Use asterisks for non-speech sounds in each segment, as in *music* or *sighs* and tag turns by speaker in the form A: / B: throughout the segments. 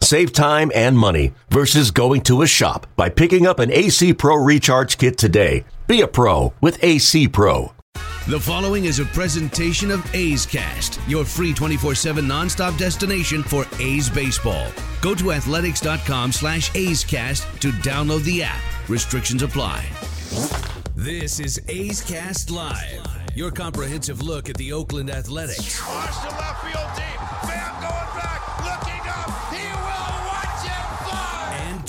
A: Save time and money versus going to a shop by picking up an AC Pro Recharge Kit today. Be a pro with AC Pro.
B: The following is a presentation of A's Cast, your free 24-7 nonstop destination for A's baseball. Go to athletics.com slash A's Cast to download the app. Restrictions apply. This is A's Cast Live, your comprehensive look at the Oakland Athletics.
C: Watch the left field deep. Bam going back,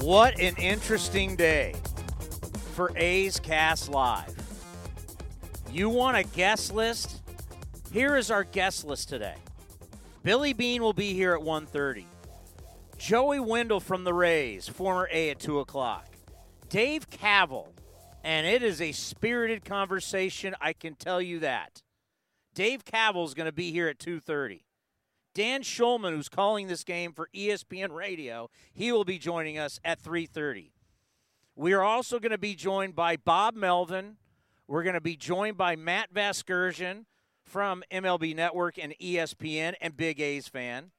D: What an interesting day for A's Cast Live. You want a guest list? Here is our guest list today. Billy Beane will be here at 1.30. Joey Wendle from the Rays, former A at 2 o'clock. Dave Kaval, and it is a spirited conversation, I can tell you that. Dave Kaval is going to be here at 2.30. Dan Shulman, who's calling this game for ESPN Radio, he will be joining us at 3:30. We are also going to be joined by Bob Melvin. We're going to be joined by Matt Vasgersian from MLB Network and ESPN and Big A's fan.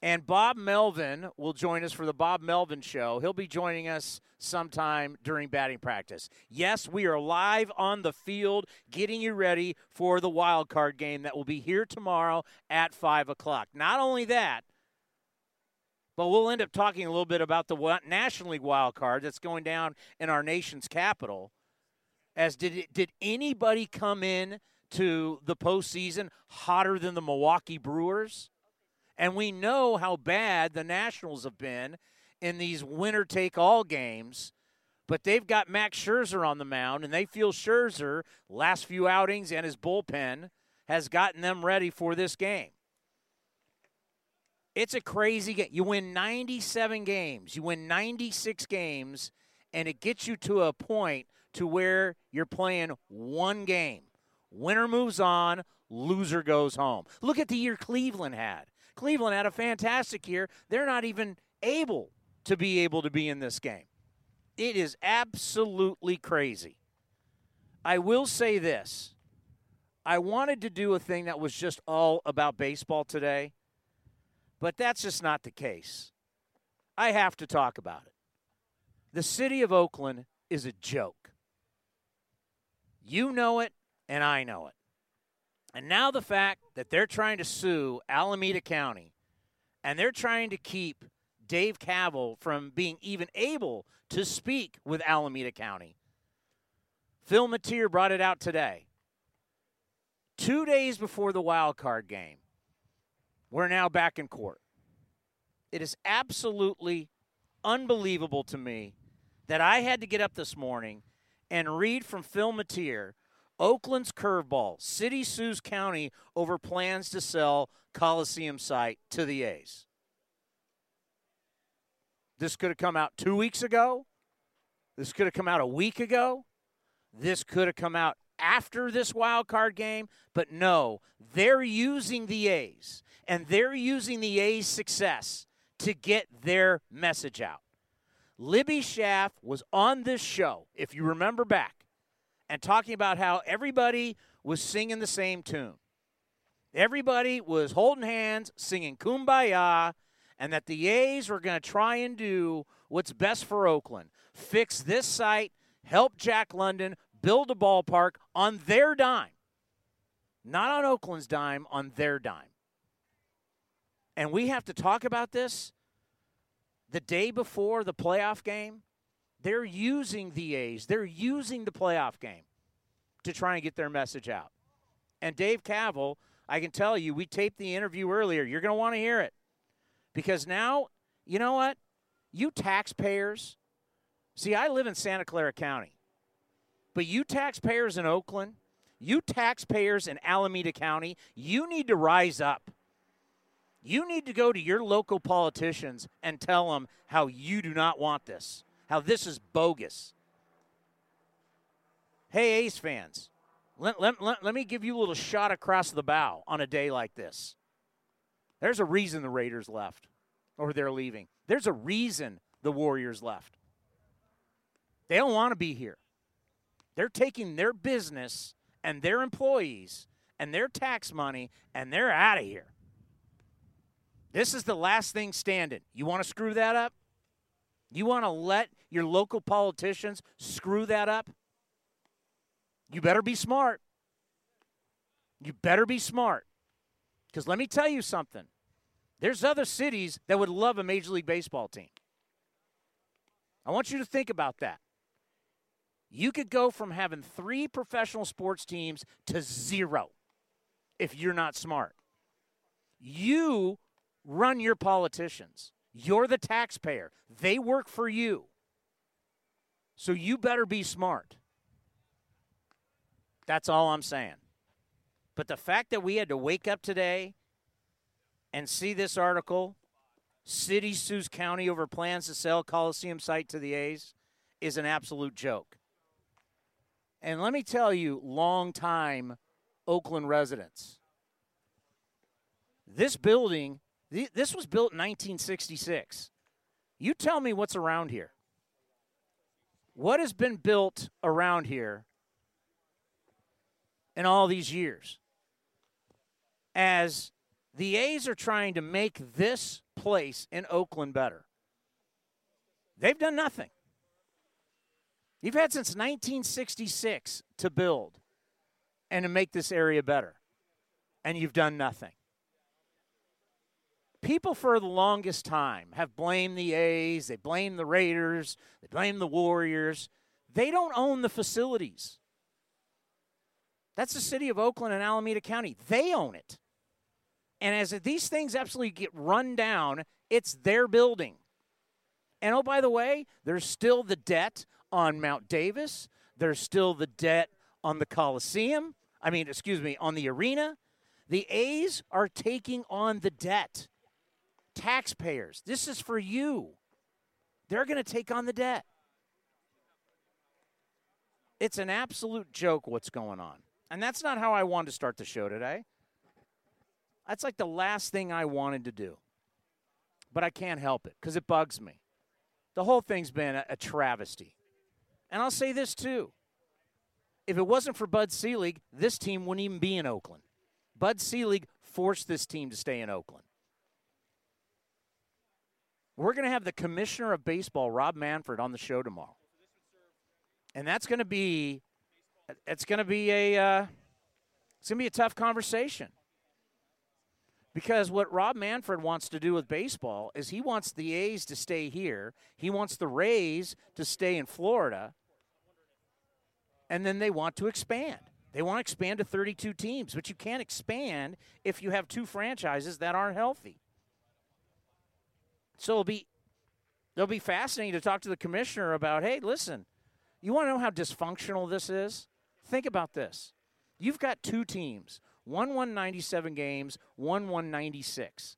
D: And Bob Melvin will join us for the Bob Melvin Show. He'll be joining us sometime during batting practice. Yes, we are live on the field getting you ready for the wild card game that will be here tomorrow at 5 o'clock. Not only that, but we'll end up talking a little bit about the National League wild card that's going down in our nation's capital. As did did anybody come in to the postseason hotter than the Milwaukee Brewers? And we know how bad the Nationals have been in these winner take all games. But they've got Max Scherzer on the mound, and they feel Scherzer, last few outings and his bullpen, has gotten them ready for this game. It's a crazy game. You win 97 games, you win 96 games, and it gets you to a point to where you're playing one game. Winner moves on, loser goes home. Look at the year Cleveland had. Cleveland had a fantastic year. They're not even able to be able to be in this game. It is absolutely crazy. I will say this. I wanted to do a thing that was just all about baseball today, but that's just not the case. I have to talk about it. The city of Oakland is a joke. You know it, and I know it. And now the fact that they're trying to sue Alameda County and they're trying to keep Dave Kaval from being even able to speak with Alameda County. Phil Matier brought it out today. Two days before the wild card game, we're now back in court. It is absolutely unbelievable to me that I had to get up this morning and read from Phil Matier Oakland's curveball. City sues county over plans to sell Coliseum site to the A's. This could have come out two weeks ago. This could have come out a week ago. This could have come out after this wild card game. But no, they're using the A's and they're using the A's success to get their message out. Libby Schaaf was on this show, if you remember back, and talking about how everybody was singing the same tune. Everybody was holding hands, singing Kumbaya, and that the A's were going to try and do what's best for Oakland fix this site, help Jack London build a ballpark on their dime. Not on Oakland's dime, on their dime. And we have to talk about this the day before the playoff game They're using the A's, they're using the playoff game to try and get their message out. And Dave Kaval, I can tell you, we taped the interview earlier. You're going to want to hear it. Because now, you know what? You taxpayers, see, I live in Santa Clara County, but you taxpayers in Oakland, you taxpayers in Alameda County, you need to rise up. You need to go to your local politicians and tell them how you do not want this, how this is bogus. Hey, Ace fans, let, let, let, let me give you a little shot across the bow on a day like this. There's a reason the Raiders left or they're leaving. There's a reason the Warriors left. They don't want to be here. They're taking their business and their employees and their tax money and they're out of here. This is the last thing standing. You want to screw that up? You want to let your local politicians screw that up? You better be smart. You better be smart. Because let me tell you something there's other cities that would love a Major League Baseball team. I want you to think about that. You could go from having three professional sports teams to zero if you're not smart. You run your politicians. You're the taxpayer. They work for you. So you better be smart. That's all I'm saying. But the fact that we had to wake up today and see this article, City sues county over plans to sell Coliseum site to the A's, is an absolute joke. And let me tell you, long-time Oakland residents, this building, this was built in 1966. You tell me what's around here. What has been built around here in all these years. As the A's are trying to make this place in Oakland better, they've done nothing. You've had since 1966 to build and to make this area better, and you've done nothing. People for the longest time have blamed the A's, they blame the Raiders, they blame the Warriors. They don't own the facilities. That's the city of Oakland and Alameda County. They own it. And as these things absolutely get run down, it's their building. And oh, by the way, there's still the debt on Mount Davis. There's still the debt on the Coliseum. I mean, excuse me, on the arena. The A's are taking on the debt. Taxpayers, this is for you. They're going to take on the debt. It's an absolute joke what's going on. And that's not how I wanted to start the show today. That's like the last thing I wanted to do. But I can't help it because it bugs me. The whole thing's been a, a, travesty. And I'll say this too. If it wasn't for Bud Selig, this team wouldn't even be in Oakland. Bud Selig forced this team to stay in Oakland. We're going to have the commissioner of baseball, Rob Manfred, on the show tomorrow. And that's going to be it's going to be a uh, it's going to be a tough conversation. Because what Rob Manfred wants to do with baseball is he wants the A's to stay here. He wants the Rays to stay in Florida. And then they want to expand. They want to expand to 32 teams, but you can't expand if you have two franchises that aren't healthy. So it'll be it'll be fascinating to talk to the commissioner about, "Hey, listen, you want to know how dysfunctional this is? Think about this. You've got two teams. One won 97 games, one won 96.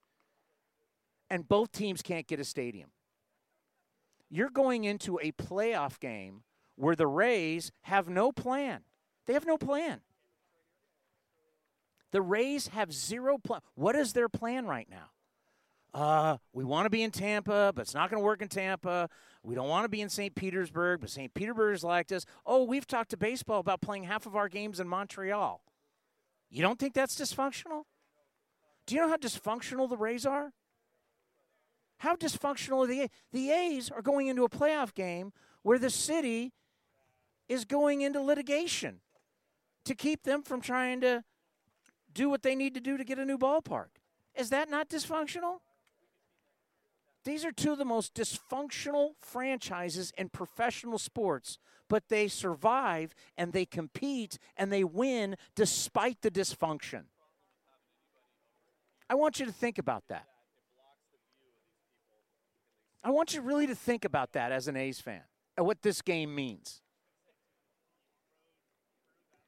D: And both teams can't get a stadium. You're going into a playoff game where the Rays have no plan. They have no plan. The Rays have zero plan. What is their plan right now? Uh, we want to be in Tampa, but it's not going to work in Tampa. We don't want to be in St. Petersburg, but St. Petersburg's liked us. Oh, we've talked to baseball about playing half of our games in Montreal. You don't think that's dysfunctional? Do you know how dysfunctional the Rays are? How dysfunctional are the A's? The A's are going into a playoff game where the city is going into litigation to keep them from trying to do what they need to do to get a new ballpark. Is that not dysfunctional? These are two of the most dysfunctional franchises in professional sports, but they survive and they compete and they win despite the dysfunction. I want you to think about that. I want you really to think about that as an A's fan and what this game means.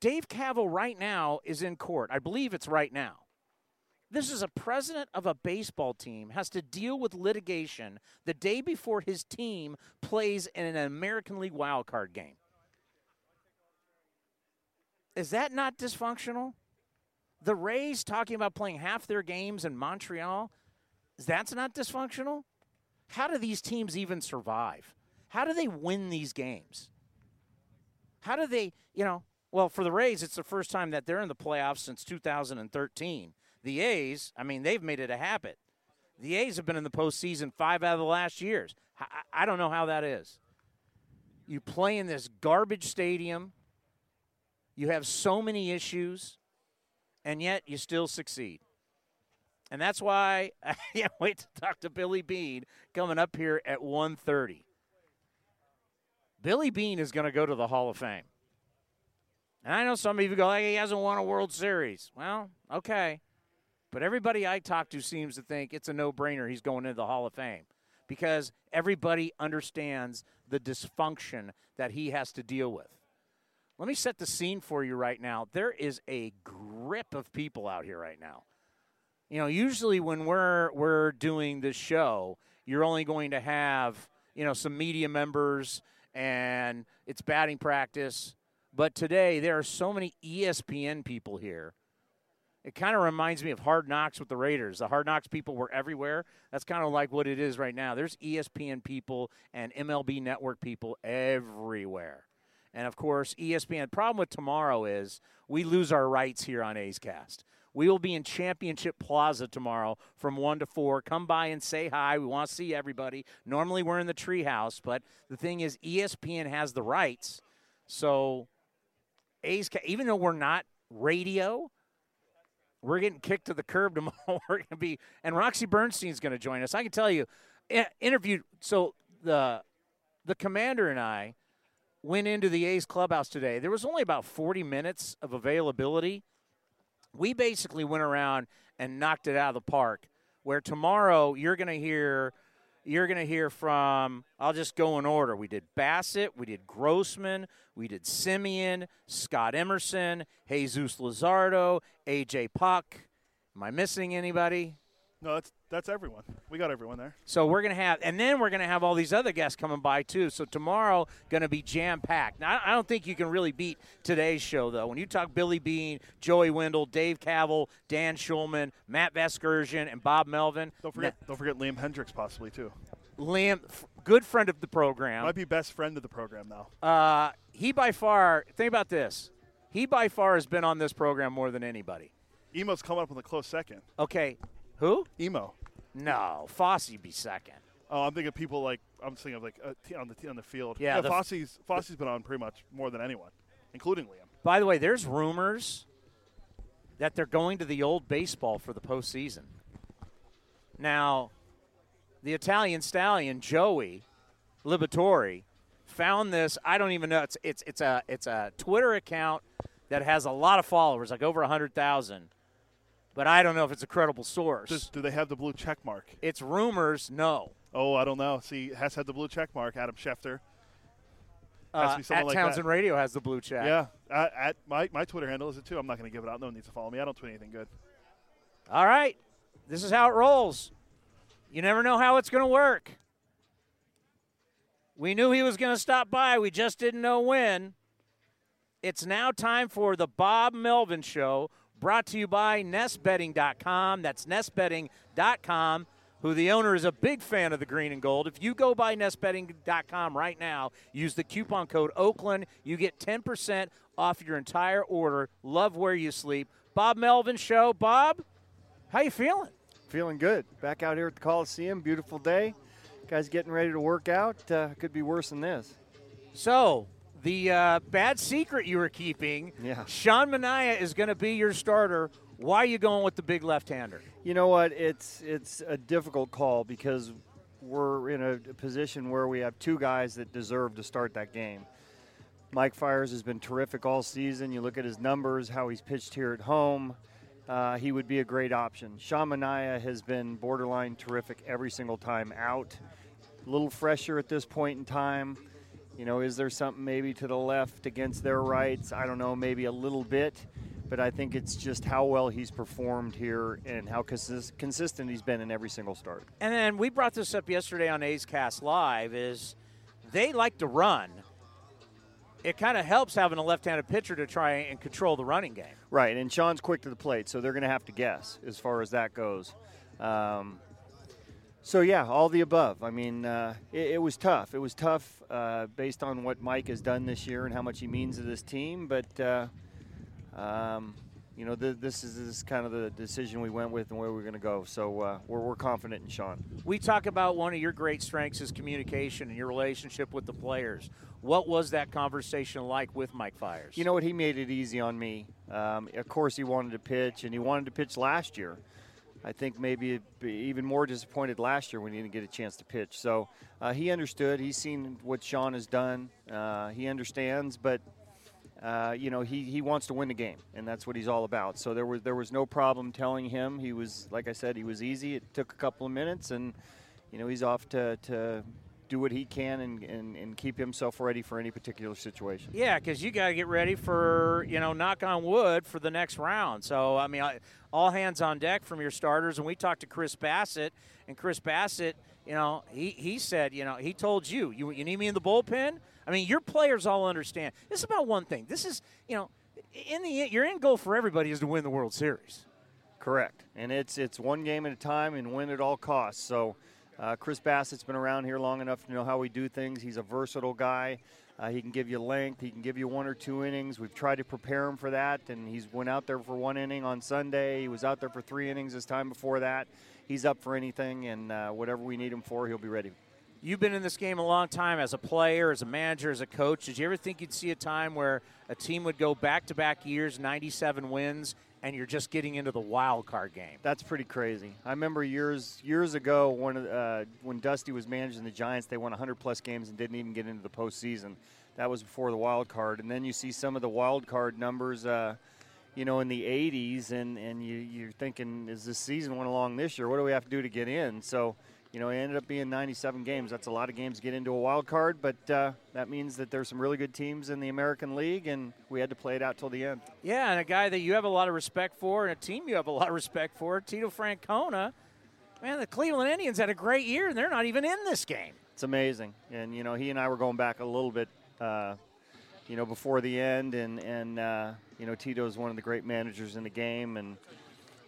D: Dave Kaval right now is in court. I believe it's right now. This is a president of a baseball team has to deal with litigation the day before his team plays in an American League wildcard game. Is that not dysfunctional? The Rays talking about playing half their games in Montreal, that's not dysfunctional? How do these teams even survive? How do they win these games? How do they, you know, well, for the Rays, it's the first time that they're in the playoffs since 2013. The A's, I mean, they've made it a habit. The A's have been in the postseason five out of the last years. I don't know how that is. You play in this garbage stadium, you have so many issues, and yet you still succeed. And that's why *laughs* I can't wait to talk to Billy Beane coming up here at 1.30. Billy Beane is going to go to the Hall of Fame. And I know some of you go, hey, he hasn't won a World Series. Well, okay. But everybody I talk to seems to think it's a no brainer he's going into the Hall of Fame because everybody understands the dysfunction that he has to deal with. Let me set the scene for you right now. There is a grip of people out here right now. You know, usually when we're we're doing this show, you're only going to have, you know, some media members and it's batting practice. But today there are so many ESPN people here it kind of reminds me of Hard Knocks with the Raiders. The Hard Knocks people were everywhere. That's kind of like what it is right now. There's ESPN people and MLB Network people everywhere. And of course, ESPN. Problem with tomorrow is we lose our rights here on A's Cast. We will be in Championship Plaza tomorrow from 1 to 4. Come by and say hi. We want to see everybody. Normally we're in the treehouse, but the thing is, ESPN has the rights. So, A's, even though we're not radio, we're getting kicked to the curb tomorrow. *laughs* we're going to be, and Roxy Bernstein's going to join us. I can tell you, interviewed. So the the commander and I went into the A's clubhouse today. There was only about 40 minutes of availability. We basically went around and knocked it out of the park. Where tomorrow you're going to hear you're going to hear from, I'll just go in order. We did Bassitt, we did Grossman, we did Semien, Scott Emerson, Jesus Luzardo, AJ Puk. Am I missing anybody?
E: No, that's that's everyone. We got everyone there.
D: So we're gonna have, and then we're gonna have all these other guests coming by too. So tomorrow gonna be jam packed. Now I don't think you can really beat today's show though. When you talk Billy Beane, Joey Wendle, Dave Kaval, Dan Shulman, Matt Vasgersian, and Bob Melvin.
E: Don't forget, don't forget Liam Hendriks possibly too.
D: Liam, good friend of the program.
E: Might be best friend of the program now.
D: Uh, he by far. Think about this. He by far has been on this program more than anybody.
E: Emo's coming up in the close second.
D: Okay, who?
E: Emo.
D: No, Fosse be second.
E: Oh, I'm thinking of people like I'm thinking of like uh, on the on the field.
D: Yeah,
E: yeah Fosse's Fosse's been on pretty much more than anyone, including Liam.
D: By the way, there's rumors that they're going to the old baseball for the postseason. Now, the Italian stallion Joey Liberatore found this. I don't even know. It's it's it's a it's a Twitter account that has a lot of followers, like over hundred thousand but I don't know if it's a credible source.
E: Does, do they have the blue check mark?
D: It's rumors, no.
E: Oh, I don't know. See, has had the blue check mark. Adam Schefter.
D: Uh, at
E: like
D: Townsend
E: that.
D: Radio has the blue check.
E: Yeah, at, at my my Twitter handle is it too. I'm not going to give it out. No one needs to follow me. I don't tweet anything good.
D: All right, this is how it rolls. You never know how it's going to work. We knew he was going to stop by. We just didn't know when. It's now time for the Bob Melvin Show brought to you by nestbedding.com. That's nestbedding.com, who the owner is a big fan of the green and gold. If you go by nestbedding.com right now, use the coupon code Oakland, you get 10% off your entire order. Love where you sleep. Bob Melvin Show. Bob, how you feeling?
F: Feeling good. Back out here at the Coliseum. Beautiful day. Guys getting ready to work out. Uh, could be worse than this.
D: So, the uh, bad secret you were keeping.
F: Yeah.
D: Sean Manaea is going to be your starter. Why are you going with the big left-hander?
F: You know what? It's it's a difficult call because we're in a position where we have two guys that deserve to start that game. Mike Fiers has been terrific all season. You look at his numbers, how he's pitched here at home. Uh, he would be a great option. Sean Manaea has been borderline terrific every single time out. A little fresher at this point in time. You know, is there something maybe to the left against their rights? I don't know, maybe a little bit. But I think it's just how well he's performed here and how consist- consistent he's been in every single start.
D: And then we brought this up yesterday on A's Cast Live is they like to run – it kind of helps having a left-handed pitcher to try and control the running game.
F: Right, and Sean's quick to the plate, so they're going to have to guess as far as that goes. Um, so yeah, all the above. I mean, uh, it, it, was tough. It was tough uh, based on what Mike has done this year and how much he means to this team. But uh, um, you know, th- this, is, this is kind of the decision we went with and where we're going to go. So uh, we're, we're confident in Sean.
D: We talk about one of your great strengths is communication and your relationship with the players. What was that conversation like with Mike Fiers?
F: You know what? He made it easy on me. Um, of course, he wanted to pitch, and he wanted to pitch last year. I think maybe even more disappointed last year when he didn't get a chance to pitch. So uh, he understood. He's seen what Sean has done. Uh, he understands, but uh, you know, he, he wants to win the game, and that's what he's all about. So there was there was no problem telling him. He was, like I said, he was easy. It took a couple of minutes, and you know, he's off to, to do what he can and, and, and keep himself ready for any particular situation.
D: Yeah, because you got to get ready for, you know, knock on wood for the next round. So, I mean, all hands on deck from your starters. And we talked to Chris Bassitt, and Chris Bassitt, you know, he, he said, you know, he told you, you, you need me in the bullpen? I mean, your players all understand. This is about one thing. This is, you know, in the your end goal for everybody is to win the World Series.
F: Correct, and it's it's one game at a time and win at all costs. So, uh, Chris Bassitt's been around here long enough to know how we do things. He's a versatile guy. Uh, he can give you length. He can give you one or two innings. We've tried to prepare him for that, and he's went out there for one inning on Sunday. He was out there for three innings this time before that. He's up for anything, and uh, whatever we need him for, he'll be ready.
D: You've been in this game a long time as a player, as a manager, as a coach. Did you ever think you'd see a time where a team would go back to back years, 97 wins, and you're just getting into the wild card game?
F: That's pretty crazy. I remember years years ago when uh, when Dusty was managing the Giants, they won 100 plus games and didn't even get into the postseason. That was before the wild card, and then you see some of the wild card numbers. Uh, you know, in the 80s, and, and you, you're thinking, is this season went along this year? What do we have to do to get in? So, you know, it ended up being 97 games. That's a lot of games to get into a wild card, but uh, that means that there's some really good teams in the American League, and we had to play it out till the end.
D: Yeah, and a guy that you have a lot of respect for, and a team you have a lot of respect for, Tito Francona. Man, the Cleveland Indians had a great year, and they're not even in this game.
F: It's amazing, and you know, he and I were going back a little bit. Uh, you know, before the end, and and uh, you know, Tito is one of the great managers in the game, and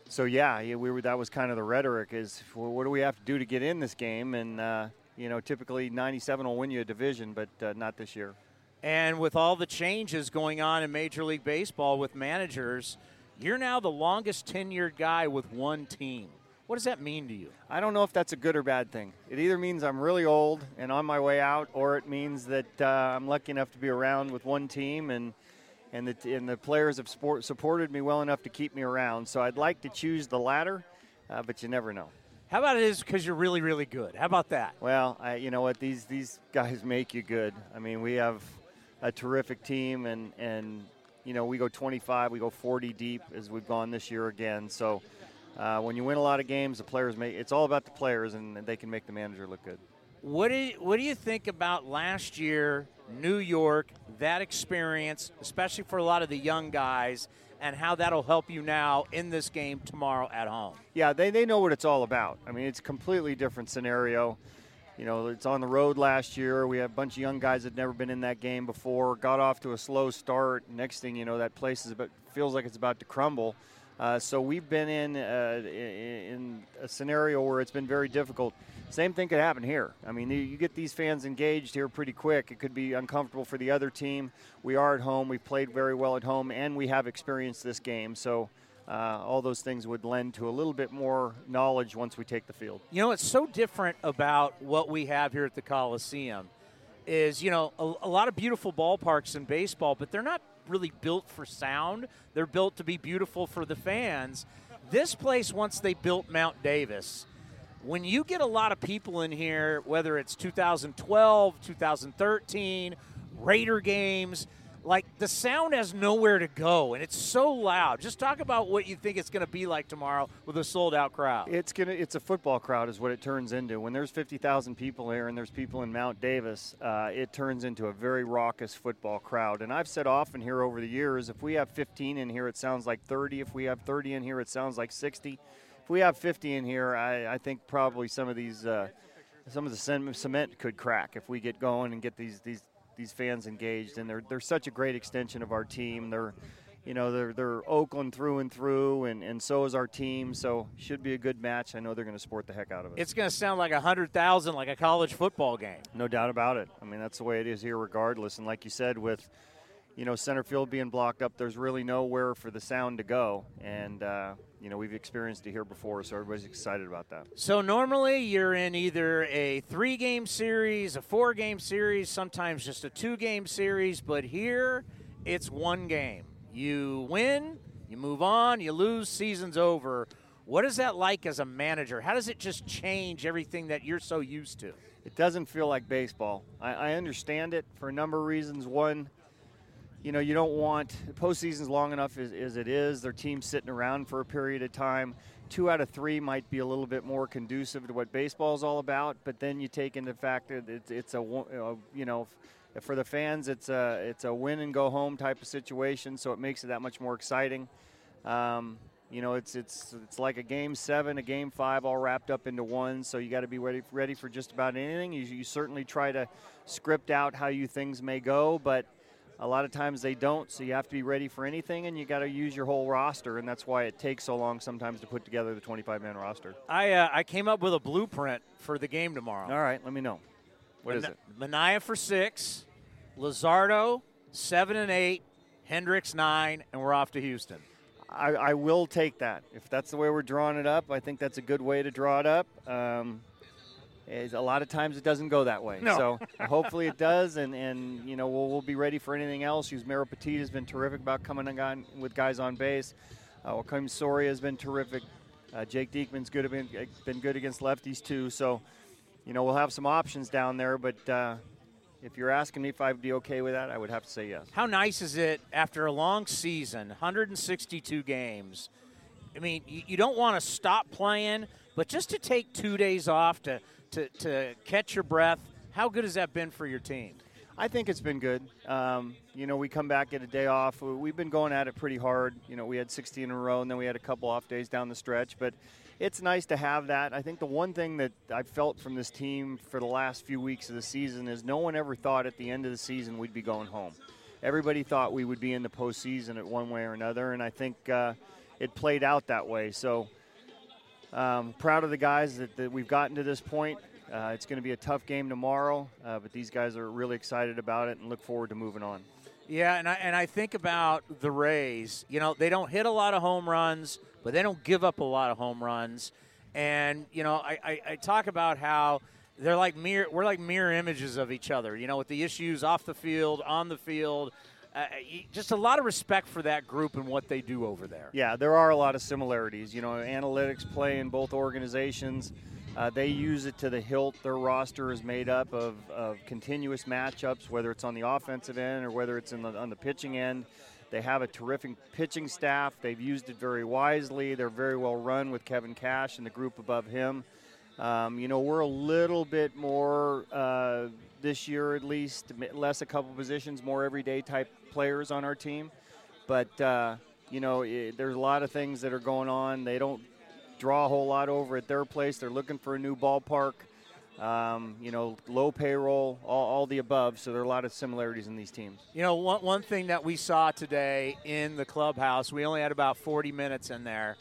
F: so yeah, we were. That was kind of the rhetoric: is well, what do we have to do to get in this game? And uh, you know, typically 97 will win you a division, but uh, not this year.
D: And with all the changes going on in Major League Baseball with managers, you're now the longest tenured guy with one team. What does that mean to you?
F: I don't know if that's a good or bad thing. It either means I'm really old and on my way out, or it means that uh, I'm lucky enough to be around with one team and and the, and the players have support, supported me well enough to keep me around. So I'd like to choose the latter, uh, but you never know.
D: How about it is because you're really, really good? How about that?
F: Well, I, you know what? These these guys make you good. I mean, we have a terrific team, and and you know we go 25, we go 40 deep as we've gone this year again. So uh, when you win a lot of games, the players make it's all about the players, and they can make the manager look good.
D: What do you, what do you think about last year, New York, that experience, especially for a lot of the young guys, and how that'll help you now in this game tomorrow at home?
F: Yeah, they, they know what it's all about. I mean, it's a completely different scenario. You know, it's on the road last year. We have a bunch of young guys that never been in that game before, got off to a slow start. Next thing you know, that place is about, feels like it's about to crumble. Uh, so we've been in, uh, in a scenario where it's been very difficult. Same thing could happen here. I mean, you get these fans engaged here pretty quick. It could be uncomfortable for the other team. We are at home. We've played very well at home, and we have experienced this game. So uh, all those things would lend to a little bit more knowledge once we take the field.
D: You know, it's so different about what we have here at the Coliseum. Is you know a, a lot of beautiful ballparks in baseball, but they're not really built for sound. They're built to be beautiful for the fans. This place, once they built Mount Davis, when you get a lot of people in here, whether it's 2012, 2013, Raider games, the sound has nowhere to go and it's so loud. Just talk about what you think it's going to be like tomorrow with a sold out crowd.
F: It's gonna it's a football crowd is what it turns into. When there's 50,000 people here and there's people in Mount Davis, uh, it turns into a very raucous football crowd. And I've said often here over the years, if we have 15 in here, it sounds like 30. If we have 30 in here, it sounds like 60. If we have 50 in here, I, I think probably some of these. Uh, some of the cement could crack if we get going and get these these these fans engaged, and they're they're such a great extension of our team. They're you know they're they're Oakland through and through, and, and so is our team. So should be a good match. I know they're going to support the heck out of it.
D: It's going to sound like a hundred thousand, like a college football game.
F: No doubt about it. I mean that's the way it is here, regardless. And like you said, with you know center field being blocked up, there's really nowhere for the sound to go, and uh, you know we've experienced it here before, so everybody's excited about that.
D: So normally you're in either a three-game series, a four-game series, sometimes just a two-game series, but here it's one game. You win, you move on, you lose, season's over. What is that like as a manager? How does it just change everything that you're so used to?
F: It doesn't feel like baseball. I, I understand it for a number of reasons. One, you know, you don't want postseason's long enough as, as it is. Their team's sitting around for a period of time. Two out of three might be a little bit more conducive to what baseball is all about. But then you take into fact that it's, it's a you know for the fans it's a it's a win and go home type of situation. So it makes it that much more exciting. Um, you know, it's it's it's like a game seven, a game five, all wrapped up into one. So you got to be ready ready for just about anything. You, you certainly try to script out how you things may go, but a lot of times they don't, so you have to be ready for anything, and you got to use your whole roster, and that's why it takes so long sometimes to put together the 25-man roster.
D: I uh, I came up with a blueprint for the game tomorrow.
F: All right, let me know. What
D: Man-
F: is it?
D: Manaea for six, Luzardo seven and eight, Hendriks nine, and we're off to Houston.
F: I, I will take that. If that's the way we're drawing it up, I think that's a good way to draw it up. Um, is a lot of times it doesn't go that way.
D: No.
F: So hopefully it does, and, and you know we'll, we'll be ready for anything else. Yusmeiro Petit has been terrific about coming and on with guys on base. Uh, Soria has been terrific. Uh, Jake Diekman's good been been good against lefties too. So you know we'll have some options down there, but. Uh, if you're asking me if I'd be okay with that, I would have to say yes.
D: How nice is it after a long season, 162 games? I mean, you, you don't want to stop playing, but just to take two days off to, to, to catch your breath, how good has that been for your team?
F: I think it's been good. Um, you know, we come back get a day off. We've been going at it pretty hard. You know, we had 16 in a row, and then we had a couple off days down the stretch. But it's nice to have that. I think the one thing that I've felt from this team for the last few weeks of the season is no one ever thought at the end of the season we'd be going home. Everybody thought we would be in the postseason at one way or another, and I think uh, it played out that way. So um, proud of the guys that, that we've gotten to this point. Uh, it's going to be a tough game tomorrow, uh, but these guys are really excited about it and look forward to moving on.
D: Yeah, and I, and I think about the Rays. You know, they don't hit a lot of home runs, but they don't give up a lot of home runs. And you know, I, I, I talk about how they're like mirror. We're like mirror images of each other. You know, with the issues off the field, on the field. Uh, just a lot of respect for that group and what they do over there.
F: Yeah, there are a lot of similarities. You know, analytics play in both organizations. Uh, they use it to the hilt. Their roster is made up of, of continuous matchups, whether it's on the offensive end or whether it's in the, on the pitching end. They have a terrific pitching staff. They've used it very wisely. They're very well run with Kevin Cash and the group above him. Um, you know, we're a little bit more uh, this year, at least, less a couple positions, more everyday type players on our team. But uh, you know, it, there's a lot of things that are going on. They don't draw a whole lot over at their place. They're looking for a new ballpark. Um, you know, low payroll, all, all, the above. So there are a lot of similarities in these teams.
D: You know, one, one thing that we saw today in the clubhouse, we only had about 40 minutes in there.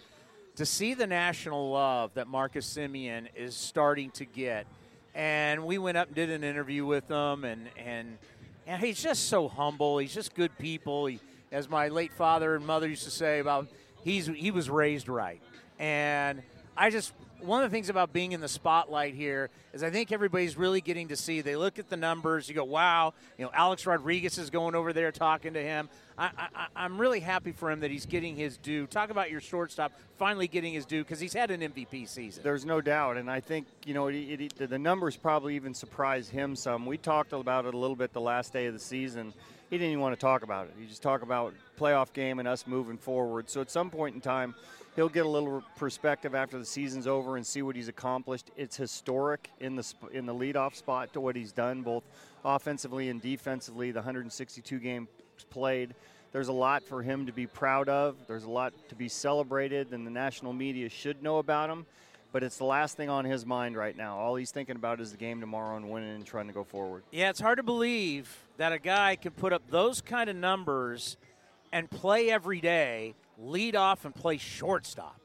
D: To see the national love that Marcus Semien is starting to get. And we went up and did an interview with him, and, and, and he's just so humble. He's just good people. He, as my late father and mother used to say about, he's, he was raised right. And I just one of the things about being in the spotlight here is I think everybody's really getting to see. They look at the numbers, you go, "Wow!" You know, Alex Rodriguez is going over there talking to him. I, I'm really happy for him that he's getting his due. Talk about your shortstop finally getting his due because he's had an MVP season.
F: There's no doubt, and I think you know it, it, the numbers probably even surprised him some. We talked about it a little bit the last day of the season. He didn't even want to talk about it. He just talked about playoff game and us moving forward. So at some point in time, he'll get a little perspective after the season's over and see what he's accomplished. It's historic in the in the leadoff spot to what he's done, both offensively and defensively. The 162 games played. There's a lot for him to be proud of. There's a lot to be celebrated, and the national media should know about him. But it's the last thing on his mind right now. All he's thinking about is the game tomorrow and winning and trying to go forward.
D: Yeah, it's hard to believe that a guy can put up those kind of numbers and play every day, lead off and play shortstop.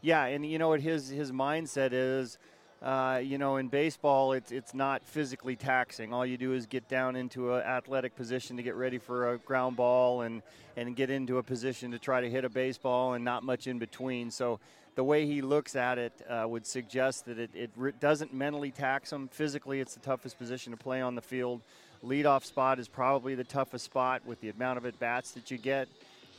F: Yeah, and you know what his his mindset is uh, you know, in baseball, it's it's not physically taxing. All you do is get down into an athletic position to get ready for a ground ball, and and get into a position to try to hit a baseball, and not much in between. So the way he looks at it uh, would suggest that it, it re- doesn't mentally tax him. Physically, it's the toughest position to play on the field. Leadoff spot is probably the toughest spot with the amount of at bats that you get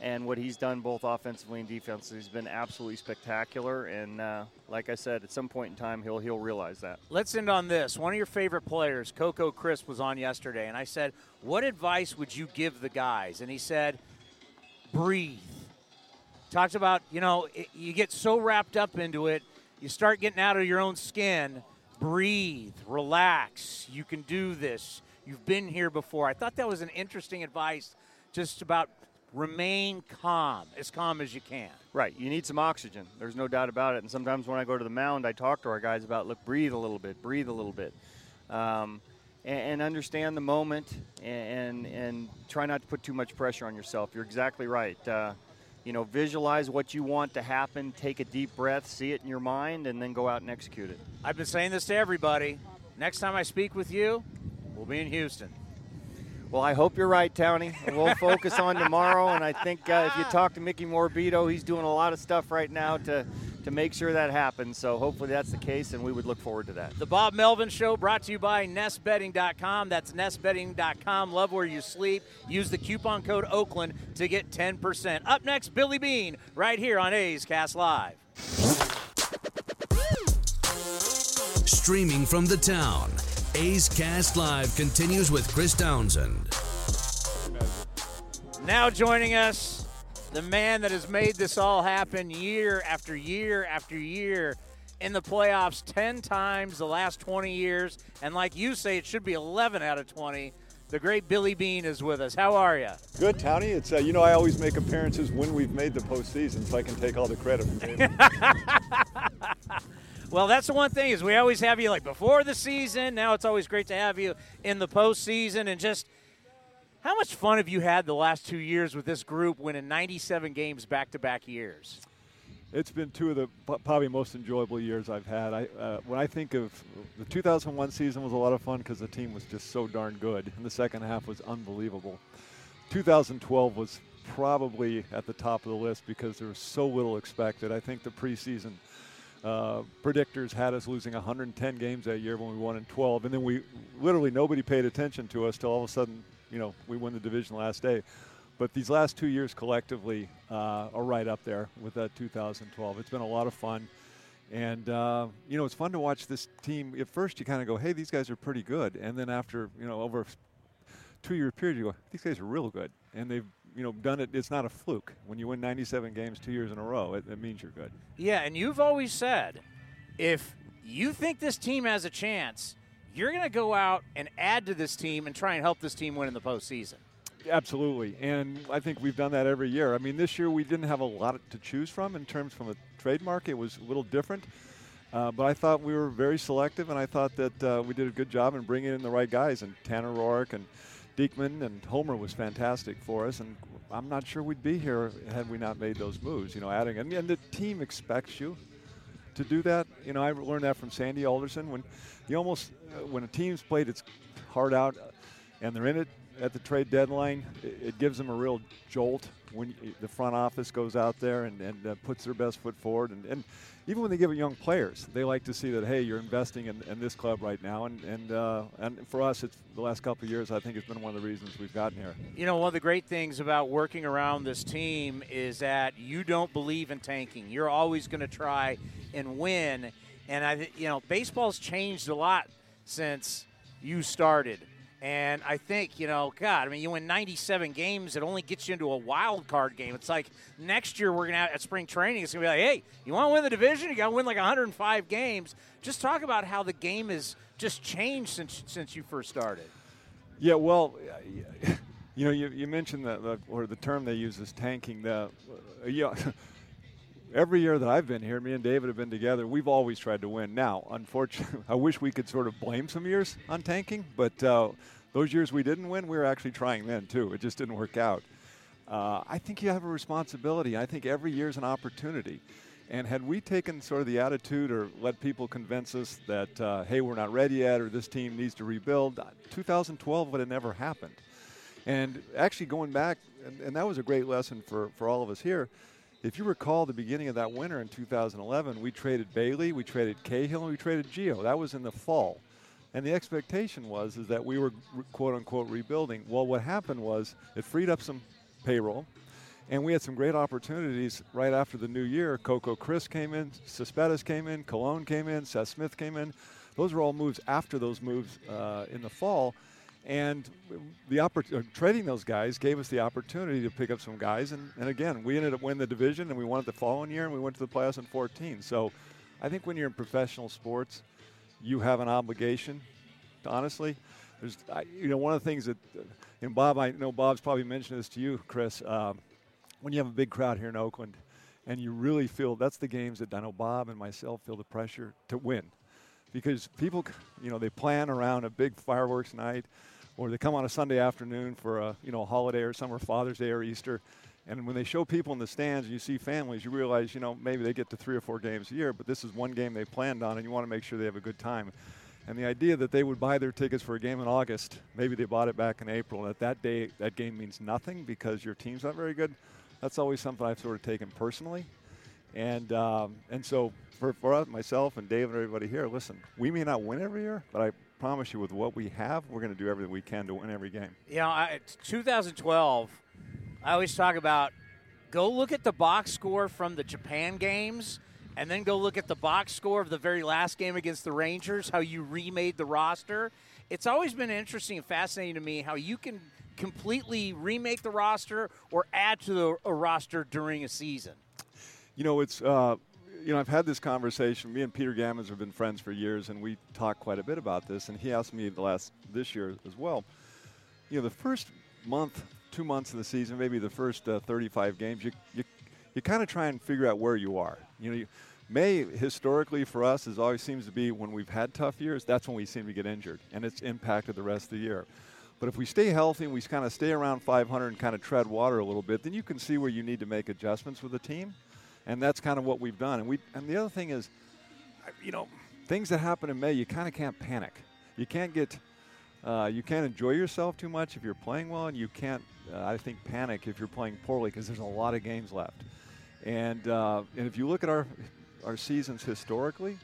F: and what he's done both offensively and defensively has been absolutely spectacular. And uh, like I said, at some point in time, he'll he'll realize that.
D: Let's end on this. One of your favorite players, Coco Crisp, was on yesterday, and I said, "What advice would you give the guys?" And he said, "Breathe." Talks about you know it, you get so wrapped up into it, you start getting out of your own skin. Breathe, relax. You can do this. You've been here before. I thought that was an interesting advice, just about remain calm, as calm as you can.
F: Right. You need some oxygen. There's no doubt about it. And sometimes when I go to the mound, I talk to our guys about, look, breathe a little bit, breathe a little bit. Um, and, and, understand the moment and, and, try not to put too much pressure on yourself. You're exactly right. Uh, you know, visualize what you want to happen, take a deep breath, see it in your mind, and then go out and execute it.
D: I've been saying this to everybody. Next time I speak with you, we'll be in Houston.
F: Well, I hope you're right, Townie. We'll focus on tomorrow, and I think uh, if you *laughs* talk to Mickey Morabito, he's doing a lot of stuff right now to to make sure that happens. So hopefully that's the case, and we would look forward to that.
D: The Bob Melvin Show brought to you by NestBedding.com. That's NestBedding.com. Love where you sleep. Use the coupon code Oakland to get 10%. Up next, Billy Beane, right here on A's Cast Live.
B: Streaming from the town. A's Cast Live continues with Chris Townsend.
D: Now joining us, the man that has made this all happen year after year after year in the playoffs 10 times the last 20 years. And like you say, it should be 11 out of 20. The great Billy Beane is with us. How are you?
G: Good, Tony. It's uh, you know I always make appearances when we've made the postseason, so I can take all the credit from it. *laughs*
D: Well, that's the one thing is we always have you like before the season. Now it's always great to have you in the postseason and just how much fun have you had the last two years with this group winning 97 games back to back years?
G: It's been two of the probably most enjoyable years I've had. I, uh, when I think of the 2001 season was a lot of fun because the team was just so darn good, and the second half was unbelievable. 2012 was probably at the top of the list because there was so little expected. I think the preseason – uh, predictors had us losing 110 games that year when we won in 12, and then we literally nobody paid attention to us till all of a sudden, you know, we won the division last day. But these last two years collectively uh, are right up there with that 2012. It's been a lot of fun. And, uh, you know, it's fun to watch this team. At first, you kind of go, hey, these guys are pretty good. And then after, you know, over a two year period, you go, these guys are real good. And they've you know done it. It's not a fluke. When you win 97 games two years in a row, it, it means you're good.
D: Yeah, and you've always said if you think this team has a chance, you're going to go out and add to this team and try and help this team win in the postseason.
G: Absolutely, and I think we've done that every year. I mean, this year we didn't have a lot to choose from in terms from a trademark. It was a little different, uh, but I thought we were very selective, and I thought that uh, we did a good job in bringing in the right guys, and Tanner Roark and Diekman and Homer was fantastic for us, and I'm not sure we'd be here had we not made those moves. You know, adding and, and the team expects you to do that. You know, I learned that from Sandy Alderson when you almost uh, when a team's played its heart out and they're in it at the trade deadline, it, it gives them a real jolt when the front office goes out there and, and uh, puts their best foot forward. And, and even when they give it young players, they like to see that hey, you're investing in, in this club right now. And and uh, and for us, it's the last couple of years. I think it's been one of the reasons we've gotten here.
D: You know, one of the great things about working around this team is that you don't believe in tanking. You're always going to try and win. And I, you know, baseball's changed a lot since you started. And I think, you know, God, I mean, you win 97 games, it only gets you into a wild card game. It's like next year we're going to have at spring training, it's going to be like, hey, you want to win the division? You got to win like 105 games. Just talk about how the game has just changed since since you first started.
G: Yeah, well, *laughs* you know, you, you mentioned the or the term they use is tanking. The uh, yeah, *laughs* every year that I've been here, me and David have been together. We've always tried to win. Now, unfortunately, *laughs* I wish we could sort of blame some years on tanking, but uh, those years we didn't win, we were actually trying then too. It just didn't work out. Uh, I think you have a responsibility. I think every year is an opportunity. And had we taken sort of the attitude or let people convince us that, uh, hey, we're not ready yet or this team needs to rebuild, 2012 would have never happened. And actually, going back, and, and that was a great lesson for, for all of us here. If you recall the beginning of that winter in 2011, we traded Bailey, we traded Cahill, and we traded Gio. That was in the fall. And the expectation was is that we were quote unquote rebuilding. Well, what happened was it freed up some payroll, and we had some great opportunities right after the new year. Coco Crisp came in, Cespedes came in, Colon came in, Seth Smith came in. Those were all moves after those moves uh, in the fall. And the oppor- uh, trading those guys gave us the opportunity to pick up some guys. And, and again, we ended up winning the division, and we won it the following year, and we went to the playoffs in 14. So I think when you're in professional sports, you have an obligation. Honestly, there's I, you know one of the things that, uh, and Bob, I know Bob's probably mentioned this to you, Chris. Um, when you have a big crowd here in Oakland, and you really feel that's the games that I know Bob and myself feel the pressure to win, because people, you know, they plan around a big fireworks night, or they come on a Sunday afternoon for a you know a holiday or summer Father's Day or Easter. And when they show people in the stands and you see families, you realize, you know, maybe they get to three or four games a year, but this is one game they planned on, and you want to make sure they have a good time. And the idea that they would buy their tickets for a game in August, maybe they bought it back in April, and at that day, that game means nothing because your team's not very good, that's always something I've sort of taken personally. And, um, and so for, for us, myself and Dave and everybody here, listen, we may not win every year, but I promise you with what we have, we're going to do everything we can to win every game.
D: You know, I, 2012, I always talk about go look at the box score from the Japan games and then go look at the box score of the very last game against the Rangers, how you remade the roster. It's always been interesting and fascinating to me how you can completely remake the roster or add to the, a roster during a season.
G: You know, it's uh, you know I've had this conversation. Me and Peter Gammons have been friends for years, and we talk quite a bit about this. And he asked me the last this year as well. You know, the first month, two months of the season, maybe the first uh, 35 games, you you, you kind of try and figure out where you are. You know, you, May historically for us is always seems to be when we've had tough years. That's when we seem to get injured, and it's impacted the rest of the year. But if we stay healthy and we kind of stay around 500 and kind of tread water a little bit, then you can see where you need to make adjustments with the team, and that's kind of what we've done. And we and the other thing is, you know, things that happen in May, you kind of can't panic. You can't get, uh, you can't enjoy yourself too much if you're playing well, and you can't, uh, I think, panic if you're playing poorly because there's a lot of games left. And uh, and if you look at our our seasons historically,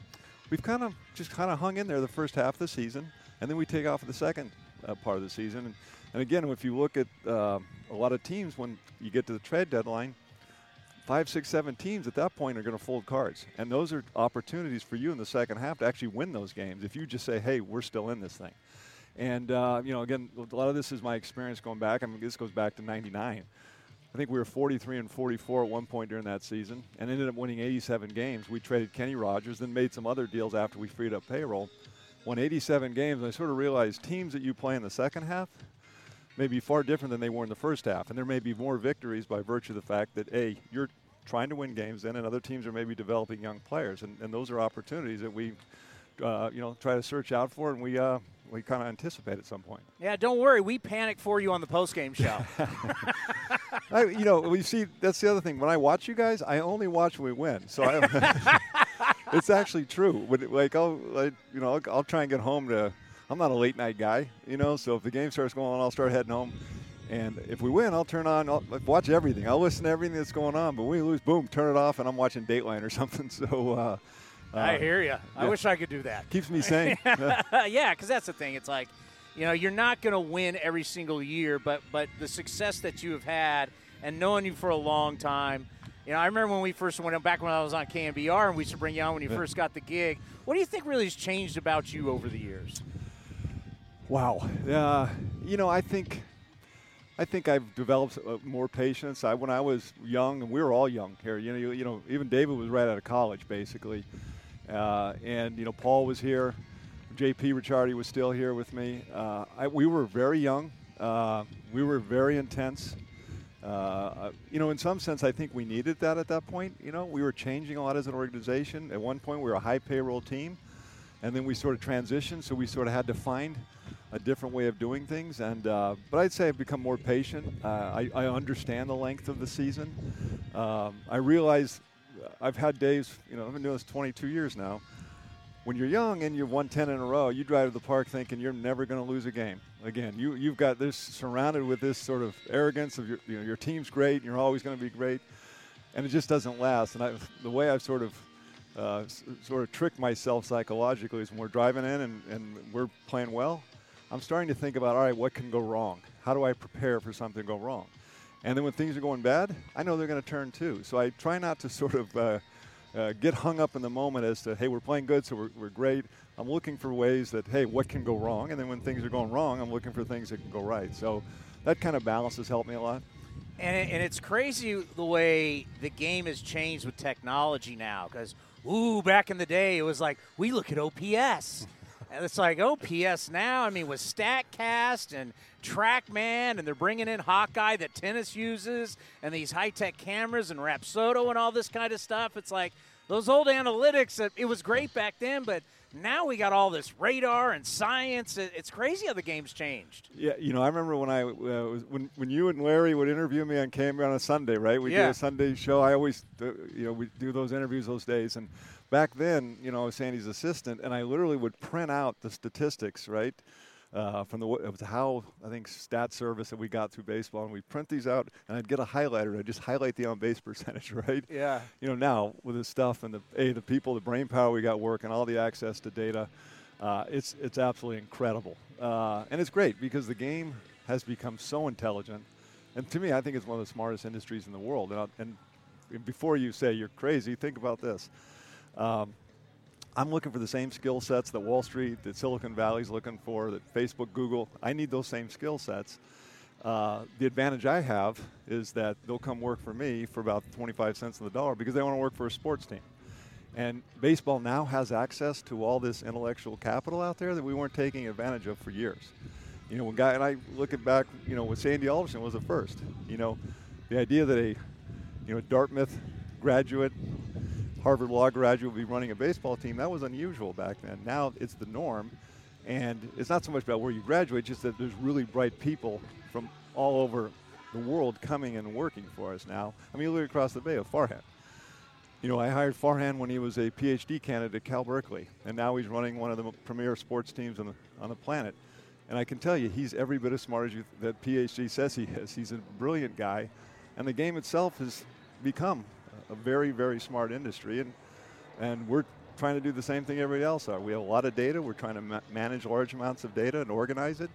G: we've kind of just kind of hung in there the first half of the season, and then we take off the second uh, part of the season. And, and again, if you look at uh, a lot of teams when you get to the trade deadline, five, six, seven teams at that point are going to fold cards, and those are opportunities for you in the second half to actually win those games. If you just say, "Hey, we're still in this thing," and uh, you know, again, a lot of this is my experience going back. I mean, this goes back to '99. I think we were 43 and 44 at one point during that season and ended up winning 87 games. We traded Kenny Rogers, then made some other deals after we freed up payroll. Won 87 games. And I sort of realized teams that you play in the second half may be far different than they were in the first half. And there may be more victories by virtue of the fact that, A, you're trying to win games then, and other teams are maybe developing young players. And, and those are opportunities that we, uh, you know, try to search out for, and we, uh, we kind of anticipate at some point.
D: Yeah, don't worry. We panic for you on the postgame show. *laughs*
G: I, you know, we see that's the other thing. When I watch you guys, I only watch when we win. So I, *laughs* *laughs* it's actually true. When, like I'll, like, you know, I'll, I'll, try and get home to I'm not a late night guy, you know. So if the game starts going on, I'll start heading home. And if we win, I'll turn on, I'll watch everything. I'll listen to everything that's going on. But when we lose, boom, turn it off, and I'm watching Dateline or *laughs* something. So. Uh,
D: I hear you. I wish I could do that.
G: Keeps me *laughs* sane. *laughs*
D: yeah, because that's the thing. It's like, you know, you're not going to win every single year, but but the success that you have had and knowing you for a long time. You know, I remember when we first went back when I was on KNBR and we used to bring you on when you yeah. first got the gig. What do you think really has changed about you over the years?
G: Wow. Uh, you know, I think I think I've developed uh, more patience. I, when I was young, and we were all young here. You know, you, you know, even David was right out of college, basically. Uh, and you know, Paul was here. J.P. Ricciardi was still here with me. Uh, I, we were very young. Uh, we were very intense. Uh, you know, in some sense, I think we needed that at that point. You know, we were changing a lot as an organization. At one point, we were a high payroll team, and then we sort of transitioned. So we sort of had to find a different way of doing things. And uh, but I'd say I've become more patient. Uh, I, I, understand the length of the season. Um, I realize I've had days, you know, I've been doing this 22 years now. When you're young and you've won 10 in a row, you drive to the park thinking you're never going to lose a game. Again, you you've got this surrounded with this sort of arrogance of your you know your team's great and you're always going to be great, and it just doesn't last. And I, the way I've sort of uh, sort of tricked myself psychologically is when we're driving in and, and we're playing well, I'm starting to think about all right, what can go wrong? How do I prepare for something to go wrong? And then when things are going bad, I know they're going to turn too. So I try not to *laughs* sort of uh, uh, get hung up in the moment as to, hey, we're playing good, so we're, we're great. I'm looking for ways that, hey, what can go wrong? And then when things are going wrong, I'm looking for things that can go right. So that kind of balance has helped me a lot.
D: And, and it's crazy the way the game has changed with technology now. Because, ooh, back in the day, it was like, we look at OPS. And it's like OPS now. I mean, with StatCast and TrackMan, and they're bringing in Hawkeye that tennis uses, and these high tech cameras and Rapsodo and all this kind of stuff. It's like those old analytics. It was great back then, but now we got all this radar and science. It's crazy how the game's changed.
G: Yeah, you know, I remember when I uh, was, when when you and Larry would interview me on camera on a Sunday, right? We
D: yeah.
G: do a Sunday show. I always, uh, you know, we do those interviews those days, and back then, you know, I was Sandy's assistant, and I literally would print out the statistics, right? Uh, from the it was Howe I think stat service that we got through baseball, and we print these out, and I'd get a highlighter, and I'd just highlight the on base *laughs* percentage, right?
D: Yeah.
G: You know, now with this stuff and the a the people, the brain power we got working, all the access to data, uh, it's it's absolutely incredible, uh, and it's great because the game has become so intelligent, and to me, I think it's one of the smartest industries in the world. And, and before you say you're crazy, think about this. Um, I'm looking for the same skill sets that Wall Street, that Silicon Valley's looking for, that Facebook, Google. I need those same skill sets. Uh, the advantage I have is that they'll come work for me for about 25 cents on the dollar because they want to work for a sports team. And baseball now has access to all this intellectual capital out there that we weren't taking advantage of for years. You know, when guy and I look at back, you know, with Sandy Alderson was the first. You know, the idea that a, you know, Dartmouth graduate Harvard Law graduate will be running a baseball team. That was unusual back then. Now it's the norm. And it's not so much about where you graduate, just that there's really bright people from all over the world coming and working for us now. I mean, look across the bay of Farhan. You know, I hired Farhan when he was a PhD candidate at Cal Berkeley, and now he's running one of the premier sports teams on the, on the planet. And I can tell you, he's every bit as smart as you, that PhD says he is. He's a brilliant guy, and the game itself has become a very, very smart industry, and and we're trying to do the same thing everybody else are. We have a lot of data. We're trying to ma- manage large amounts of data and organize it,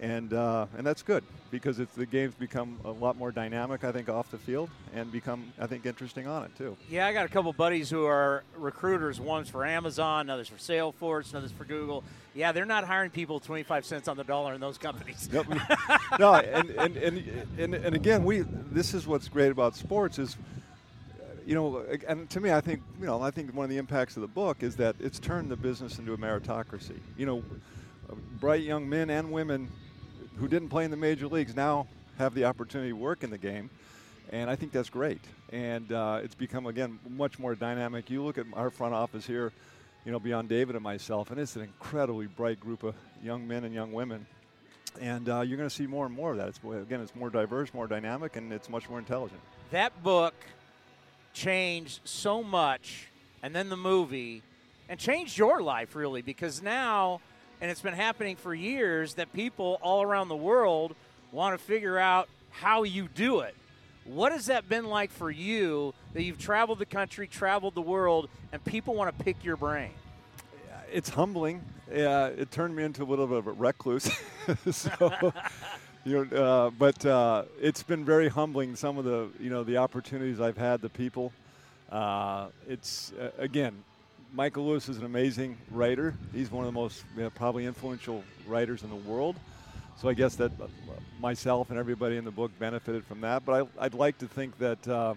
G: and uh, and that's good because it's the game's become a lot more dynamic. I think off the field and become I think interesting on it too.
D: Yeah, I got a couple buddies who are recruiters. One's for Amazon, another's for Salesforce, another's for Google. Yeah, they're not hiring people 25 cents on the dollar in those companies.
G: Yep. *laughs* no, and, and, and, and, and again, we this is what's great about sports is you know, and to me, I think, you know, I think one of the impacts of the book is that it's turned the business into a meritocracy. You know, bright young men and women who didn't play in the major leagues now have the opportunity to work in the game, and I think that's great. And uh, it's become again much more dynamic. You look at our front office here, you know, beyond David and myself, and it's an incredibly bright group of young men and young women. And uh, you're going to see more and more of that. It's, again, it's more diverse, more dynamic, and it's much more intelligent.
D: That book changed so much, and then the movie, and changed your life really because now, and it's been happening for years that people all around the world want to figure out how you do it. What has that been like for you that you've traveled the country, traveled the world, and people want to pick your brain?
G: It's humbling. It turned me into a little bit of a recluse. *laughs* so, you know, uh, but uh, it's been very humbling. Some of the, you know, the opportunities I've had, the people. Uh, it's uh, again, Michael Lewis is an amazing writer. He's one of the most you know, probably influential writers in the world. So I guess that uh, myself and everybody in the book benefited from that. But I, would like to think that uh,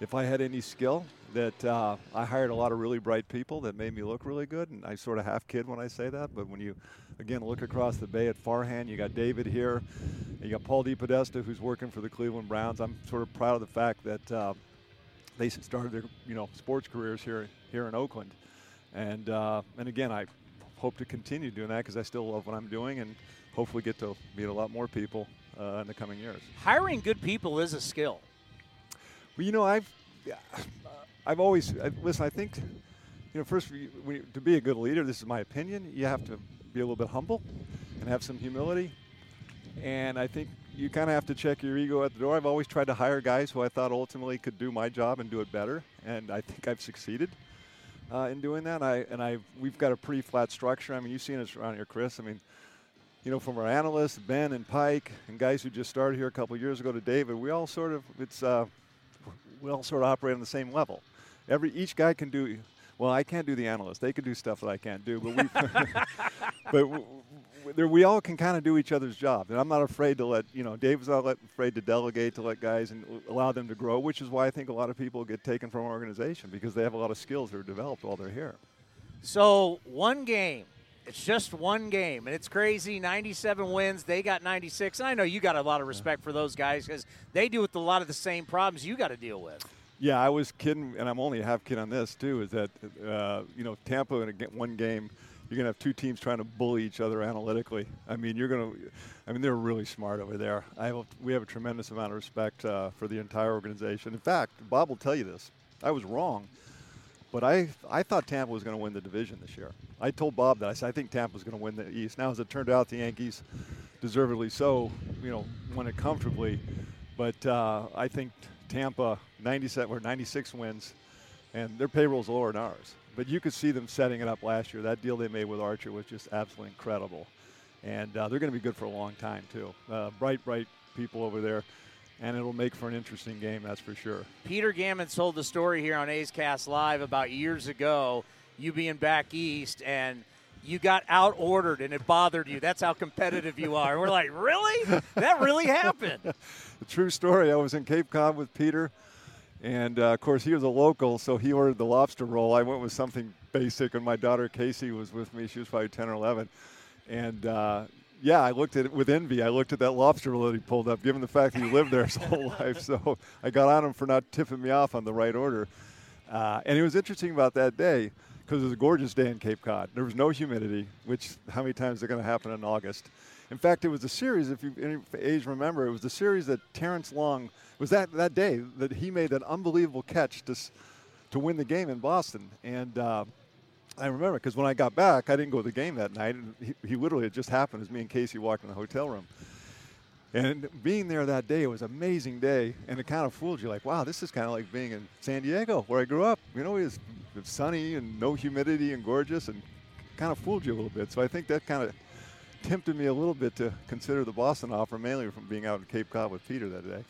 G: if I had any skill, that uh, I hired a lot of really bright people that made me look really good. And I sort of half kid when I say that. But when you, again, look across the bay at Farhan, you got David here, you got Paul DePodesta who's working for the Cleveland Browns. I'm sort of proud of the fact that uh, they started their you know sports careers here here in Oakland. And uh, and again, I hope to continue doing that because I still love what I'm doing and hopefully get to meet a lot more people uh, in the coming years.
D: Hiring good people is a skill.
G: Well, you know, I've I've always I, listen. I think you know, first when, to be a good leader, this is my opinion. You have to be a little bit humble and have some humility. And I think you kind of have to check your ego at the door. I've always tried to hire guys who I thought ultimately could do my job and do it better, and I think I've succeeded uh, in doing that. I and I we've got a pretty flat structure. I mean, you've seen us around here, Chris. I mean, you know, from our analysts, Ben and Pike, and guys who just started here a couple years ago to David, we all sort of it's uh, we all sort of operate on the same level. Every each guy can do. Well, I can't do the analyst. They can do stuff that I can't do, but we. *laughs* but we all can kind of do each other's job, and I'm not afraid to let you know. Dave's not let, afraid to delegate to let guys and allow them to grow, which is why I think a lot of people get taken from our organization because they have a lot of skills that are developed while they're here.
D: So one game, it's just one game, and it's crazy. 97 wins, they got 96. And I know you got a lot of respect for those guys because they deal with a lot of the same problems you got to deal with.
G: Yeah, I was kidding, and I'm only a half kid on this too. Is that uh, you know Tampa in a, one game you're to have two teams trying to bully each other analytically. I mean, you're to, I mean, they're really smart over there. I have, we have a tremendous amount of respect uh, for the entire organization. In fact, Bob will tell you this. I was wrong, but I, I thought Tampa was to win the division this year. I told Bob that. I said, I think Tampa was to win the East. Now, as it turned out, the Yankees, deservedly so, you know, won it comfortably. But uh, I think Tampa, 97 or 96 wins, and their payroll's lower than ours but you could see them setting it up last year. That deal they made with Archer was just absolutely incredible, and uh, they're going to be good for a long time too. Uh, bright, bright people over there, and it'll make for an interesting game, that's for sure.
D: Peter Gammon told the story here on A's Cast Live about years ago, you being back east and. You got out ordered and it bothered you. That's how competitive you are. we're like, really? That really happened.
G: the *laughs* true story. I was in Cape Cod with Peter and uh, of course, he was a local, so he ordered the lobster roll. I went with something basic, and my daughter Casey was with me. She was probably 10 or 11. And uh, yeah, I looked at it with envy. I looked at that lobster roll that he pulled up, given the fact that he lived there his whole *laughs* life. So I got on him for not tipping me off on the right order. Uh, and it was interesting about that day because it was a gorgeous day in Cape Cod. There was no humidity, which how many times are going to happen in August? In fact, it was a series, if you any age remember, it was the series that Terrence Long was that that day that he made that unbelievable catch to to win the game in Boston. And uh, I remember because when I got back, I didn't go to the game that night. And he, he literally it just happened as me and Casey walked in the hotel room. And being there that day, it was an amazing day, and it kind of fooled you. Like, wow, this is kind of like being in San Diego, where I grew up. You know, it was sunny and no humidity and gorgeous, and kind of fooled you a little bit. So I think that kind of tempted me a little bit to consider the Boston offer, mainly from being out in Cape Cod with Peter that day.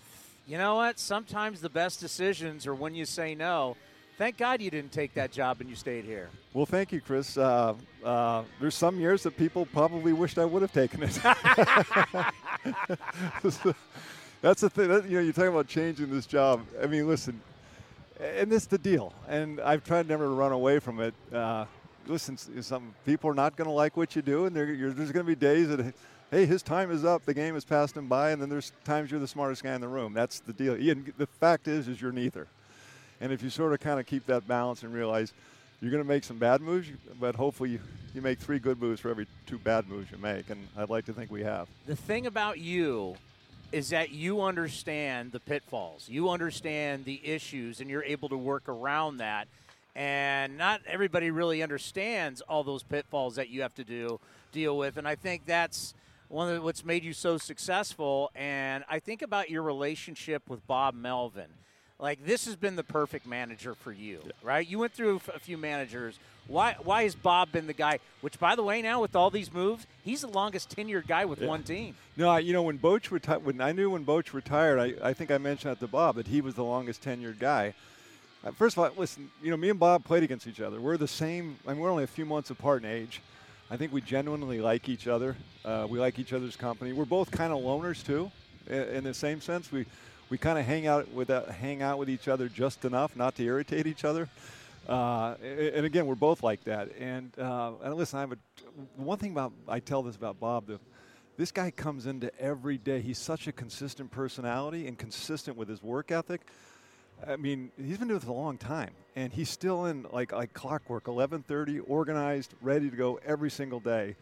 D: You know what? Sometimes the best decisions are when you say no. Thank God you didn't take that job and you stayed here.
G: Well, thank you, Chris. Uh, uh, there's some years that people probably wished I would have taken it. *laughs* That's the thing. That, you know, you're talking about changing this job. I mean, listen, and it's the deal. And I've tried never to run away from it. Uh, listen, some people are not going to like what you do, and there's going to be days that, hey, his time is up, the game has passed him by, and then there's times you're the smartest guy in the room. That's the deal. And the fact is, is you're neither. And if you sort of kind of keep that balance and realize you're going to make some bad moves, but hopefully you, you make three good moves for every two bad moves you make, and I'd like to think we have.
D: The thing about you is that you understand the pitfalls, you understand the issues, and you're able to work around that and not everybody really understands all those pitfalls that you have to do deal with. And I think that's one of what's made you so successful. And I think about your relationship with Bob Melvin. Like this has been the perfect manager for you, yeah. right? You went through a few managers. Why why has Bob been the guy? Which, by the way, now with all these moves, he's the longest tenured guy with yeah. one team.
G: No, you know when Boch retired, when I knew when Boch retired, I, I think I mentioned that to Bob that he was the longest tenured guy. Uh, first of all, listen, you know, me and Bob played against each other. We're the same. I mean, we're only a few months apart in age. I think we genuinely like each other. Uh, we like each other's company. We're both kind of loners too, in, in the same sense. We we kind of hang out with uh, hang out with each other just enough not to irritate each other. Uh, and again, we're both like that. And, uh, and listen, I have a, one thing about I tell this about Bob. The, this guy comes into every day. He's such a consistent personality and consistent with his work ethic. I mean, he's been doing this a long time, and he's still in like like clockwork, 11:30, organized, ready to go every single day,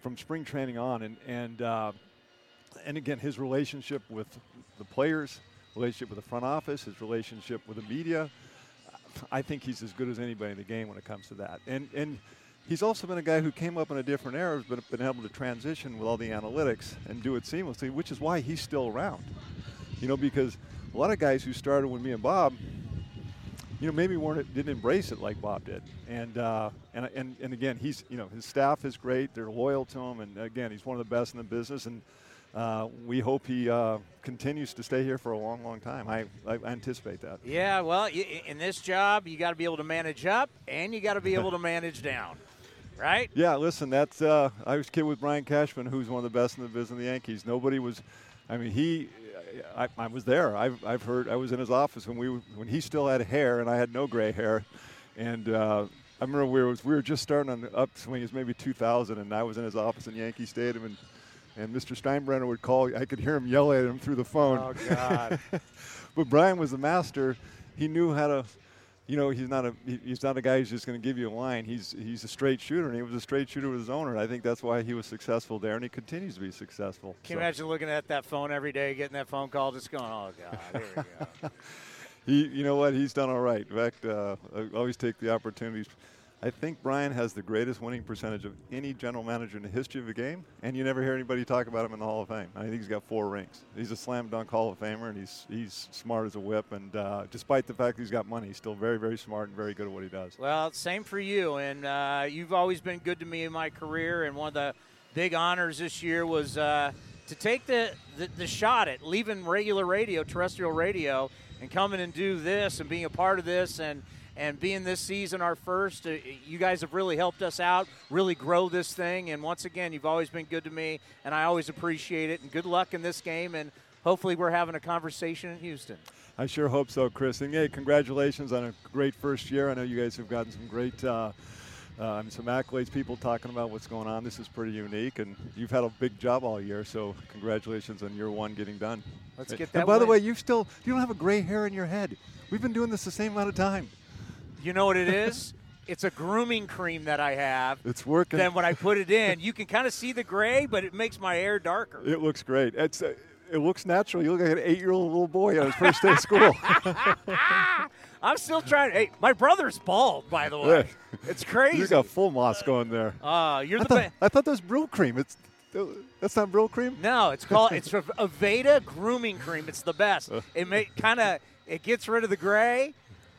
G: from spring training on. And and uh, and again, his relationship with the players, relationship with the front office, his relationship with the media. I think he's as good as anybody in the game when it comes to that. And and he's also been a guy who came up in a different era, but been able to transition with all the analytics and do it seamlessly, which is why he's still around. You know, because a lot of guys who started with me and Bob, you know, maybe weren't didn't embrace it like Bob did. And uh, and and and again, he's you know his staff is great. They're loyal to him, and again, he's one of the best in the business. And uh, we hope he uh, continues to stay here for a long, long time. I, I anticipate that.
D: Yeah, well, in this job, you got to be able to manage up and you got to be able to *laughs* manage down, right?
G: Yeah, listen, that's uh, I was a kid with Brian Cashman, who's one of the best in the business of the Yankees. Nobody was, I mean, he. I, I was there. I've, I've heard. I was in his office when we when he still had hair and I had no gray hair, and uh, I remember we were we were just starting on the upswing. It was maybe 2000, and I was in his office in Yankee Stadium, and and Mr. Steinbrenner would call. I could hear him yell at him through the phone.
D: Oh *laughs* God!
G: but Brian was the master. He knew how to. You know, he's not a he's not a guy who's just going to give you a line. He's he's a straight shooter, and he was a straight shooter with his owner. And I think that's why he was successful there, and he continues to be successful.
D: Can so. you imagine looking at that phone every day, getting that phone call, just going, "Oh God, here we go." *laughs*
G: he, you know what? He's done all right. In fact, uh, I always take the opportunities I think Brian has the greatest winning percentage of any general manager in the history of the game, and you never hear anybody talk about him in the Hall of Fame. I think he's got four rings. He's a slam dunk Hall of Famer, and he's he's smart as a whip. And uh, despite the fact that he's got money, he's still very very smart and very good at what he does.
D: Well, same for you, and uh, you've always been good to me in my career. And one of the big honors this year was uh, to take the, the the shot at leaving regular radio, terrestrial radio, and coming and do this and being a part of this and and being this season our first, uh, you guys have really helped us out, really grow this thing. And once again, you've always been good to me, and I always appreciate it. And good luck in this game, and hopefully, we're having a conversation in Houston.
G: I sure hope so, Chris. And hey, congratulations on a great first year. I know you guys have gotten some great. Uh, uh, some accolades, people talking about what's going on. This is pretty unique, and you've had a big job all year. So congratulations on year one getting done.
D: Let's get that.
G: And by win. the way, you still you don't have a gray hair in your head. We've been doing this the same amount of time.
D: You know what it is? *laughs* it's a grooming cream that I have.
G: It's working.
D: Then when I put it in, *laughs* you can kind of see the gray, but it makes my hair darker.
G: It looks great. It's uh, it looks natural. You look like an eight-year-old little boy on his first day of school. *laughs*
D: I'm still trying. Hey, my brother's bald, by the way. It's crazy.
G: You got full moss going there.
D: Uh, you're
G: I
D: the
G: thought, I thought that was Brylcreem. It's that's not Brylcreem.
D: No, it's called it's a Aveda grooming cream. It's the best. Uh. It may kind of it gets rid of the gray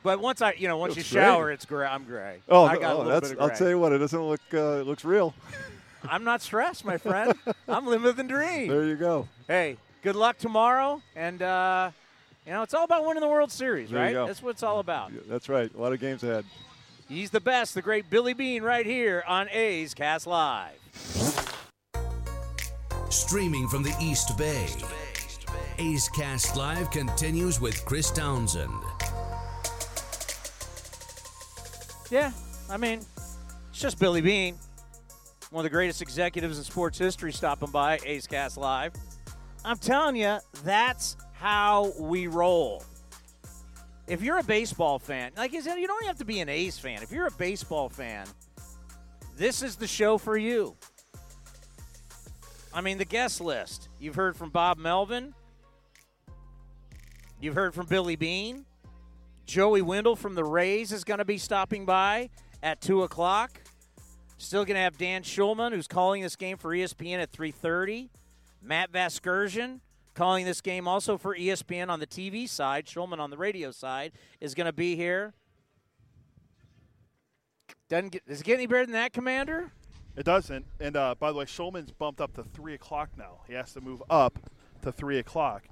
D: but once I, you know, once you shower, it's gray. I'm gray.
G: Oh, I got oh, a little bit of gray. I'll tell you what, it doesn't look. Uh, it looks real. *laughs*
D: I'm not stressed, my friend. *laughs* I'm living the dream.
G: There you go.
D: Hey, good luck tomorrow, and uh, you know it's all about winning the World Series,
G: there
D: right? That's what it's all about.
G: Yeah, that's right. A lot of games ahead.
D: He's the best, the great Billy Beane, right here on A's Cast Live.
B: Streaming from the East Bay. A's Cast Live continues with Chris Townsend.
D: Yeah, I mean, it's just Billy Beane, one of the greatest executives in sports history, stopping by A's Cast Live. I'm telling you, that's how we roll. If you're a baseball fan, like you don't have to be an A's fan. If you're a baseball fan, this is the show for you. I mean, the guest list. You've heard from Bob Melvin. You've heard from Billy Beane. Joey Wendle from the Rays is going to be stopping by at 2 o'clock. Still going to have Dan Shulman, who's calling this game for ESPN at 3.30. Matt Vasgersian calling this game also for ESPN on the TV side. Shulman on the radio side is going to be here. Doesn't get, does it get any better than that, Commander?
E: It doesn't. And uh, by the way, Shulman's bumped up to three o'clock now. He has to move up to three o'clock.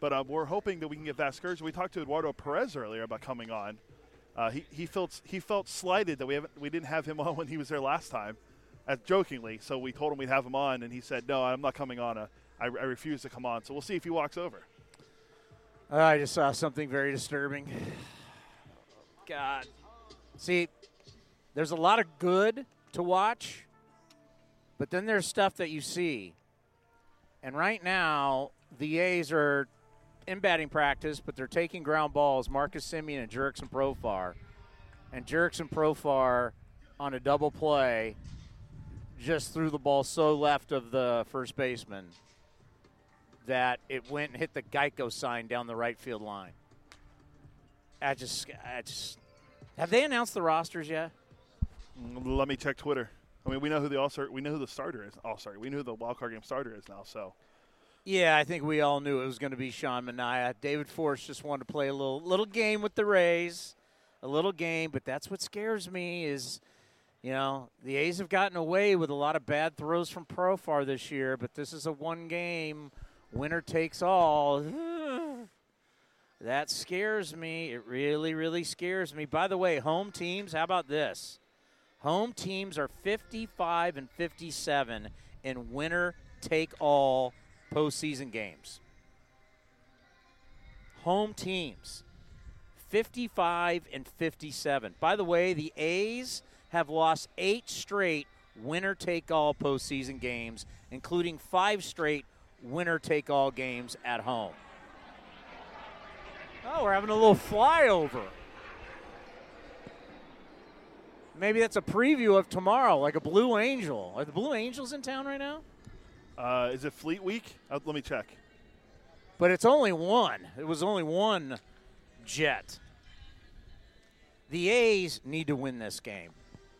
E: But uh, we're hoping that we can get Vasquez. We talked to Eduardo Perez earlier about coming on. Uh, he, he felt he felt slighted that we haven't we didn't have him *laughs* on when he was there last time, as jokingly. So we told him we'd have him on, and he said, "No, I'm not coming on. Uh, I, I refuse to come on." So we'll see if he walks over.
D: I just saw something very disturbing. God. See, there's a lot of good to watch, but then there's stuff that you see. And right now, the A's are in batting practice, but they're taking ground balls. Marcus Semien and Jurickson Profar. And Jurickson Profar on a double play just threw the ball so left of the first baseman that it went and hit the Geico sign down the right field line. I just, I just, have they announced the rosters yet?
E: Let me check Twitter. I mean, we know who the all star. We know who the starter is. Oh, sorry, we know who the wild card game starter is now. So
D: Yeah, I think we all knew it was going to be Sean Manaea. David Forst just wanted to play a little little game with the Rays, a little game. But that's what scares me is, you know, the A's have gotten away with a lot of bad throws from Profar this year. But this is a one game, winner takes all. *sighs* That scares me. It really, really scares me. By the way, home teams, how about this? Home teams are 55 and 57 in winner take all postseason games. Home teams 55 and 57. By the way, the A's have lost eight straight winner take all postseason games, including five straight winner take all games at home. Oh, we're having a little flyover. Maybe that's a preview of tomorrow, like a Blue Angel. Are the Blue Angels in town right now?
E: Uh, is it Fleet Week? Uh, let me check.
D: But it's only one. It was only one jet. The A's need to win this game,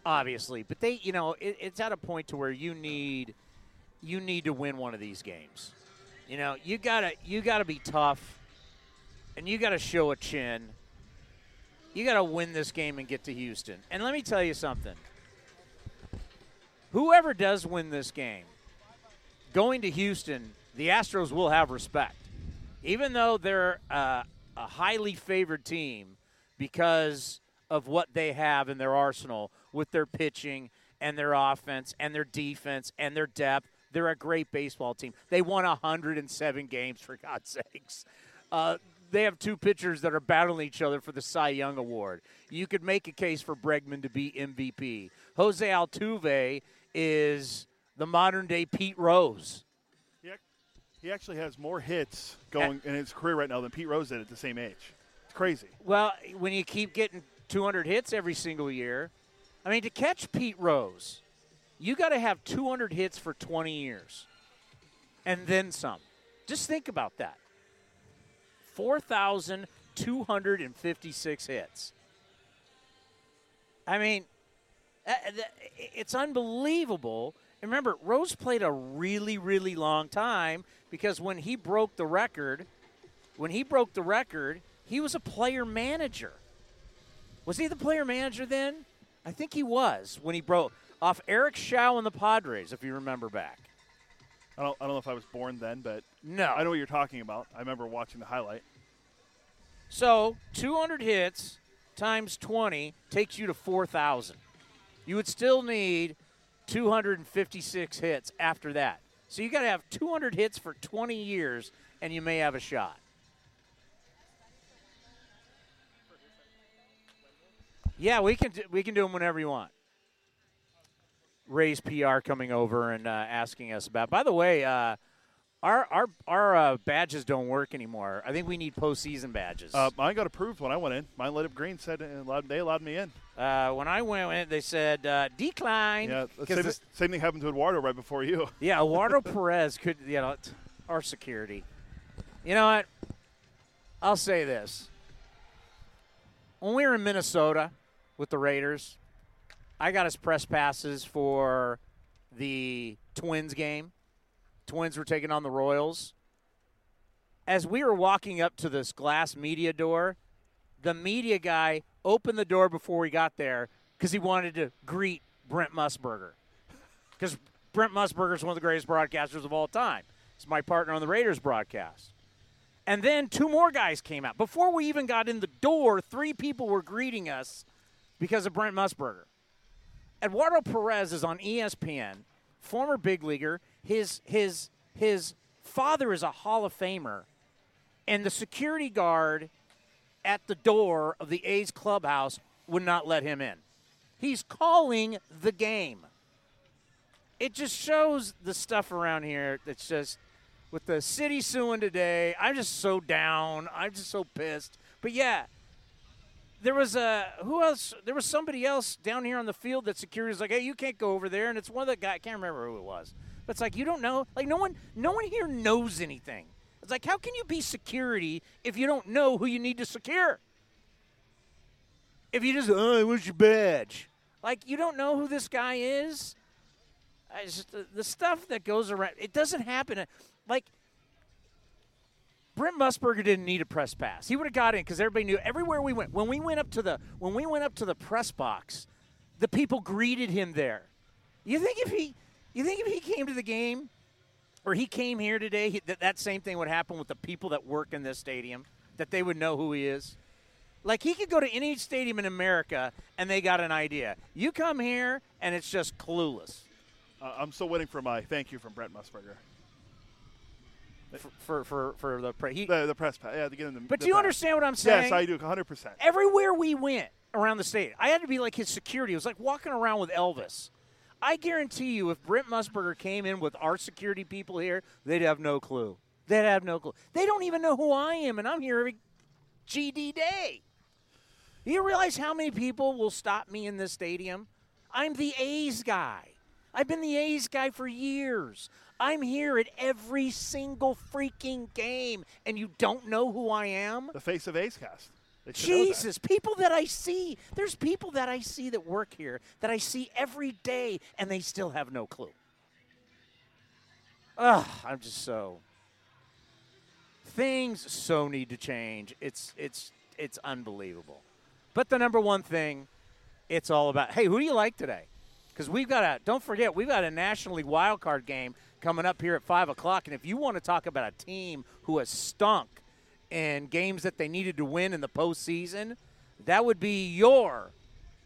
D: obviously. But they, you know, it, it's at a point to where you need, you need to win one of these games. You know, you gotta, you gotta be tough, and you gotta show a chin. You gotta win this game and get to Houston. And let me tell you something. Whoever does win this game, going to Houston, the Astros will have respect. Even though they're uh, a highly favored team because of what they have in their arsenal with their pitching and their offense and their defense and their depth, they're a great baseball team. They won 107 games, for God's sakes. Uh, they have two pitchers that are battling each other for the Cy Young Award. You could make a case for Bregman to be MVP. Jose Altuve is the modern day Pete Rose.
E: He, ac- he actually has more hits going in his career right now than Pete Rose did at the same age. It's crazy.
D: Well, when you keep getting 200 hits every single year, I mean, to catch Pete Rose, you got to have 200 hits for 20 years and then some. Just think about that 4,256 hits. I mean, it's unbelievable. And remember, Rose played a really, really long time because when he broke the record, when he broke the record, he was a player manager. Was he the player manager then? I think he was when he broke off Eric Show and the Padres, if you remember back.
E: I don't, I don't know if I was born then, but
D: No.
E: I know what you're talking about. I remember watching the highlight.
D: So 200 hits times 20 takes you to 4,000. You would still need 256 hits after that. So you got to have 200 hits for 20 years, and you may have a shot. Yeah, we can do, we can do them whenever you want. Ray's PR coming over and uh, asking us about. By the way, uh, our our our uh, badges don't work anymore. I think we need postseason badges.
E: Uh, mine got approved when I went in. Mine lit up green. Said allowed, they allowed me in.
D: Uh, when I went in, they said uh, decline.
E: Yeah, same,
D: this-
E: same thing happened to Eduardo right before you. *laughs*
D: yeah, Eduardo *laughs* Perez could, you know, our security. You know what? I'll say this. when we were in Minnesota with the Raiders, I got us press passes for the Twins game. Twins were taking on the Royals. As we were walking up to this glass media door, the media guy opened the door before we got there because he wanted to greet Brent Musburger. Because Brent Musburger is one of the greatest broadcasters of all time. He's my partner on the Raiders broadcast. And then two more guys came out. Before we even got in the door, three people were greeting us because of Brent Musburger. Eduardo Perez is on ESPN, former big leaguer. His his his father is a Hall of Famer, and the security guard at the door of the A's clubhouse would not let him in. He's calling the game. It just shows the stuff around here that's just with the city suing today. I'm just so down. I'm just so pissed. But yeah, there was a who else? There was somebody else down here on the field that security was like, "Hey, you can't go over there." And it's one of the guy. I can't remember who it was. But it's like you don't know. Like no one, no one here knows anything. It's like how can you be security if you don't know who you need to secure? If you just, oh, what's your badge? Like you don't know who this guy is. Just, the, the stuff that goes around, it doesn't happen. Uh, like Brent Musburger didn't need a press pass. He would have got in because everybody knew everywhere we went. When we went up to the when we went up to the press box, the people greeted him there. You think if he you think if he came to the game or he came here today, he, that that same thing would happen with the people that work in this stadium, that they would know who he is. Like he could go to any stadium in America and they got an idea. You come here and it's just clueless.
E: Uh, I'm still waiting for my thank you from Brent Musburger.
D: For for for, for the pre- he,
E: The, the press pass. Yeah, to get in the.
D: But
E: the
D: do you
E: back.
D: understand what I'm saying?
E: Yes, I do. 100. percent
D: everywhere we went around the state, I had to be like his security. It was like walking around with Elvis. I guarantee you, if Brent Musburger came in with our security people here, they'd have no clue. They'd have no clue. They don't even know who I am, and I'm here every GD day. You realize how many people will stop me in this stadium? I'm the A's guy. I've been the A's guy for years. I'm here at every single freaking game, and you don't know who I am?
E: The face of A's Cast.
D: Jesus, people that I see. There's people that I see that work here that I see every day, and they still have no clue. Ugh, I'm just so. Things so need to change. It's it's it's unbelievable. But the number one thing, it's all about. Hey, who do you like today? Because we've got a. Don't forget, we've got a National League wild card game coming up here at five o'clock. And if you want to talk about a team who has stunk in games that they needed to win in the postseason, that would be your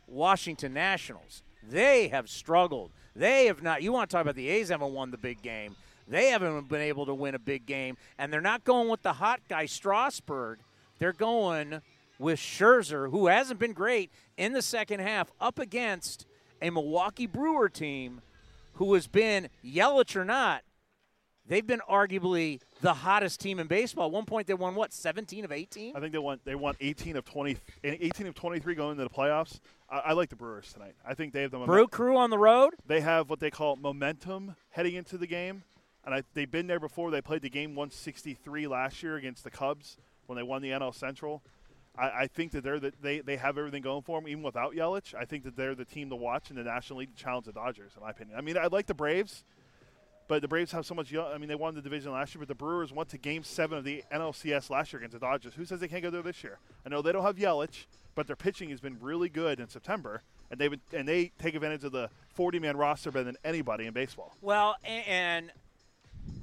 D: Washington Nationals. They have struggled. They have not. You want to talk about the A's haven't won the big game. They haven't been able to win a big game, and they're not going with the hot guy Strasburg. They're going with Scherzer, who hasn't been great in the second half, up against a Milwaukee Brewer team who has been Yelich or not. They've been arguably the hottest team in baseball. At one point, they won what, 17 of 18?
E: I think they won. They won 18 of 20, eh, 18 of 23 going into the playoffs. I, I like the Brewers tonight. I think they have the
D: Brew. Crew on the road.
E: They have what they call momentum heading into the game, and I, they've been there before. They played the game 163 last year against the Cubs when they won the NL Central. I, I think that they're the, they they have everything going for them, even without Yelich. I think that they're the team to watch in the National League to challenge the Dodgers, in my opinion. I mean, I like the Braves. But the Braves have so much. young- I mean, they won the division last year, but the Brewers went to Game Seven of the NLCS last year against the Dodgers. Who says they can't go there this year? I know they don't have Yelich, but their pitching has been really good in September, and they and they take advantage of the 40-man roster better than anybody in baseball.
D: Well, and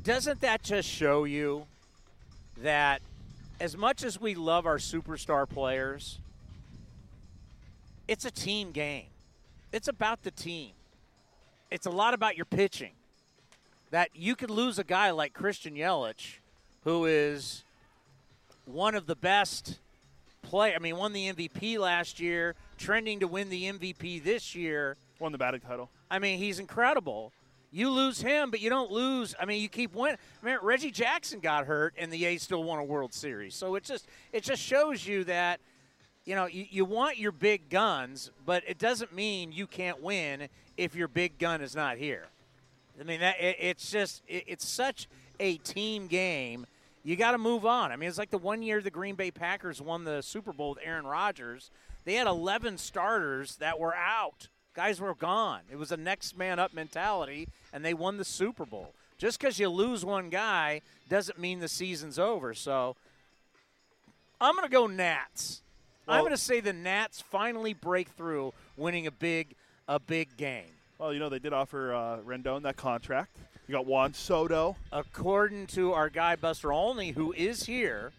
D: doesn't that just show you that as much as we love our superstar players, it's a team game. It's about the team. It's a lot about your pitching. That you could lose a guy like Christian Yelich, who is one of the best play. I mean, won the MVP last year, trending to win the MVP this year.
E: Won the batting title.
D: I mean, he's incredible. You lose him, but you don't lose. I mean, you keep winning. I mean, Reggie Jackson got hurt, and the A's still won a World Series. So it just it just shows you that you know you, you want your big guns, but it doesn't mean you can't win if your big gun is not here. I mean, that it, it's just it, it's such a team game, you got to move on. I mean, it's like the one year the Green Bay Packers won the Super Bowl with Aaron Rodgers. They had 11 starters that were out. Guys were gone. It was a next man up mentality, and they won the Super Bowl. Just because you lose one guy doesn't mean the season's over. So I'm going to go Nats. I'm going to say the Nats finally break through, winning a big, a big game.
E: Well, you know they did offer uh, Rendon that contract. You got Juan Soto.
D: According to our guy Buster Olney, who is here,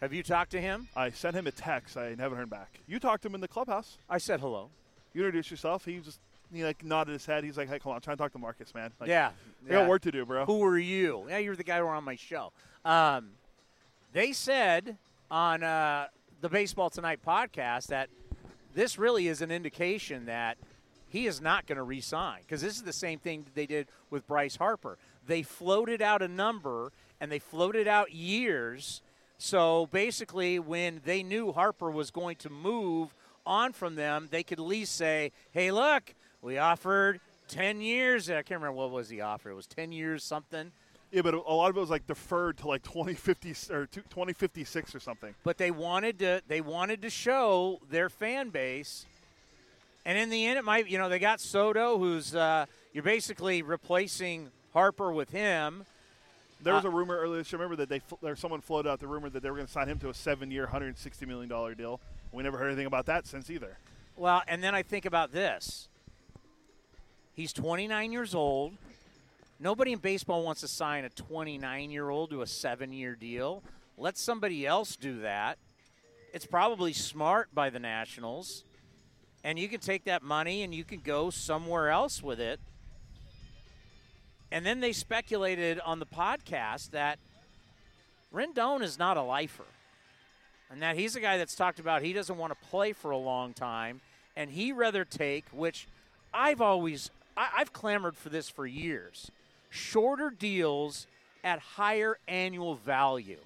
D: have you talked to him?
E: I sent him a text. I haven't heard back. You talked to him in the clubhouse.
D: I said hello.
E: You introduced yourself. He just he like nodded his head. He's like, "Hey, come on, I'm trying to talk to Marcus, man." Like,
D: yeah,
E: I got
D: yeah.
E: work to do, bro.
D: Who are you? Yeah, you're the guy who were on my show. Um, they said on uh, the Baseball Tonight podcast that this really is an indication that he is not going to resign because this is the same thing that they did with Bryce Harper. They floated out a number and they floated out years. So basically, when they knew Harper was going to move on from them, they could at least say, "Hey, look, we offered 10 years." I can't remember what was the offer. It was 10 years something.
E: Yeah, but a lot of it was like deferred to like 2050 or 2056 or something.
D: but they wanted to they wanted to show their fan base and in the end it might you know they got soto who's uh, you're basically replacing harper with him
E: There was
D: Uh,
E: a rumor earlier this year. Remember that they there someone floated out the rumor that they were going to sign him to a seven-year, 160 million dollar deal. We never heard anything about that since either.
D: well and then i think about this he's 29 years old nobody in baseball wants to sign a 29 year old to a seven year deal let somebody else do that it's probably smart by the nationals and you can take that money and you can go somewhere else with it. And then they speculated on the podcast that Rendon is not a lifer. And that he's a guy that's talked about he doesn't want to play for a long time and he rather take which I've always I, I've clamored for this for years. Shorter deals at higher annual value.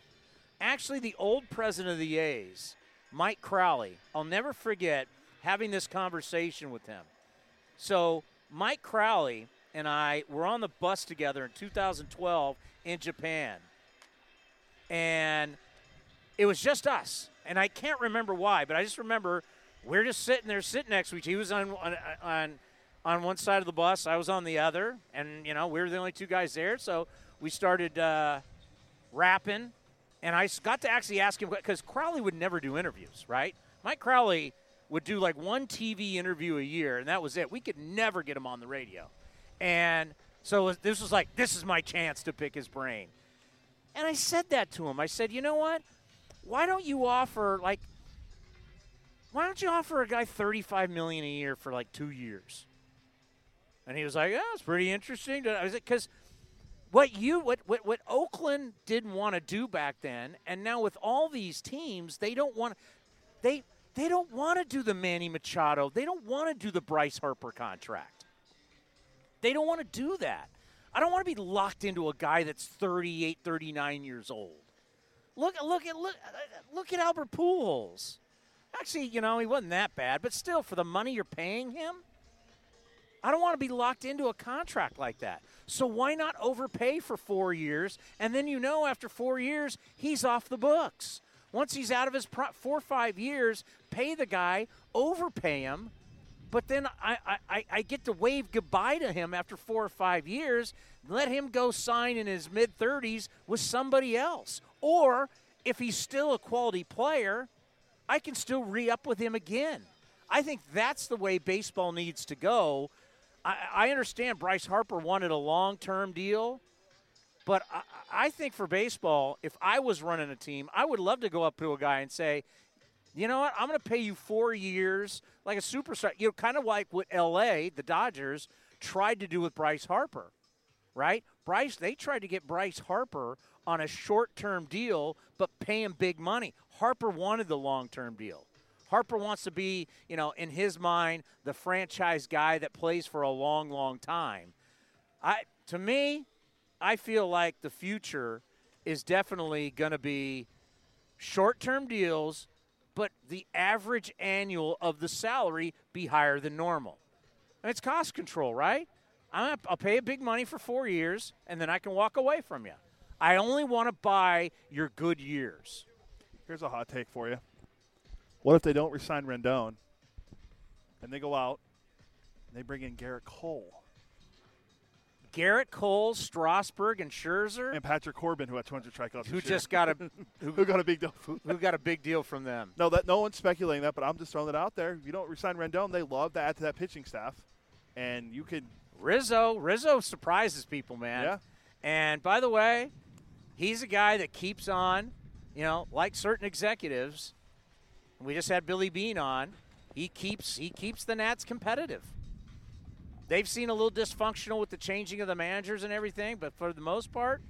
D: Actually, the old president of the A's, Mike Crowley, I'll never forget having this conversation with him. So, Mike Crowley and I were on the bus together in 2012 in Japan. And it was just us. And I can't remember why, but I just remember we're just sitting there, sitting next to each. He was on on on, on one side of the bus, I was on the other, and you know we were the only two guys there. So we started uh, rapping, and I got to actually ask him because Crowley would never do interviews, right? Mike Crowley would do like one TV interview a year, and that was it. We could never get him on the radio, and so this was like this is my chance to pick his brain. And I said that to him. I said, you know what? Why don't you offer like why don't you offer a guy 35 million a year for like 2 years? And he was like, "Yeah, it's pretty interesting." I was like, "Cuz what you what, what what Oakland didn't want to do back then, and now with all these teams, they don't want they they don't want to do the Manny Machado. They don't want to do the Bryce Harper contract. They don't want to do that. I don't want to be locked into a guy that's 38, 39 years old. Look, look at look, look at Albert Pujols. Actually, you know he wasn't that bad, but still, for the money you're paying him, I don't want to be locked into a contract like that. So why not overpay for four years, and then you know after four years he's off the books. Once he's out of his pro- four or five years, pay the guy, overpay him, but then I, I- I, get to wave goodbye to him after four or five years, let him go sign in his mid 30s with somebody else. Or if he's still a quality player, I can still re up with him again. I think that's the way baseball needs to go. I, I understand Bryce Harper wanted a long term deal, but I, I think for baseball, if I was running a team, I would love to go up to a guy and say, you know what? I'm going to pay you four years like a superstar. You know, kind of like what L.A., the Dodgers, tried to do with Bryce Harper, right? Bryce, they tried to get Bryce Harper on a short term deal, but pay him big money. Harper wanted the long term deal. Harper wants to be, you know, in his mind, the franchise guy that plays for a long, long time. I, to me, I feel like the future is definitely going to be short-term deals, but the average annual of the salary be higher than normal. And it's cost control, right? I'm, I'll pay a big money for four years, and then I can walk away from you. I only want to buy your good years.
E: Here's a hot take for you. What if they don't resign Rendon and they go out and they bring in Gerrit Cole
D: Gerrit Cole, Strasburg, and Scherzer,
E: and Patrick Corbin, who had 200 strikeouts,
D: who
E: this year.
D: just got a *laughs*
E: who
D: who,
E: got a big deal?
D: who got a big deal from them.
E: No, that no one's speculating that, but I'm just throwing it out there. If you don't resign Rendon, they love to add to that pitching staff, and you could.
D: Rizzo, Rizzo surprises people, man.
E: Yeah.
D: And by the way, he's a guy that keeps on, you know, like certain executives. We just had Billy Beane on. He keeps he keeps the Nats competitive. They've seen a little dysfunctional with the changing of the managers and everything, but for the most part,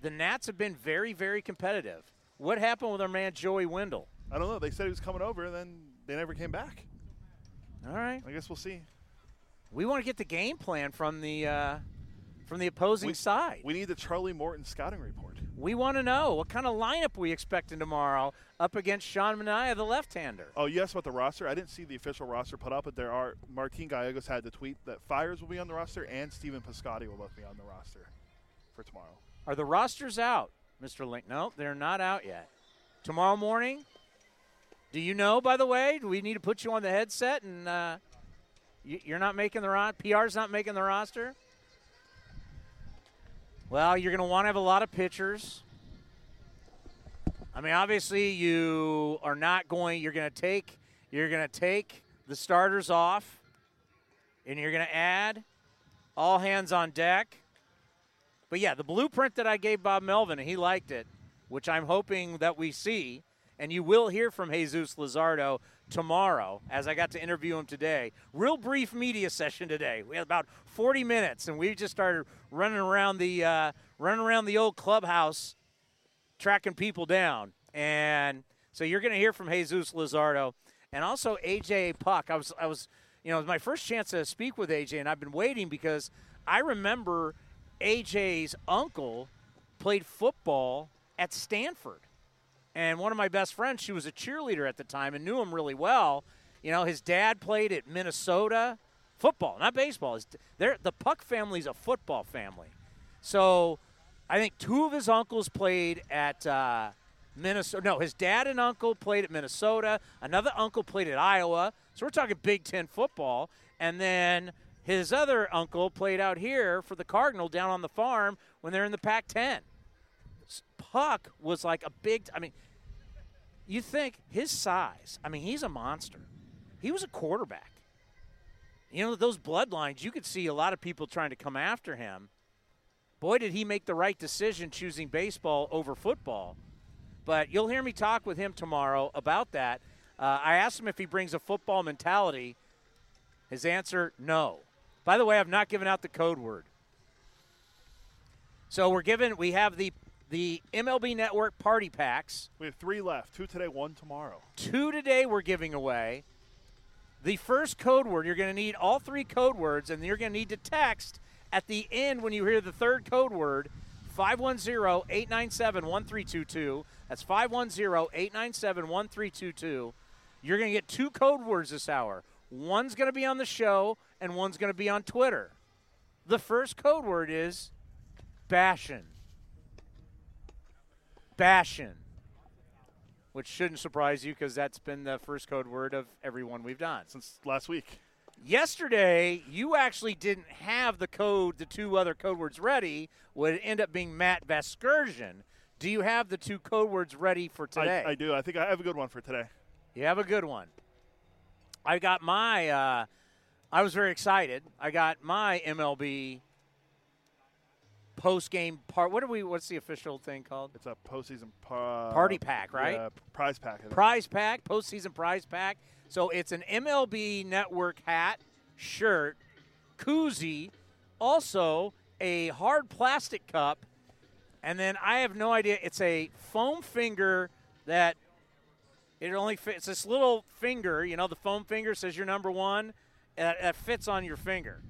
D: the Nats have been very, very competitive. What happened with our man Joey Wendle?
E: I don't know. They said he was coming over, and then they never came back.
D: All right,
E: I guess we'll see.
D: we want to get the game plan from the uh, from the opposing
E: We-
D: side.
E: We need the Charlie Morton scouting report.
D: We want to know what kind of lineup we expecting tomorrow up against Sean Manaea, the left-hander.
E: Oh, you asked about the roster. I didn't see the official roster put up, but there are. Martin Gallegos had the tweet that Fiers will be on the roster and Stephen Piscotty will both be on the roster for tomorrow.
D: Are the rosters out, Mr. Link? No, they're not out yet. Tomorrow morning. Do you know? By the way, do we need to put you on the headset and uh, you, you're not making the ro- PR's not making the roster? Well, you're going to want to have a lot of pitchers. I mean, obviously, you are not going. You're going to take. You're going to take the starters off, and you're going to add all hands on deck. But yeah, the blueprint that I gave Bob Melvin, and he liked it, which I'm hoping that we see, and you will hear from Jesus Luzardo tomorrow, as I got to interview him today. Real brief media session today. We had about 40 minutes, and we just started running around the uh, running around the old clubhouse, tracking people down. And so you're going to hear from Jesus Luzardo, and also AJ Puk. I was I was you know it was my first chance to speak with AJ, and I've been waiting because I remember AJ's uncle played football at Stanford. And one of my best friends, she was a cheerleader at the time and knew him really well. You know, his dad played at Minnesota football, not baseball. They're, the Puk family's a football family. So I think two of his uncles played at uh, Minnesota. No, his dad and uncle played at Minnesota. Another uncle played at Iowa. So we're talking Big Ten football. And then his other uncle played out here for the Cardinal down on the farm when they're in the Pac 10. Puk was like a big. I mean, you think his size. I mean, he's a monster. He was a quarterback. You know those bloodlines. You could see a lot of people trying to come after him. Boy, did he make the right decision choosing baseball over football. But you'll hear me talk with him tomorrow about that. Uh, I asked him if he brings a football mentality. His answer, no. By the way, I've not given out the code word. So we're given. We have the the MLB Network party packs.
E: We have three left two today, one tomorrow.
D: Two today we're giving away. The first code word, you're going to need all three code words, and you're going to need to text at the end when you hear the third code word 510 897 1322. That's 510 897 1322. You're going to get two code words this hour. One's going to be on the show, and one's going to be on Twitter. The first code word is bashin'. Bashin'. Which shouldn't surprise you because that's been the first code word of everyone we've done.
E: Since last week.
D: Yesterday, you actually didn't have the code, the two other code words ready. Would end up being Matt Vasgersian. Do you have the two code words ready for today?
E: I, I do. I think I have a good one for today.
D: You have a good one. I got my. Uh, I was very excited. I got my MLB post game part. What are we? What's the official thing called?
E: It's a postseason pa-
D: Party pack, right?
E: Yeah, prize pack.
D: Prize pack, postseason prize pack. So it's an MLB Network hat, shirt, koozie, also a hard plastic cup, and then I have no idea. It's a foam finger that it only fits. This little finger, you know, the foam finger says you're number one. That fits on your finger.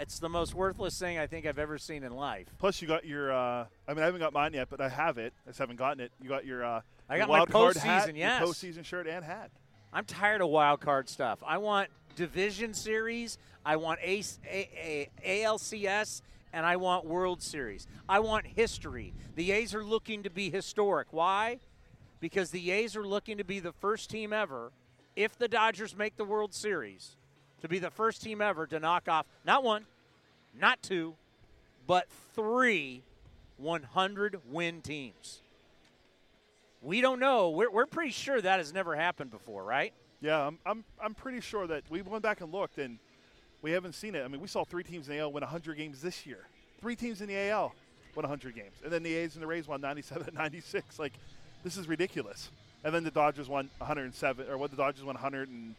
D: It's the most worthless thing I think I've ever seen in life.
E: Plus, you got your. Uh, I mean, I haven't got mine yet, but I have it. I just haven't gotten it. You got your. Uh,
D: I got my
E: wild card hat,
D: postseason, yes.
E: Your postseason shirt and hat.
D: I'm tired of wild card stuff. I want division series. I want A- A- A- ALCS and I want World Series. I want history. The A's are looking to be historic. Why? Because the A's are looking to be the first team ever, if the Dodgers make the World Series, to be the first team ever to knock off not one, not two, but three 100 win teams. We don't know. We're, we're pretty sure that has never happened before, right?
E: Yeah, I'm, I'm, I'm pretty sure that we went back and looked, and we haven't seen it. I mean, we saw three teams in the AL win 100 games this year. Three teams in the AL won 100 games. And then the A's and the Rays won 97 and *laughs* 96. Like, this is ridiculous. And then the Dodgers won 107, or what the Dodgers won 100 and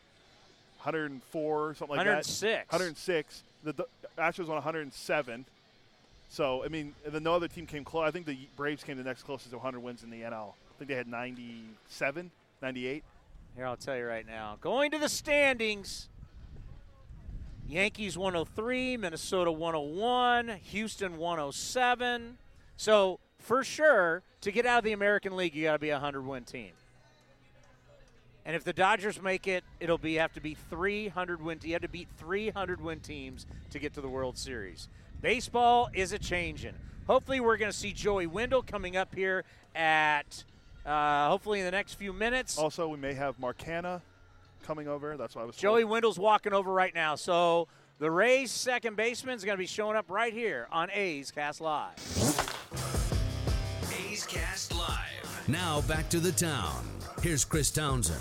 E: 104, something like
D: 106.
E: that. 106. 106. The Astros won 107. So, I mean, then no other team came close. I think the Braves came the next closest to 100 wins in the NL. I think they had 97, 98.
D: Here, I'll tell you right now. Going to the standings Yankees 103, Minnesota 101, Houston 107. So, for sure, to get out of the American League, you got to be a 100 win team. And if the Dodgers make it, it'll be have to be 300 win. You have to beat 300 win teams to get to the World Series. Baseball is a changing. Hopefully, we're going to see Joey Wendle coming up here at uh, hopefully in the next few minutes.
E: Also, we may have Marcana coming over. That's why I was.
D: Joey
E: told.
D: Wendle's walking over right now. So the Rays second baseman is going to be showing up right here on A's Cast Live.
B: A's Cast Live. Now back to the town. Here's Chris Townsend.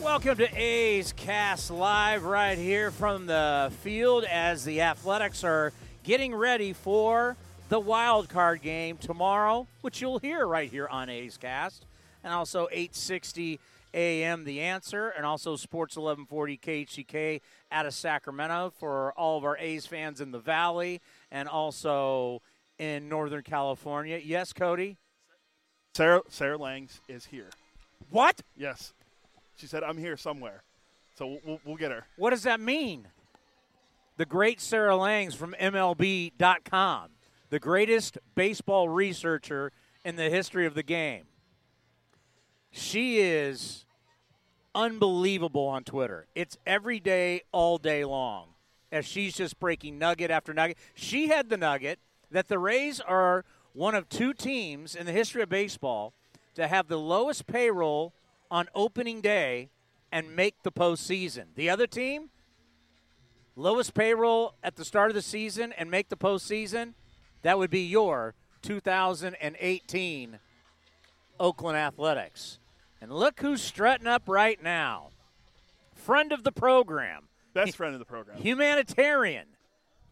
D: Welcome to A's Cast Live right here from the field as the Athletics are getting ready for the wild card game tomorrow, which you'll hear right here on A's Cast, and also 860 AM The Answer, and also Sports 1140 KHTK out of Sacramento for all of our A's fans in the Valley and also in Northern California. Yes, Cody?
E: Sarah Sarah Langs is here.
D: What?
E: Yes, she said I'm here somewhere, so we'll, we'll, we'll get her.
D: What does that mean? The great Sarah Langs from MLB.com, the greatest baseball researcher in the history of the game. She is unbelievable on Twitter. It's every day, all day long, as she's just breaking nugget after nugget. She had the nugget that the Rays are one of two teams in the history of baseball to have the lowest payroll on opening day and make the postseason. The other team, lowest payroll at the start of the season and make the postseason, that would be your 2018 Oakland Athletics. And look who's strutting up right now. Friend of the program,
E: Best friend of the program.
D: humanitarian,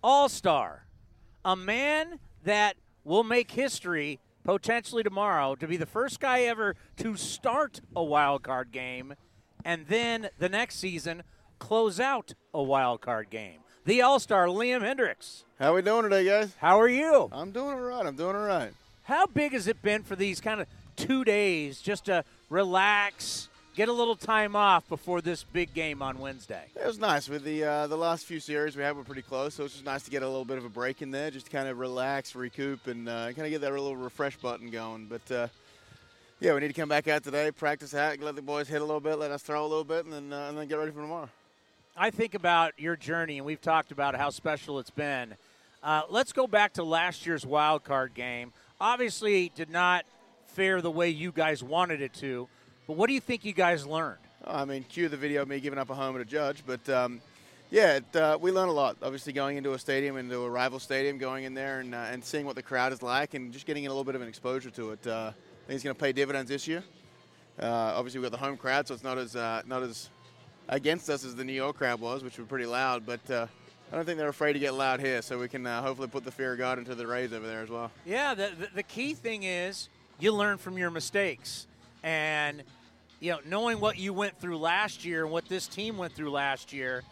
D: all star, a man that will make history potentially tomorrow to be the first guy ever to start a wild card game and then the next season close out a wild card game. The all star, Liam Hendriks.
H: How we doing today, guys?
D: How are you?
H: I'm doing all right. I'm doing all right.
D: How big has it been for these kind of two days just to relax, get a little time off before this big game on Wednesday?
H: It was nice with the uh, the last few series we had were pretty close, so it's just nice to get a little bit of a break in there, just to kind of relax, recoup, and uh, kind of get that little refresh button going. But uh, yeah, we need to come back out today, practice out, let the boys hit a little bit, let us throw a little bit, and then uh, and then get ready for tomorrow.
D: I think about your journey, and we've talked about how special it's been. Uh, let's go back to last year's wild card game. Obviously, did not fare the way you guys wanted it to, but what do you think you guys learned?
H: Oh, I mean, cue the video of me giving up a home to Judge, but um, yeah, it, uh, we learned a lot. Obviously, going into a stadium, into a rival stadium, going in there and, uh, and seeing what the crowd is like, and just getting a little bit of an exposure to it. Uh, I think it's going to pay dividends this year. Uh, obviously, we've got the home crowd, so it's not as uh, not as against us as the New York crowd was, which were pretty loud. But uh, I don't think they're afraid to get loud here, so we can hopefully put the fear of God into the Rays over there as well.
D: Yeah, the, the, the key thing is you learn from your mistakes. And, you know, knowing what you went through last year and what this team went through last year,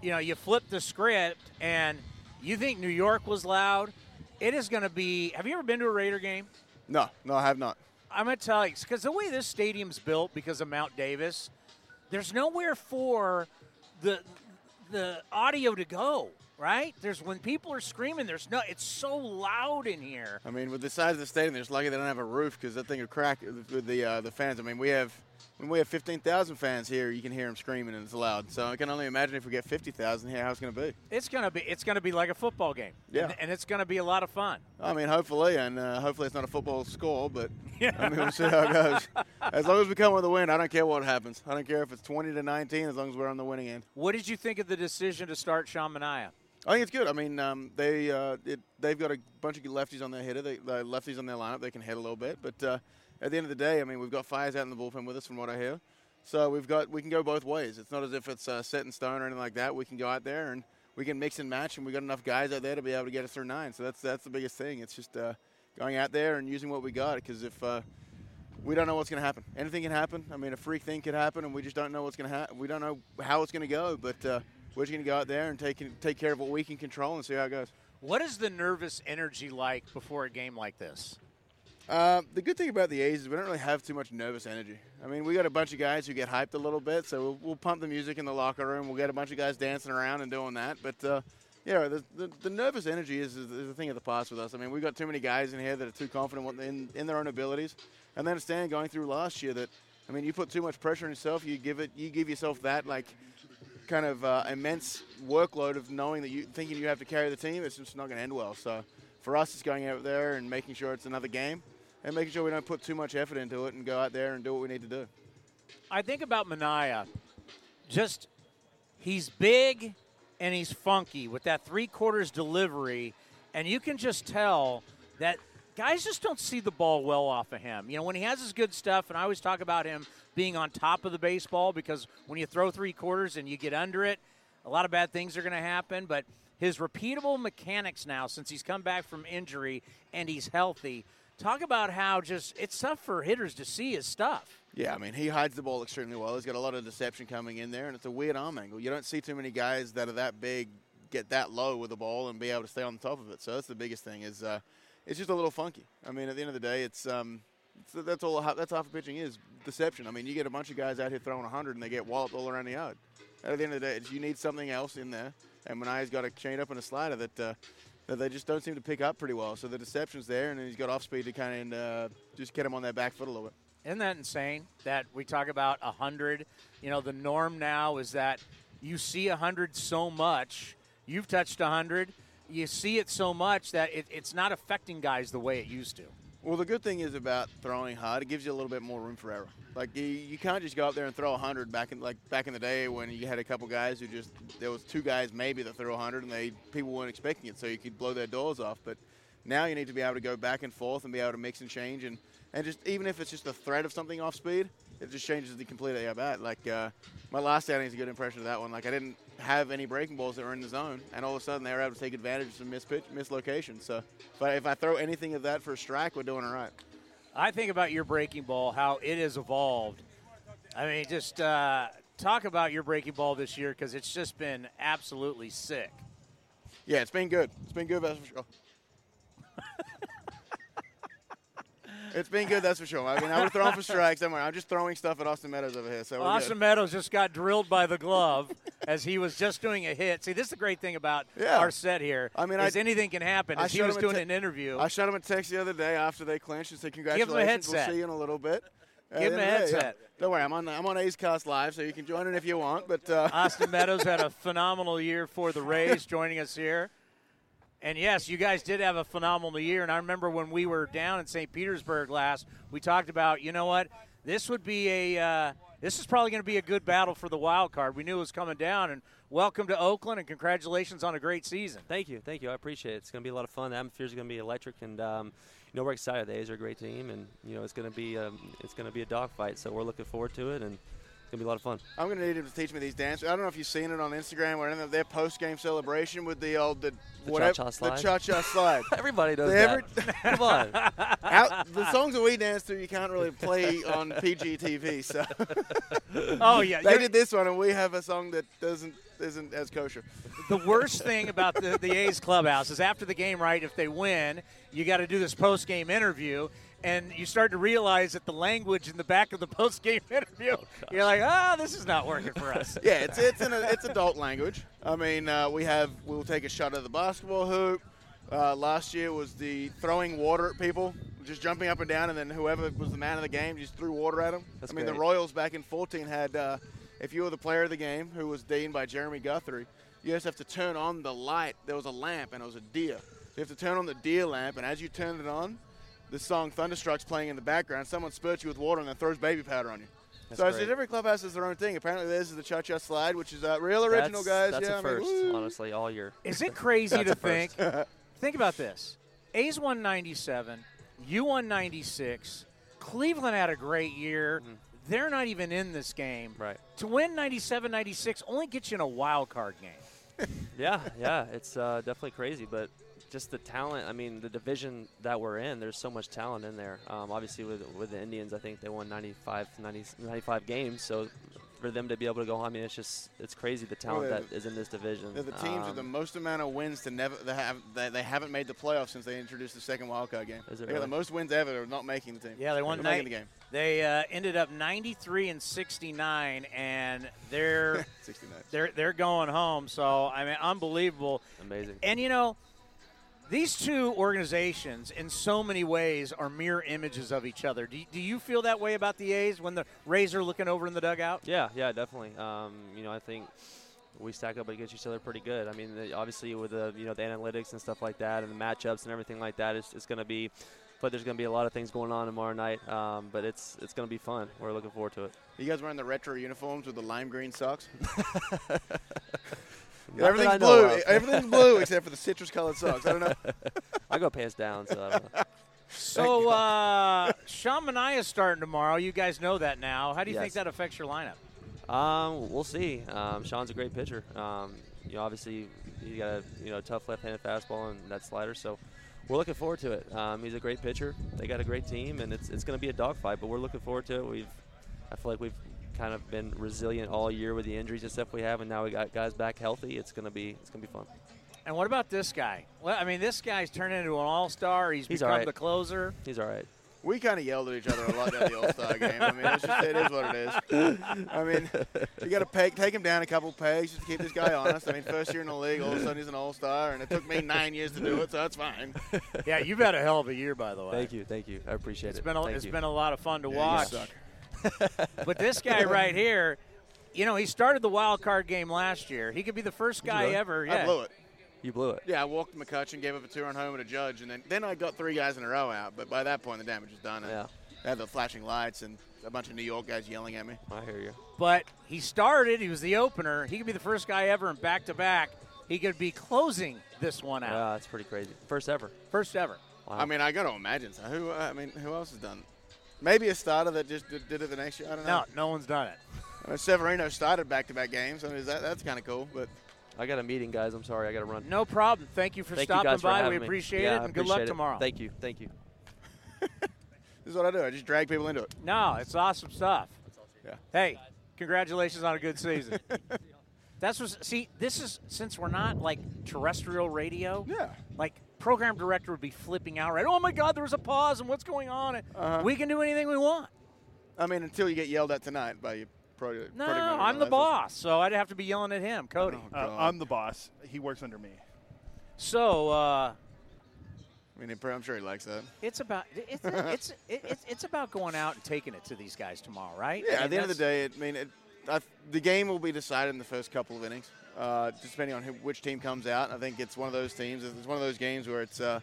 D: you know, you flip the script and you think New York was loud. It is going to be. Have you ever been to a Raider game?
H: No, no, I have not.
D: I'm going to tell you, because the way this stadium's built because of Mount Davis, there's nowhere for the the audio to go. Right? There's when people are screaming. There's no. It's so loud in here.
H: I mean, with the size of the stadium, they're just lucky they don't have a roof because that thing would crack with the uh, the fans. I mean, we have when we have 15,000 fans here, you can hear them screaming and it's loud. So I can only imagine if we get 50,000 here, how it's going to be.
D: It's gonna be it's gonna be like a football game.
H: Yeah.
D: and, and it's gonna be a lot of fun.
H: I mean, hopefully, and uh, hopefully it's not a football score, but I mean, we'll see how it goes. *laughs* As long as we come with a win, I don't care what happens. I don't care if it's 20 to 19, as long as we're on the winning end.
D: What did you think of the decision to start Sean Manaea?
H: I think it's good. I mean, um, they uh, it, they've got a bunch of lefties on their hitter. They, they lefties on their lineup. They can hit a little bit, but uh, at the end of the day, I mean, we've got Fiers out in the bullpen with us, from what I hear. So we've got we can go both ways. It's not as if it's uh, set in stone or anything like that. We can go out there and we can mix and match, and we've got enough guys out there to be able to get us through nine. So that's that's the biggest thing. It's just uh, going out there and using what we got. Because if uh, we don't know what's going to happen, anything can happen. I mean, a freak thing could happen, and we just don't know what's going to happen. We don't know how it's going to go, but uh, we're just going to go out there and take take care of what we can control and see how it goes.
D: What is the nervous energy like before a game like this?
H: Uh, the good thing about the A's is we don't really have too much nervous energy. I mean, we got a bunch of guys who get hyped a little bit, so we'll, we'll pump the music in the locker room. We'll get a bunch of guys dancing around and doing that. But uh, yeah, the, the, the nervous energy is, is, is a thing of the past with us. I mean, we've got too many guys in here that are too confident in, in their own abilities, and then understand going through last year that I mean, you put too much pressure on yourself. You give it, you give yourself that like kind of uh, immense workload of knowing that you thinking you have to carry the team. It's just not going to end well. So for us, it's going out there and making sure it's another game and making sure we don't put too much effort into it and go out there and do what we need to do.
D: I think about Manaea. Just he's big and he's funky with that three quarters delivery, and you can just tell that guys just don't see the ball well off of him. You know, when he has his good stuff, and I always talk about him being on top of the baseball because when you throw three quarters and you get under it, a lot of bad things are going to happen. But his repeatable mechanics now, since he's come back from injury and he's healthy, talk about how just it's tough for hitters to see his stuff.
H: Yeah, I mean, he hides the ball extremely well. He's got a lot of deception coming in there, and it's a weird arm angle. You don't see too many guys that are that big get that low with the ball and be able to stay on top of it. So that's the biggest thing is uh, it's just a little funky. I mean, at the end of the day, it's, um, it's that's all that's half the pitching is deception. I mean, you get a bunch of guys out here throwing 100 and they get walloped all around the yard. At the end of the day, you need something else in there, and Manaea's got a change up and a slider that. Uh, that they just don't seem to pick up pretty well. So the deception's there, and then he's got off speed to kind of uh, just get him on that back foot a little bit.
D: Isn't that insane that we talk about 100? You know, the norm now is that you see 100 so much. You've touched 100. You see it so much that it, it's not affecting guys the way it used to.
H: Well, the good thing is about throwing hard, it gives you a little bit more room for error. Like you, you can't just go up there and throw 100 back in like back in the day when you had a couple guys who just there was two guys maybe that threw 100 and they people weren't expecting it, so you could blow their doors off. But now you need to be able to go back and forth and be able to mix and change and and just even if it's just a threat of something off speed, it just changes the complete at bat. Like uh, my last outing is a good impression of that one. Like I didn't have any breaking balls that were in the zone, and all of a sudden they were able to take advantage of some miss pitch, mislocation. So if I, if I throw anything of that for a strike, we're doing all right.
D: I think about your breaking ball, how it has evolved. I mean, just uh, talk about your breaking ball this year because it's just been absolutely sick.
H: Yeah, it's been good. It's been good, that's for sure. It's been good, that's for sure. I mean, I was throwing for strikes. I'm just throwing stuff at Austin Meadows over here. So
D: Austin
H: good.
D: Meadows just got drilled by the glove *laughs* as he was just doing a hit. See, this is the great thing about
H: Yeah.
D: our set here.
H: I mean,
D: is
H: I-
D: anything can happen.
H: I
D: he was doing
H: te-
D: an interview.
H: I shot him a text the other day after they clinched and said,
D: him a
H: "Congratulations, we'll see you in a little bit."
D: Give him a
H: end of the day,
D: headset.
H: yeah. Don't worry, I'm on I'm on A's Cast Live, so you can join in if you want. But uh,
D: Austin *laughs* Meadows had a phenomenal year for the Rays, joining us here. And yes, you guys did have a phenomenal year. And I remember when we were down in St. Petersburg last, we talked about, you know what, this would be a, uh, this is probably going to be a good battle for the wild card. We knew it was coming down. And welcome to Oakland, and congratulations on a great season.
I: Thank you, thank you. I appreciate it. It's going to be a lot of fun. The atmosphere is going to be electric, and um, you know we're excited. The A's are a great team, and you know it's going to be um, it's going to be a dogfight. So we're looking forward to it, and it's going to be a lot of fun.
H: I'm going to need him to teach me these dances. I don't know if you've seen it on Instagram or anything. Their post game celebration with the old the,
I: The
H: whatever
I: cha-cha
H: the
I: slide?
H: cha cha *laughs* slide.
I: Everybody does
H: They
I: that. *laughs* Come on. *laughs*
H: Out, the songs that we dance to, you can't really play on PGTV. So
D: Oh, yeah.
H: they did this one, and we have a song that doesn't isn't as kosher.
D: the worst thing about the, the A's clubhouse is after the game, right? If they win, you got to do this post game interview, and you start to realize that the language in the back of the *laughs* post game interview, *laughs* you're like, ah, this is not working for us. *laughs*
H: Yeah, it's it's an, it's adult language. I mean, uh, we have we'll take a shot at the basketball hoop. Uh, last year was the throwing water at people. just jumping up and down, and then whoever was the man of the game just threw water at him.
I: That's
H: I mean,
I: great.
H: the Royals back in 14 had, uh, if you were the player of the game, who was deemed by Jeremy Guthrie, you just have to turn on the light. There was a lamp, and it was a deer. So you have to turn on the deer lamp, and as you turn it on, the song Thunderstruck's playing in the background. Someone spurts you with water and then throws baby powder on you.
I: That's
H: so it's
I: great.
H: every clubhouse has their own thing. Apparently, this is the Cha Cha Slide, which is uh, real original,
I: that's,
H: guys.
I: That's
H: yeah,
I: a
H: I mean,
I: first,
H: woo.
I: honestly, all year.
D: Is it crazy *laughs* to think? think about this. A's won 97, you won 96. Cleveland had a great year. They're not even in this game.
I: Right.
D: To win 97 96 only gets you in a wild card game. *laughs*
I: yeah, yeah, it's uh, definitely crazy, but just the talent. I mean, the division that we're in, there's so much talent in there. Um, obviously, with with the Indians, I think they won 95, 90, 95 games. So for them to be able to go, home, I mean, it's just it's crazy the talent
H: they're
I: that is in this division.
H: They're the teams with the
I: Um,
H: most amount of wins to never they have they, they haven't made the playoffs since they introduced the second wild card game.
I: Is it
H: they got the most wins ever of not making the team.
D: Yeah, they won
H: Or
D: ni-
H: making the game.
D: They uh, ended up 93 and 69, and they're *laughs*
H: 69.
D: they're they're going home. So I mean, unbelievable.
I: Amazing.
D: And you know, these two organizations, in so many ways, are mirror images of each other. Do, do you feel that way about the A's when the Rays are looking over in the dugout?
I: Yeah, yeah, definitely. Um, you know, I think we stack up against each other pretty good. I mean, the, obviously with the you know the analytics and stuff like that, and the matchups and everything like that, it's, it's going to be. But there's going to be a lot of things going on tomorrow night. Um, but it's it's going to be fun. We're looking forward to it.
H: You guys wearing the retro uniforms with the lime green socks? *laughs*
I: Not
H: Everything's blue. *laughs* Everything's blue except for the citrus colored socks. I don't know. *laughs*
I: I go pants down, so I don't know.
D: So uh, Sean Manaea is starting tomorrow. You guys know that now. How do you think that affects your lineup?
I: Um, we'll see. Um, Sean's a great pitcher. Um, you know, obviously, he got a you know tough left-handed fastball and that slider. So we're looking forward to it. Um, he's a great pitcher. They got a great team, and it's it's going to be a dogfight. But we're looking forward to it. We've I feel like we've kind of been resilient all year with the injuries and stuff we have, and now we got guys back healthy. It's gonna be it's gonna be fun.
D: And what about this guy? Well, I mean, this guy's turned into an all-star. He's,
I: He's
D: become
I: all right.
D: the closer.
I: He's all right.
H: We kind of yelled at each other a lot at the All Star game. I mean, it's just, it is what it is. I mean, you got to peg, take him down a couple pegs just to keep this guy honest. I mean, first year in the league, all of a sudden he's an All Star, and it took me nine years to do it, so that's fine.
D: Yeah, you've had a hell of a year, by the way.
I: Thank you, thank you. I appreciate
D: It's
I: it.
D: been a,
I: Thank
D: it's
I: you.
D: been a lot of fun to
H: Yeah, you
D: watch.
H: Suck. *laughs*
D: but this guy right here, you know, he started the wild card game last year. He could be the first guy
I: really?
D: ever.
H: I
D: Yeah.
H: blew it.
I: You blew it.
H: Yeah, I walked McCutcheon, gave up a two-run home to Judge, and then then I got three guys in a row out. But by that point, the damage was done. and
I: Yeah.
H: I had the flashing lights and a bunch of New York guys yelling at me.
I: I hear you.
D: But he started. He was the opener. He could be the first guy ever in back to back. He could be closing this one out.
I: Yeah, it's pretty crazy. First ever.
D: First ever.
I: Wow.
H: I mean, I got to imagine. So who? I mean, who else has done? It? Maybe a starter that just did, did it the next year. I don't know.
D: No, no one's done it.
H: Uh, Severino started back-to-back games. I mean, is that that's kind of cool. But
I: I got a meeting, guys. I'm sorry. I got to run.
D: No problem. Thank you for
I: Thank you
D: stopping
I: guys
D: by.
I: having
D: we appreciate
I: Yeah,
D: it,
I: I
D: and good luck
I: it.
D: tomorrow.
I: Thank you. Thank you. *laughs*
H: this is what I do. I just drag people into it.
D: No, it's awesome stuff.
H: Yeah.
D: Hey, congratulations on a good season. *laughs* That's what. See, this is since we're not like terrestrial radio.
H: Yeah.
D: Like program director would be flipping out, right? Oh my God, there was a pause, and what's going on?
H: Uh-huh.
D: We can do anything we want.
H: I mean, until you get yelled at tonight by your pro.
D: No,
H: product manager,
D: I'm the boss, so I'd have to be yelling at him, Cody.
H: Oh,
E: Uh, I'm the boss. He works under me.
D: So uh,
H: I mean, I'm sure he likes that.
D: it's about it's it's it, it's it's about going out and taking it to these guys tomorrow, right? *laughs*
H: Yeah,
D: I mean,
H: at the end of the day, it, I mean, it, I, the game will be decided in the first couple of innings, uh, depending on who, which team comes out. I think it's one of those teams. It's one of those games where it's uh,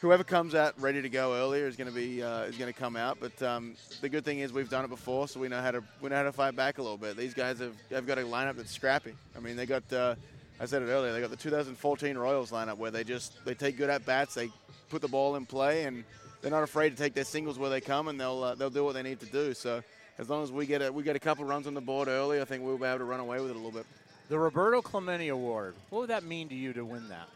H: whoever comes out ready to go earlier is going to be uh, is going to come out. But um, the good thing is we've done it before, so we know how to we know how to fight back a little bit. These guys have, have got a lineup that's scrappy. I mean, they got. Uh, I said it earlier. They got the 2014 Royals lineup where they just they take good at bats, they put the ball in play, and they're not afraid to take their singles where they come, and they'll uh, they'll do what they need to do. So as long as we get a we get a couple runs on the board early, I think we'll be able to run away with it a little bit.
D: the Roberto Clemente Award. What would that mean to you to win that?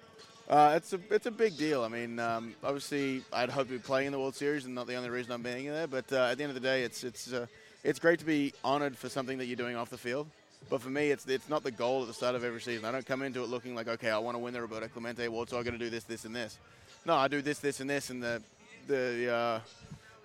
H: Uh, it's a it's a big deal. I mean, um, obviously, I'd hope to be playing in the World Series, and not the only reason I'm being there. But uh, at the end of the day, it's it's uh, it's great to be honored for something that you're doing off the field. But for me, it's it's not the goal at the start of every season. I don't come into it looking like, okay, I want to win the Roberto Clemente Award, so I'm going to do this, this, and this. No, I do this, this, and this, and the the uh,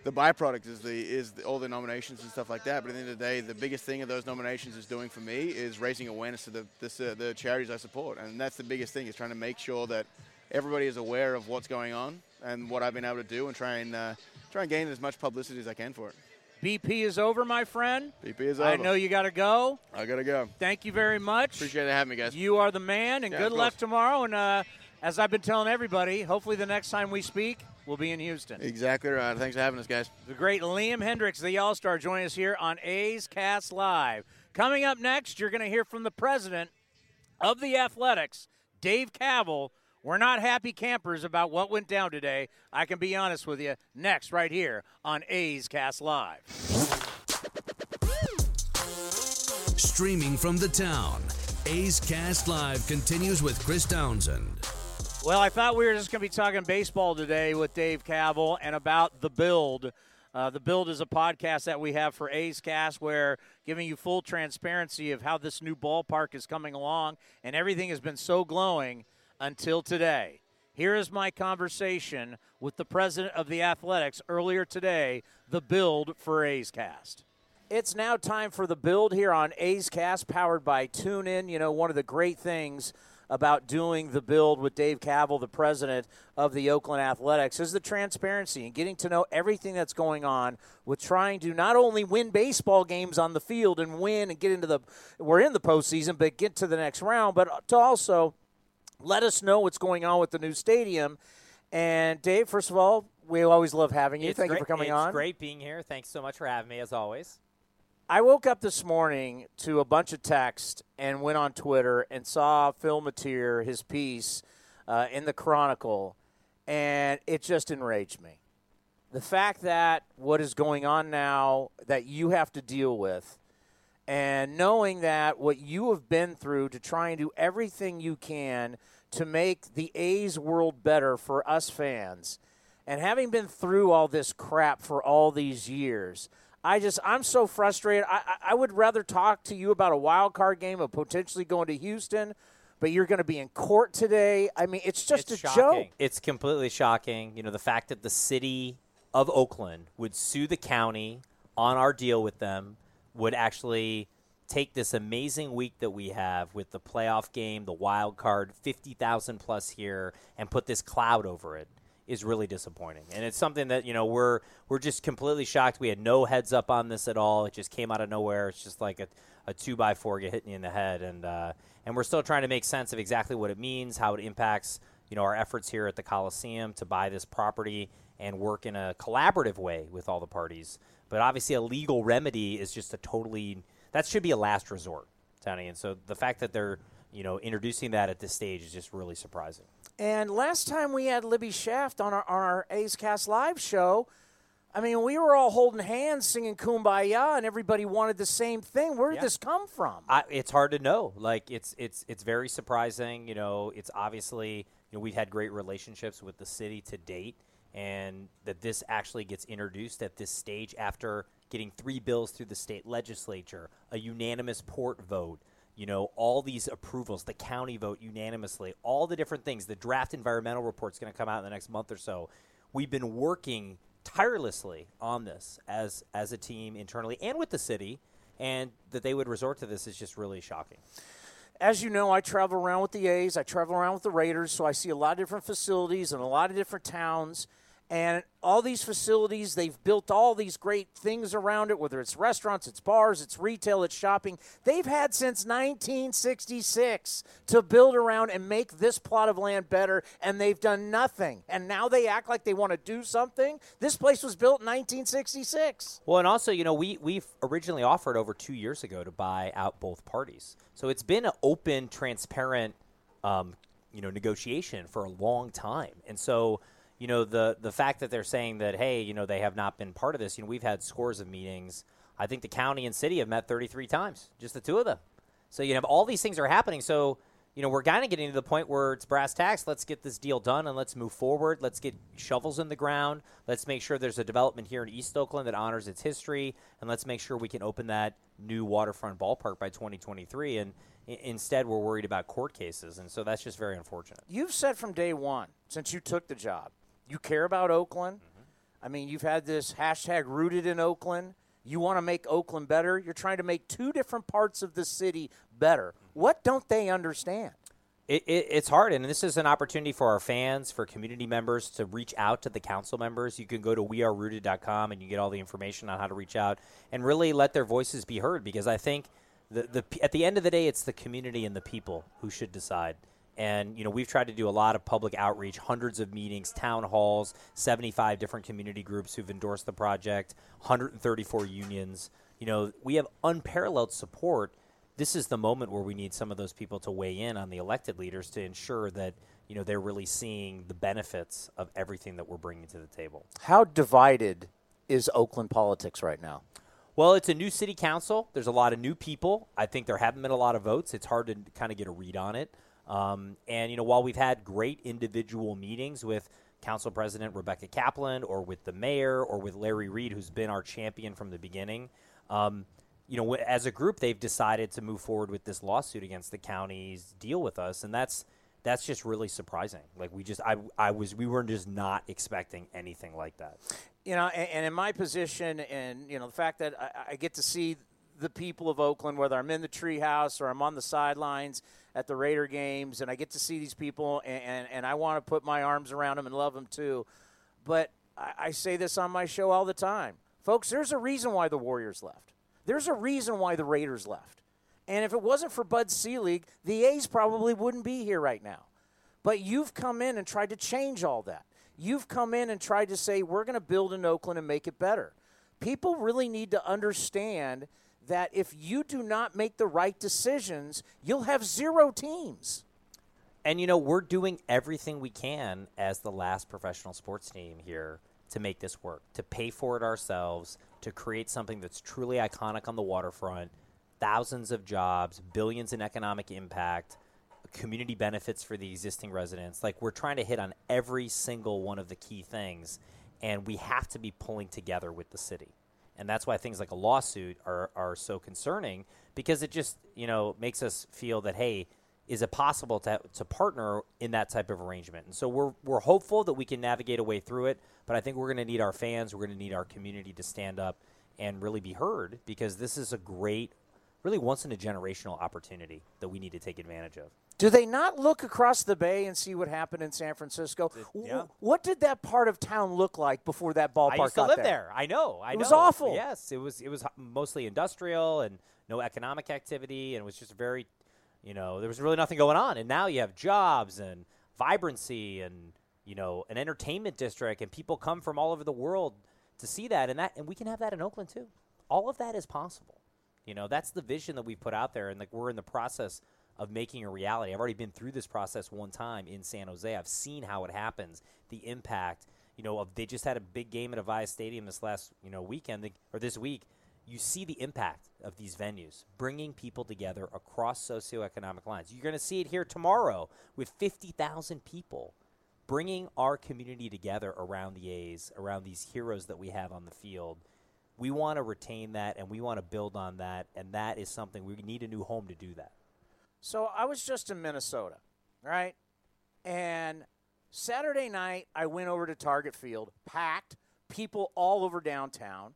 H: the byproduct is the is the, all the nominations and stuff like that. But at the end of the day, the biggest thing of those nominations is doing for me is raising awareness to the this, uh, the charities I support, and that's the biggest thing is trying to make sure that everybody is aware of what's going on and what I've been able to do, and try and uh, try and gain as much publicity as I can for it.
D: BP is over, my friend.
H: BP is over.
D: I know you got to go.
H: I gotta go.
D: Thank you very much.
H: Appreciate it having me, guys.
D: You are the man, and
H: Yeah,
D: good luck tomorrow. And uh, as I've been telling everybody, hopefully the next time we speak, we'll be in Houston.
H: Exactly right. Thanks for having us, guys.
D: The great Liam Hendriks, the All Star, joining us here on A's Cast Live. Coming up next, you're going to hear from the president of the Athletics, Dave Kaval. We're not happy campers about what went down today. I can be honest with you. Next, right here on A's Cast Live.
B: Streaming from the town, A's Cast Live continues with Chris Townsend.
D: Well, I thought we were just going to be talking baseball today with Dave Kaval and about the build. Uh, the build is a podcast that we have for A's Cast, where giving you full transparency of how this new ballpark is coming along, and everything has been so glowing until today. Here is my conversation with the president of the Athletics earlier today. The build for A's Cast. It's now time for the build here on A's Cast, powered by TuneIn. You know, one of the great things about doing the build with Dave Kaval, the president of the Oakland Athletics, is the transparency and getting to know everything that's going on with trying to not only win baseball games on the field and win and get into the we're in the postseason, but get to the next round, but to also let us know what's going on with the new stadium. And Dave, first of all, we always love having you.
J: It's
D: Thank
J: great,
D: you for coming
J: it's
D: on.
J: great being here. Thanks so much for having me, as always.
D: I woke up this morning to a bunch of text and went on Twitter and saw Phil Matier, his piece uh, in the Chronicle, and it just enraged me. The fact that what is going on now that you have to deal with, and knowing that what you have been through to try and do everything you can to make the A's world better for us fans, and having been through all this crap for all these years, I just I'm so frustrated. I, I I would rather talk to you about a wild card game of potentially going to Houston, but you're going to be in court today. I mean, it's just
J: it's
D: a
J: shocking.
D: joke.
J: It's completely shocking. You know, the fact that the city of Oakland would sue the county on our deal with them would actually take this amazing week that we have with the playoff game, the wild card, 50,000 plus here, and put this cloud over it is really disappointing. And it's something that, you know, we're we're just completely shocked. We had no heads up on this at all. It just came out of nowhere. It's just like a, a two by four get hitting you in the head. And uh, and we're still trying to make sense of exactly what it means, how it impacts, you know, our efforts here at the Coliseum to buy this property and work in a collaborative way with all the parties. But obviously a legal remedy is just a totally that should be a last resort, Tony. And so the fact that they're, you know, introducing that at this stage is just really surprising.
D: And last time we had Libby Schaaf on our, on our A's Cast Live show, I mean, we were all holding hands singing Kumbaya, and everybody wanted the same thing. Where did
J: Yeah.
D: this come from?
J: I, it's hard to know. Like it's it's it's very surprising. You know, it's obviously you know we've had great relationships with the city to date, and that this actually gets introduced at this stage after getting three bills through the state legislature, a unanimous port vote. You know, all these approvals, the county vote unanimously, all the different things. The draft environmental report's going to come out in the next month or so. We've been working tirelessly on this as as a team internally and with the city, and that they would resort to this is just really shocking.
D: As you know, I travel around with the A's, I travel around with the Raiders, so I see a lot of different facilities in a lot of different towns. And all these facilities, they've built all these great things around it, whether it's restaurants, it's bars, it's retail, it's shopping. They've had since 1966 to build around and make this plot of land better, and they've done nothing. And now they act like they want to do something. This place was built in 1966.
J: Well, and also, you know, we we originally offered over two years ago to buy out both parties, so it's been an open, transparent, um, you know, negotiation for a long time, and so. You know the the fact that they're saying that hey you know they have not been part of this you know we've had scores of meetings. I think the county and city have met 33 times just the two of them. So you know all these things are happening. So you know we're kind of getting to the point where it's brass tacks. Let's get this deal done and let's move forward. Let's get shovels in the ground. Let's make sure there's a development here in east oakland that honors its history. And let's make sure we can open that new waterfront ballpark by 2023 and instead we're worried about court cases. And so that's just very unfortunate.
D: You've said from day one, since you took the job, you care about Oakland. Mm-hmm. I mean, you've had this hashtag rooted in Oakland. You want to make Oakland better. You're trying to make two different parts of the city better. What don't they understand?
J: It, it, it's hard, and this is an opportunity for our fans, for community members to reach out to the council members. You can go to wearerooted.com and you get all the information on how to reach out and really let their voices be heard. Because I think the, the at the end of the day, it's the community and the people who should decide. And you know, we've tried to do a lot of public outreach, hundreds of meetings, town halls, 75 different community groups who've endorsed the project, 134 unions. You know, we have unparalleled support this is the moment where we need some of those people to weigh in on the elected leaders to ensure that you know they're really seeing the benefits of everything that we're bringing to the table.
D: How divided is Oakland politics right now?
J: Well, it's a new city council. There's a lot of new people. I think there haven't been a lot of votes. It's hard to kind of get a read on it. Um, and you know, while we've had great individual meetings with Council President Rebecca Kaplan, or with the mayor, or with Larry Reid, who's been our champion from the beginning. Um, you know, as a group, they've decided to move forward with this lawsuit against the county's deal with us, and that's that's just really surprising. Like we just, I, I was, we were just not expecting anything like that.
D: You know, and, and in my position, and you know, the fact that I, I, get to see the people of Oakland, whether I'm in the treehouse or I'm on the sidelines at the Raider games, and I get to see these people, and, and, and I want to put my arms around them and love them too. But I, I say this on my show all the time, folks. There's a reason why the Warriors left. There's a reason why the Raiders left. And if it wasn't for Bud Selig, the A's probably wouldn't be here right now. But you've come in and tried to change all that. You've come in and tried to say, we're going to build in Oakland and make it better. People really need to understand that if you do not make the right decisions, you'll have zero teams.
J: And, you know, we're doing everything we can as the last professional sports team here to make this work, to pay for it ourselves, to create something that's truly iconic on the waterfront, thousands of jobs, billions in economic impact, community benefits for the existing residents. Like we're trying to hit on every single one of the key things, and we have to be pulling together with the city. And that's why things like a lawsuit are, are so concerning because it just, you know, makes us feel that, hey, is it possible to, to partner in that type of arrangement? And so we're, we're hopeful that we can navigate a way through it, but I think we're going to need our fans, we're going to need our community to stand up and really be heard because this is a great, really once in a generational opportunity that we need to take advantage of.
D: Do they not look across the bay and see what happened in San Francisco?
J: Yeah.
D: What did that part of town look like before that ballpark
J: I used to live
D: there?
J: there. I know. I
D: It was awful.
J: Yes, it was. It was mostly industrial and no economic activity, and it was just very, you know, there was really nothing going on. And now you have jobs and vibrancy and you know an entertainment district, and people come from all over the world to see that, and that, and we can have that in Oakland too. All of that is possible. You know, that's the vision that we've put out there, and like we're in the process of making a reality. I've already been through this process one time in San Jose. I've seen how it happens, the impact. You know, of they just had a big game at Avaya Stadium this last you know weekend or this week. You see the impact of these venues, bringing people together across socioeconomic lines. You're going to see it here tomorrow with 50,000 people bringing our community together around the A's, around these heroes that we have on the field. We want to retain that and we want to build on that, and that is something we need a new home to do that.
D: So I was just in Minnesota, right? And Saturday night, I went over to Target Field, packed, people all over downtown.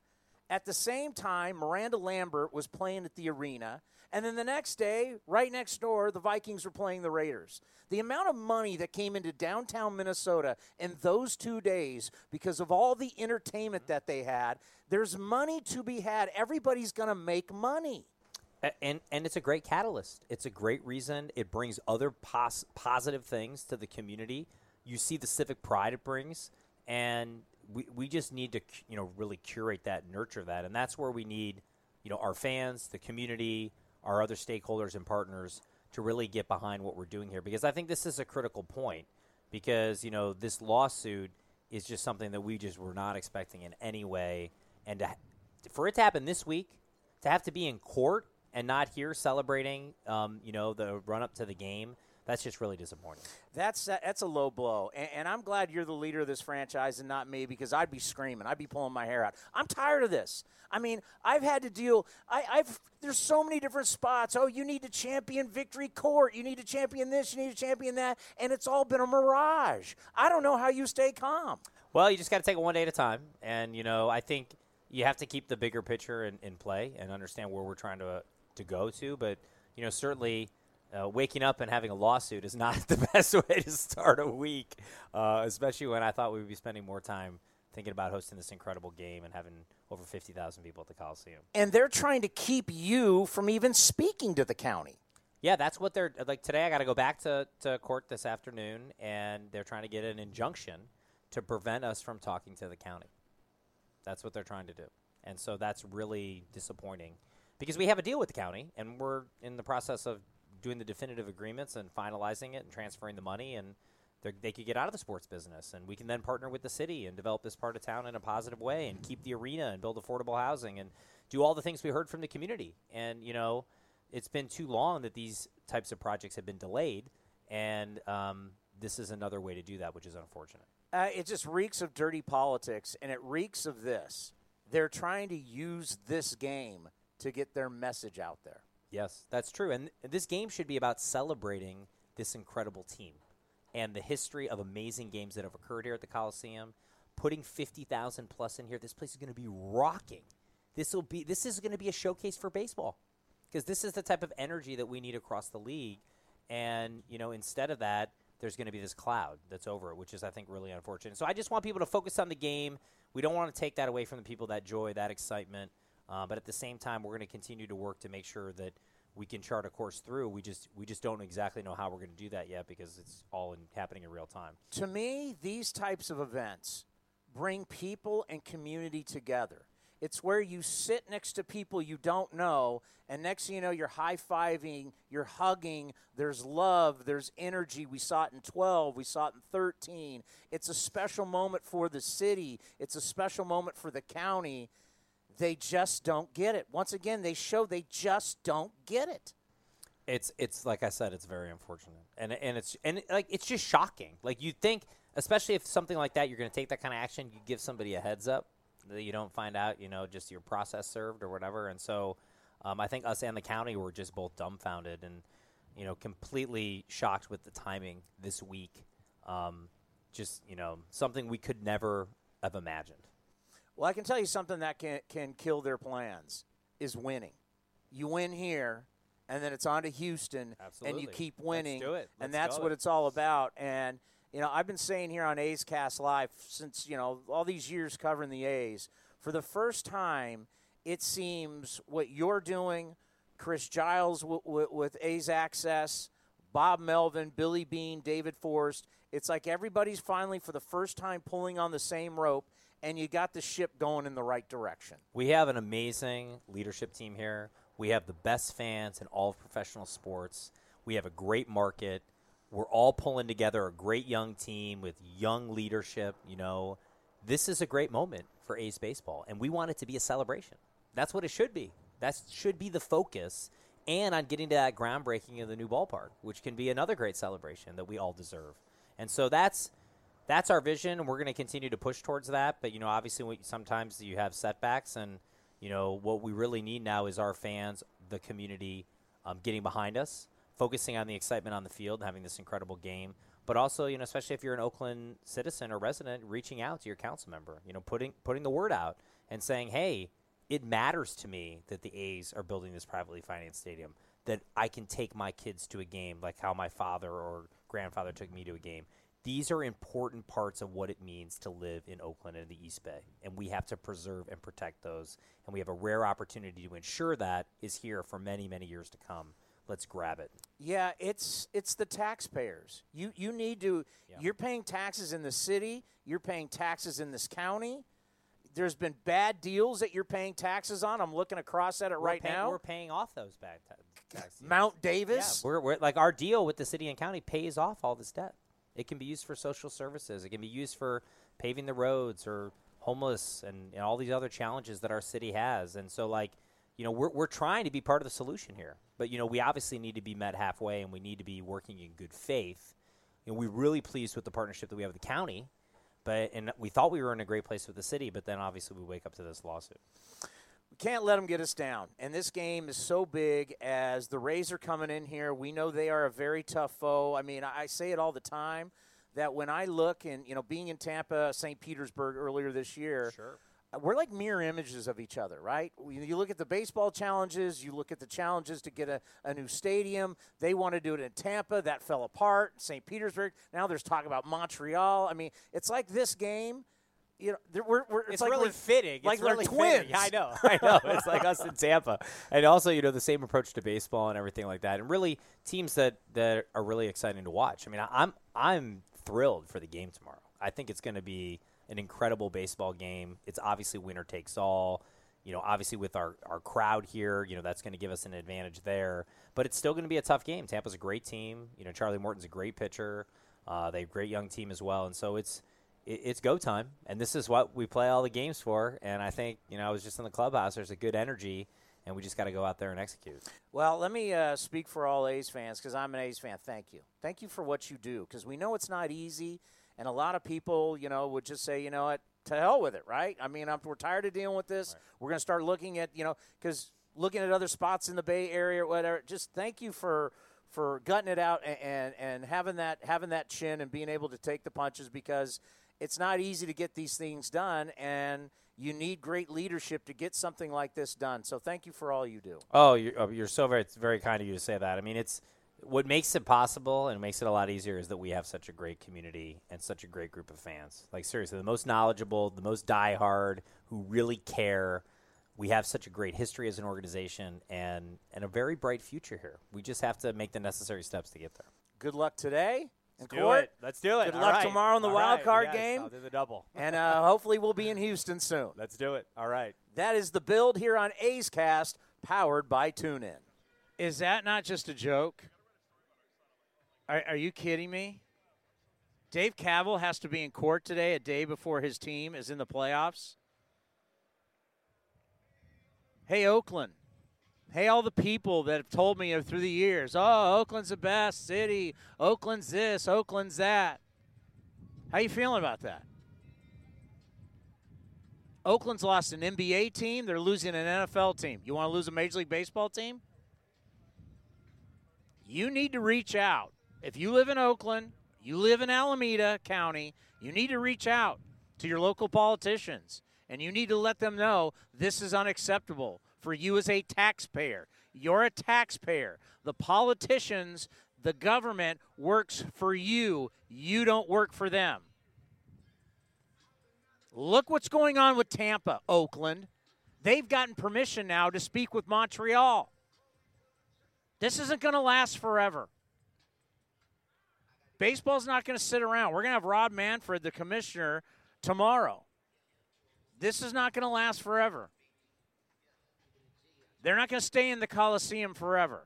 D: At the same time, Miranda Lambert was playing at the arena. And then the next day, right next door, the Vikings were playing the Raiders. The amount of money that came into downtown Minnesota in those two days because of all the entertainment that they had, there's money to be had. Everybody's going to make money.
J: And and it's a great catalyst. It's a great reason. It brings other pos- positive things to the community. You see the civic pride it brings, and we, we just need to you know really curate that, nurture that, and that's where we need you know our fans, the community, our other stakeholders and partners to really get behind what we're doing here because I think this is a critical point because you know this lawsuit is just something that we just were not expecting in any way, and to, for it to happen this week, to have to be in court and not here celebrating, um, you know, the run up to the game, that's just really disappointing.
D: That's that's a low blow, and, and, I'm glad you're the leader of this franchise and not me because I'd be screaming, I'd be pulling my hair out. I'm tired of this. I mean, I've had to deal. I, I've there's so many different spots. Oh, you need to champion Victory Court. You need to champion this. You need to champion that, and it's all been a mirage. I don't know how you stay calm.
J: Well, you just got to take it one day at a time, and you know, I think you have to keep the bigger picture in, in play and understand where we're trying to to go to. But you know, certainly uh, waking up and having a lawsuit is *laughs* not the best *laughs* way to start a week, uh, especially when I thought we would be spending more time thinking about hosting this incredible game and having over 50,000 people at the Coliseum.
D: And they're trying to keep you from even speaking to the county.
J: Yeah, that's what they're like today. I got to go back to, to court this afternoon, and they're trying to get an injunction to prevent us from talking to the county. That's what they're trying to do. And so that's really disappointing because we have a deal with the county, and we're in the process of doing the definitive agreements and finalizing it and transferring the money, and they could get out of the sports business, and we can then partner with the city and develop this part of town in a positive way, and keep the arena and build affordable housing and do all the things we heard from the community. And you know, it's been too long that these types of projects have been delayed, and um, this is another way to do that, which is unfortunate.
D: Uh, it just reeks of dirty politics, and it reeks of this. They're trying to use this game to get their message out there.
J: Yes, that's true. And this game should be about celebrating this incredible team and the history of amazing games that have occurred here at the Coliseum. Putting 50,000 plus in here, this place is going to be rocking. This will be this is going to be a showcase for baseball because this is the type of energy that we need across the league. And, you know, instead of that, there's going to be this cloud that's over it, which is, I think, really unfortunate. So I just want people to focus on the game. We don't want to take that away from the people, that joy, that excitement. Uh, but at the same time, we're going to continue to work to make sure that we can chart a course through. We just we just don't exactly know how we're going to do that yet because it's all in, happening in real time.
D: To me, these types of events bring people and community together. It's where you sit next to people you don't know, and next thing you know, you're high fiving, you're hugging. There's love, there's energy. We saw it in 12, we saw it in 13. It's a special moment for the city, it's a special moment for the county. They just don't get it. Once again, they show they just don't get it.
J: It's it's like I said, it's very unfortunate, and and it's and like it's just shocking. Like you think, especially if something like that, you're going to take that kind of action, you give somebody a heads up that you don't find out, you know, just your process served or whatever. And so um, I think us and the county were just both dumbfounded and, you know, completely shocked with the timing this week. Um, just, you know, something we could never have imagined.
D: Well, I can tell you something that can, can kill their plans is winning. You win here, and then it's on to Houston,
J: Absolutely.
D: and you keep winning.
J: Let's do it.
D: and
J: Let's
D: that's
J: go
D: what
J: it.
D: it's all about. And – you know, I've been saying here on A's Cast Live since, you know, all these years covering the A's, for the first time, it seems what you're doing, Chris Giles w- w- with A's Access, Bob Melvin, Billy Beane, David Forst, it's like everybody's finally, for the first time, pulling on the same rope, and you got the ship going in the right direction.
J: We have an amazing leadership team here. We have the best fans in all of professional sports. We have a great market we're all pulling together a great young team with young leadership. You know, this is a great moment for A's baseball, and we want it to be a celebration. That's what it should be. That should be the focus. And on getting to that groundbreaking of the new ballpark, which can be another great celebration that we all deserve. And so that's that's our vision, we're going to continue to push towards that. But you know, obviously, we, sometimes you have setbacks, and you know what we really need now is our fans, the community, um, getting behind us focusing on the excitement on the field having this incredible game. But also, you know, especially if you're an Oakland citizen or resident, reaching out to your council member, you know, putting putting the word out and saying, "Hey, it matters to me that the A's are building this privately financed stadium. That I can take my kids to a game, like how my father or grandfather took me to a game. These are important parts of what it means to live in Oakland and the East Bay, and we have to preserve and protect those. And we have a rare opportunity to ensure that is here for many, many years to come let's grab it.
D: Yeah, it's it's the taxpayers. You you need to. Yeah. You're paying taxes in the city. You're paying taxes in this county. There's been bad deals that you're paying taxes on. I'm looking across at it
J: we're
D: right now.
J: We're paying off those bad ta- taxes.
D: Mount Davis.
J: Yeah, we're, we're like our deal with the city and county pays off all this debt. It can be used for social services. It can be used for paving the roads or homeless and, all these other challenges that our city has. And so, like, you know, we're, we're trying to be part of the solution here. But, you know, we obviously need to be met halfway and we need to be working in good faith. You know, we're really pleased with the partnership that we have with the county, but and we thought we were in a great place with the city, but then obviously we wake up to this lawsuit.
D: Can't let them get us down. And this game is so big as the Rays are coming in here. We know they are a very tough foe. I mean, I say it all the time that when I look and, you know, being in Tampa, St. Petersburg earlier this year,
J: sure uh,
D: we're like mirror images of each other, right? You look at the baseball challenges, you look at the challenges to get a, a new stadium. They want to do it in Tampa, that fell apart. St. Petersburg, now there's talk about Montreal. I mean, it's like this game. You know, there- we're, we're, it's,
J: It's,
D: like
J: really
D: we're,
J: fitting.
D: like
J: it's
D: we're
J: really
D: twins.
J: fitting. I know. I know. It's like us in Tampa, and also you know the same approach to baseball and everything like that, and really teams that that are really exciting to watch. I mean, I'm I'm thrilled for the game tomorrow. I think it's going to be an incredible baseball game. It's obviously winner takes all. You know, obviously with our, our crowd here, you know, that's going to give us an advantage there. But it's still going to be a tough game. Tampa's a great team. You know, Charlie Morton's a great pitcher. Uh, they have a great young team as well. And so it's it, it's go time. And this is what we play all the games for. And I think, you know, I was just in the clubhouse. There's a good energy, and we just got to go out there and execute.
D: Well, let me uh, speak for all A's fans because I'm an A's fan. Thank you. Thank you for what you do because we know it's not easy. And a lot of people, you know, would just say, you know what, to hell with it, right? I mean, I'm, we're tired of dealing with this. We're going to start looking at, you know, because looking at other spots in the Bay Area or whatever. Just thank you for for gutting it out and, and and having that having that chin and being able to take the punches because it's not easy to get these things done and you need great leadership to get something like this done. So thank you for all you do.
J: Oh, you're, oh, you're so very, it's very kind of you to say that. I mean, it's what makes it possible and makes it a lot easier is that we have such a great community and such a great group of fans. Like seriously, the most knowledgeable, the most diehard, who really care. We have such a great history as an organization and and a very bright future here. We just have to make the necessary steps to get there.
D: Good luck today. In
J: do
D: court.
J: it. Let's do it.
D: Good
J: All
D: luck
J: right.
D: tomorrow in the
J: All
D: wild
J: right.
D: card
J: Yes,
D: game.
J: I'll do the double. *laughs*
D: and uh, hopefully we'll be in Houston soon.
J: Let's do it. All right.
D: That is the build here on A's Cast, powered by TuneIn. Is that not just a joke? Are, are you kidding me? Dave Kaval has to be in court today, a day before his team is in the playoffs. Hey, Oakland. Hey, all the people that have told me through the years, oh, Oakland's the best city. Oakland's this, Oakland's that. How you feeling about that? Oakland's lost an NBA team. They're losing an NFL team. You want to lose a Major League Baseball team? You need to reach out. If you live in Oakland, you live in Alameda County, you need to reach out to your local politicians and you need to let them know this is unacceptable for you as a taxpayer. You're a taxpayer. The politicians, the government works for you. You don't work for them. Look what's going on with Tampa, Oakland. They've gotten permission now to speak with Montreal. This isn't going to last forever. Baseball's not going to sit around. We're going to have Rob Manfred, the commissioner, tomorrow. This is not going to last forever. They're not going to stay in the Coliseum forever.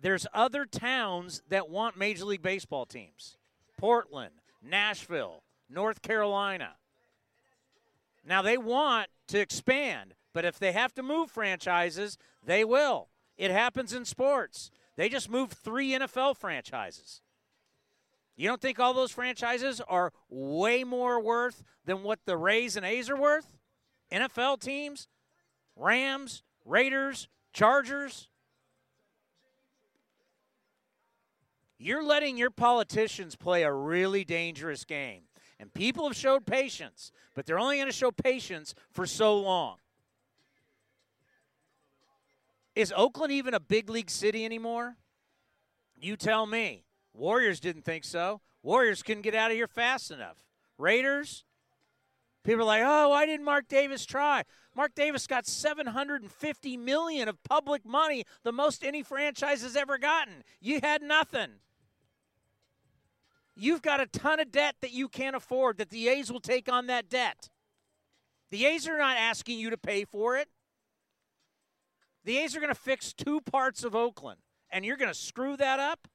D: There's other towns that want Major League Baseball teams Portland, Nashville, North Carolina. Now, they want to expand, but if they have to move franchises, they will. It happens in sports. They just moved three NFL franchises. You don't think all those franchises are way more worth than what the Rays and A's are worth? NFL teams, Rams, Raiders, Chargers. You're letting your politicians play a really dangerous game. And people have showed patience, but they're only going to show patience for so long. Is Oakland even a big league city anymore? You tell me. Warriors didn't think so. Warriors couldn't get out of here fast enough. Raiders, people are like, "Oh, why didn't Mark Davis try?" Mark Davis got 750 million of public money, the most any franchise has ever gotten. You had nothing. You've got a ton of debt that you can't afford that the A's will take on that debt. The A's are not asking you to pay for it. The A's are going to fix two parts of Oakland, and you're going to screw that up?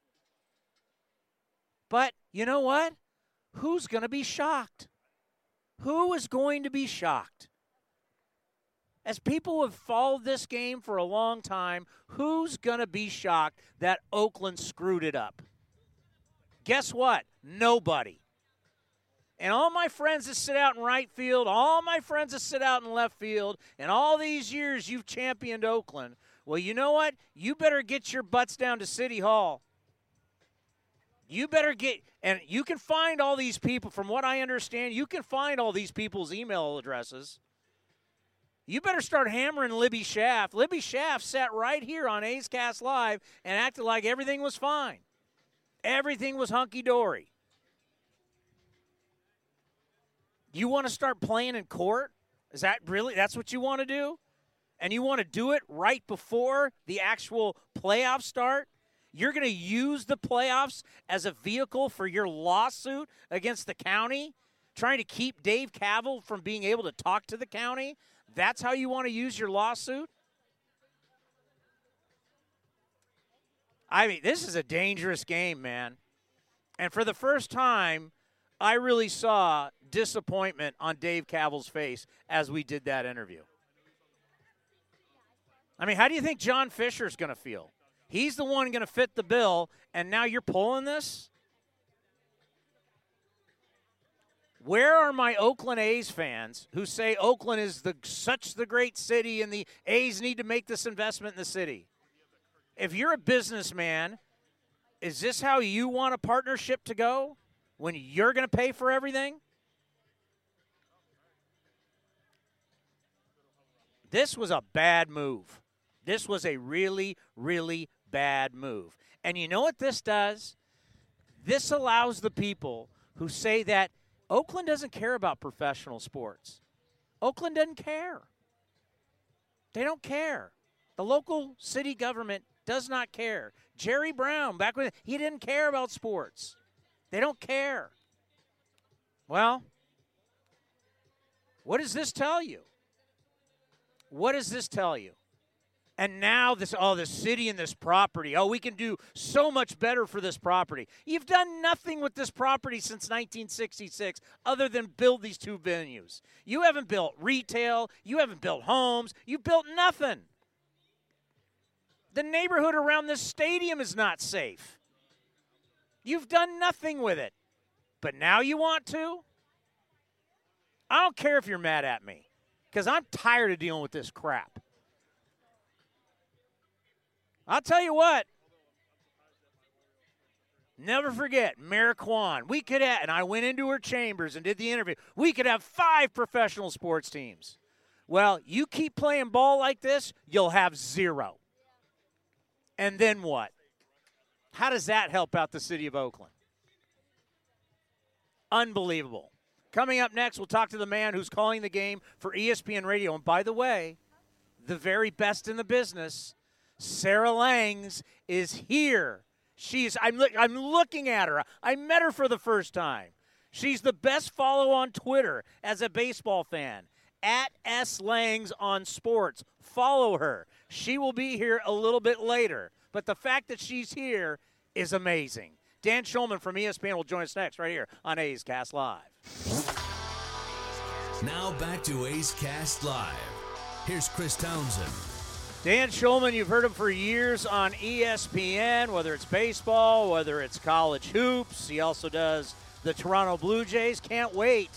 D: But you know what? Who's going to be shocked? Who is going to be shocked? As people have followed this game for a long time, who's going to be shocked that Oakland screwed it up? Guess what? Nobody. And all my friends that sit out in right field, all my friends that sit out in left field, and all these years you've championed Oakland. Well, you know what? You better get your butts down to City Hall. You better get, and you can find all these people, from what I understand, you can find all these people's email addresses. You better start hammering Libby Schaaf. Libby Schaaf sat right here on A's Cast Live and acted like everything was fine. Everything was hunky dory. You want to start playing in court? Is that really that's what you want to do? And you want to do it right before the actual playoffs start? You're going to use the playoffs as a vehicle for your lawsuit against the county, trying to keep Dave Kaval from being able to talk to the county? That's how you want to use your lawsuit? I mean, this is a dangerous game, man. And for the first time, I really saw disappointment on Dave Kaval's face as we did that interview. I mean, how do you think John Fisher's going to feel? He's the one going to fit the bill, and now you're pulling this? Where are my Oakland A's fans who say Oakland is the such the great city and the A's need to make this investment in the city? If you're a businessman, is this how you want a partnership to go when you're going to pay for everything? This was a bad move. This was a really, really bad move. And you know what this does? This allows the people who say that Oakland doesn't care about professional sports. Oakland doesn't care. They don't care. The local city government does not care. Jerry Brown, back when he didn't care about sports, they don't care. Well, what does this tell you? What does this tell you? And now this oh the city and this property. Oh, we can do so much better for this property. You've done nothing with this property since 1966 other than build these two venues. You haven't built retail, you haven't built homes, you built nothing. The neighborhood around this stadium is not safe. You've done nothing with it. But now you want to? I don't care if you're mad at me because I'm tired of dealing with this crap. I'll tell you what. Never forget, Quan. We could have, and I went into her chambers and did the interview. We could have five professional sports teams. Well, you keep playing ball like this, you'll have zero. And then what? How does that help out the city of Oakland? Unbelievable. Coming up next, we'll talk to the man who's calling the game for ESPN Radio. And by the way, the very best in the business, Sarah Langs is here. She's I'm I'm looking at her. I met her for the first time. She's the best follow on Twitter as a baseball fan. At S Langs on sports. Follow her. She will be here a little bit later. But the fact that she's here is amazing. Dan Shulman from ESPN will join us next right here on A's Cast Live.
B: Now back to A's Cast Live. Here's Chris Townsend.
D: Dan Shulman, you've heard him for years on ESPN, whether it's baseball, whether it's college hoops. He also does the Toronto Blue Jays. Can't wait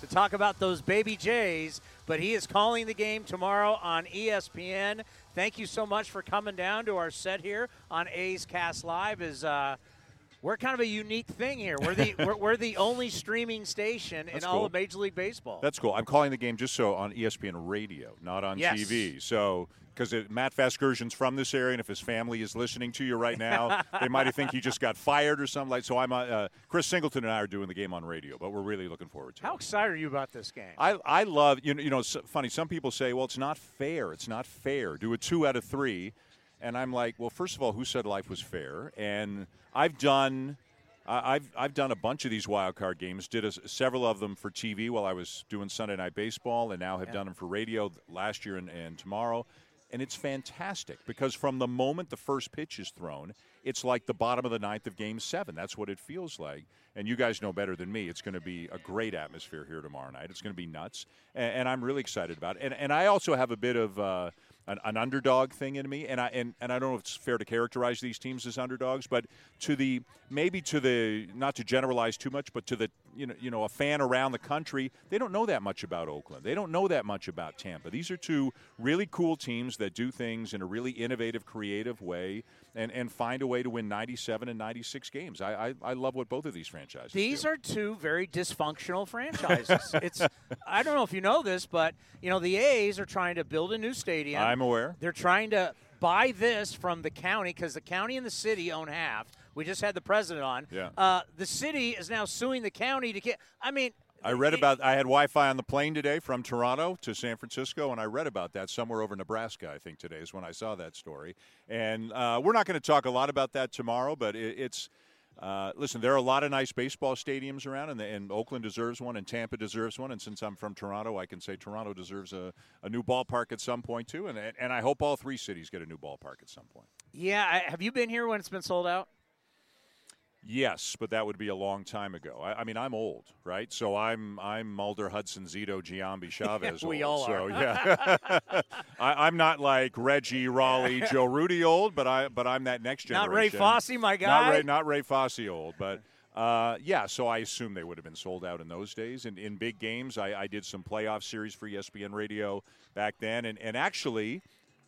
D: to talk about those baby Jays, but he is calling the game tomorrow on ESPN. Thank you so much for coming down to our set here on A's Cast Live. Is uh, we're kind of a unique thing here. We're the we're, we're the only streaming station in
K: That's
D: all of Major League Baseball.
K: That's cool. I'm calling the game just so on ESPN Radio, not on
D: Yes.
K: TV. So because Matt Vasgersian's from this area, and if his family is listening to you right now, they might think he just got fired or something like. So I'm uh, uh, Chris Singleton and I are doing the game on radio, but we're really looking forward to it.
D: How excited are you about this game?
K: I, I love you know you know it's funny some people say well it's not fair it's not fair do a two out of three and I'm like well first of all who said life was fair and I've done I've I've done a bunch of these wild card games did a, several of them for TV while I was doing Sunday night baseball and now have done them for radio last year and, and tomorrow and it's fantastic because from the moment the first pitch is thrown, it's like the bottom of the ninth of Game Seven. That's what it feels like. And you guys know better than me. It's going to be a great atmosphere here tomorrow night. It's going to be nuts, and, and I'm really excited about it. And and I also have a bit of. Uh, an, an underdog thing in me, and I and, and I don't know if it's fair to characterize these teams as underdogs, but to the maybe to the not to generalize too much, but to the you know, you know, a fan around the country, they don't know that much about Oakland. They don't know that much about Tampa. These are two really cool teams that do things in a really innovative, creative way, and, and find a way to win 97 and 96 games. I, I, I love what both of these franchises.
D: These
K: do.
D: are two very dysfunctional franchises. *laughs* it's I don't know if you know this, but you know the A's are trying to build a new stadium.
K: I'm aware.
D: They're trying to buy this from the county because the county and the city own half. We just had the president on.
K: Yeah.
D: Uh, the city is now suing the county to get. I mean,
K: I read about. I had Wi-Fi on the plane today from Toronto to San Francisco, and I read about that somewhere over Nebraska. I think today is when I saw that story. And uh, we're not going to talk a lot about that tomorrow, but it, it's. Uh, listen, there are a lot of nice baseball stadiums around, and, the, and, Oakland deserves one, and Tampa deserves one. And since I'm from Toronto, I can say Toronto deserves a, a new ballpark at some point too. And and I hope all three cities get a new ballpark at some point.
D: Yeah, I, have you been here when it's been sold out?
K: Yes, but that would be a long time ago. I, I, mean, I'm old, right? So I'm I'm Mulder, Hudson, Zito, Giambi, *laughs* Chavez.
D: we
K: old.
D: all
K: so,
D: are.
K: yeah, *laughs* I, am not like Reggie, Rollie, *laughs* Joe Rudi old, but I but I'm that next generation.
D: Not Ray Fosse, my guy.
K: Not Ray, not Ray Fosse old, but. Uh, yeah, so I assume they would have been sold out in those days. And in big games, I, I did some playoff series for ESPN Radio back then. And, and actually,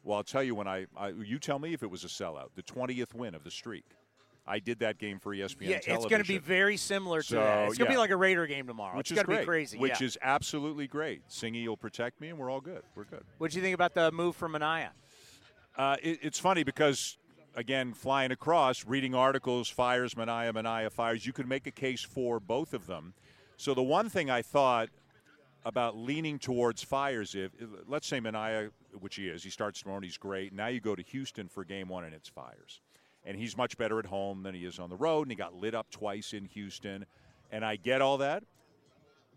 K: well, I'll tell you when I, I you tell me if it was a sellout. The 20th win of the streak. I did that game for ESPN.
D: Yeah,
K: television.
D: it's going to be very similar to
K: so,
D: that. It's going to
K: yeah.
D: be like a Raider game tomorrow.
K: Which
D: it's
K: is
D: going to
K: great.
D: be crazy.
K: Which
D: yeah.
K: is absolutely great. Singy will protect me, and we're all good. We're good.
D: What do you think about the move from Manaea?
K: Uh, it, it's funny because, again, flying across, reading articles, Fiers Manaea, Manaea Fiers. You could make a case for both of them. So the one thing I thought about leaning towards Fiers, if let's say Manaea, which he is, he starts tomorrow, and he's great. Now you go to Houston for game one, and it's Fiers and he's much better at home than he is on the road, and he got lit up twice in Houston. And I get all that.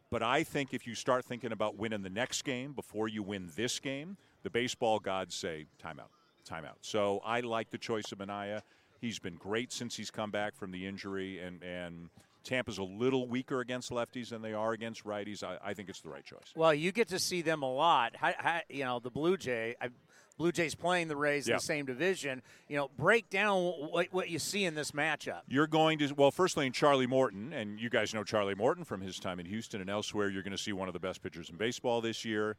K: But I think if you start thinking about winning the next game before you win this game, the baseball gods say timeout, timeout. So I like the choice of Manaea. He's been great since he's come back from the injury, and, and Tampa's a little weaker against lefties than they are against righties. I, I think it's the right choice.
D: Well, you get to see them a lot. How, how, you know, the Blue Jay, I, Blue Jays playing the Rays in
K: Yep.
D: the same division. You know, break down what, what you see in this matchup.
K: You're going to, well, firstly, in Charlie Morton, and you guys know Charlie Morton from his time in Houston and elsewhere, you're going to see one of the best pitchers in baseball this year.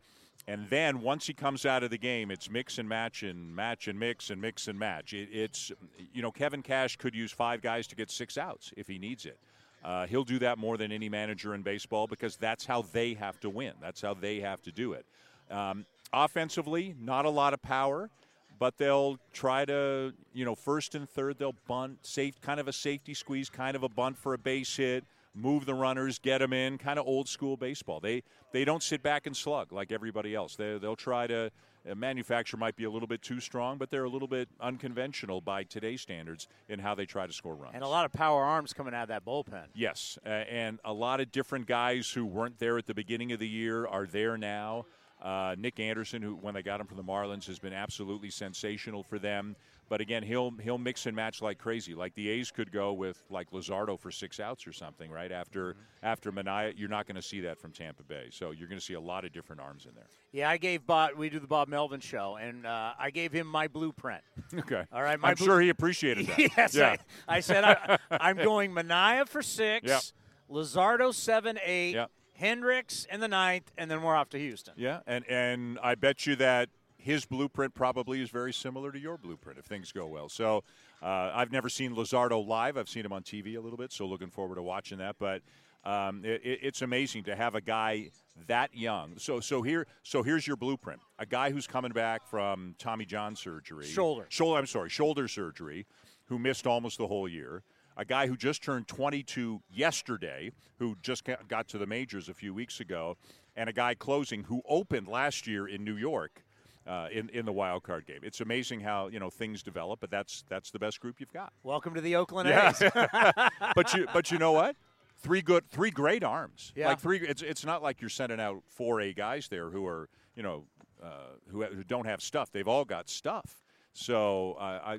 K: And then once he comes out of the game, it's mix and match and match and mix and mix and match. It, it's, you know, Kevin Cash could use five guys to get six outs if he needs it. Uh, he'll do that more than any manager in baseball because that's how they have to win. That's how they have to do it. Um, offensively, not a lot of power, but they'll try to, you know, first and third, they'll bunt, safe, kind of a safety squeeze, kind of a bunt for a base hit, move the runners, get them in, kind of old school baseball. They they don't sit back and slug like everybody else. They they'll try to. A manufacturer might be a little bit too strong, but they're a little bit unconventional by today's standards in how they try to score runs.
D: And a lot of power arms coming out of that bullpen.
K: Yes, uh, and a lot of different guys who weren't there at the beginning of the year are there now. Uh, Nick Anderson, who when they got him from the Marlins, has been absolutely sensational for them. But again, he'll he'll mix and match like crazy. Like the A's could go with like Luzardo for six outs or something, right after
D: Mm-hmm.
K: after Manaea. You're not going to see that from Tampa Bay. So you're going to see a lot of different arms in there.
D: Yeah, I gave Bob. We do the Bob Melvin show, and uh, I gave him my blueprint. *laughs*
K: Okay.
D: All right, my
K: I'm
D: blue-
K: sure he appreciated that. *laughs*
D: yes,
K: Yeah.
D: I, I said I, I'm going Manaea for six, *laughs*
K: Yep.
D: Luzardo seven, eight,
K: Yep.
D: Hendriks in the ninth, and then we're off to Houston.
K: Yeah, and and I bet you that his blueprint probably is very similar to your blueprint if things go well. So uh, I've never seen Luzardo live. I've seen him on TV a little bit, so looking forward to watching that. But um, it, it- it's amazing to have a guy that young. So so here so here's your blueprint: a guy who's coming back from Tommy John surgery,
D: Shoulder.
K: shoulder. I'm sorry, shoulder surgery, who missed almost the whole year. A guy who just turned 22 yesterday, who just got to the majors a few weeks ago, and a guy closing who opened last year in New York. Uh, in in the wild card game, it's amazing how you know things develop, but that's that's the best group you've got.
D: Welcome to the Oakland
K: Yeah.
D: A's. *laughs*
K: but you but you know what? Three good, three great arms.
D: Yeah.
K: Like three. It's it's not like you're sending out four A guys there who are you know uh, who who don't have stuff. They've all got stuff. So uh, I,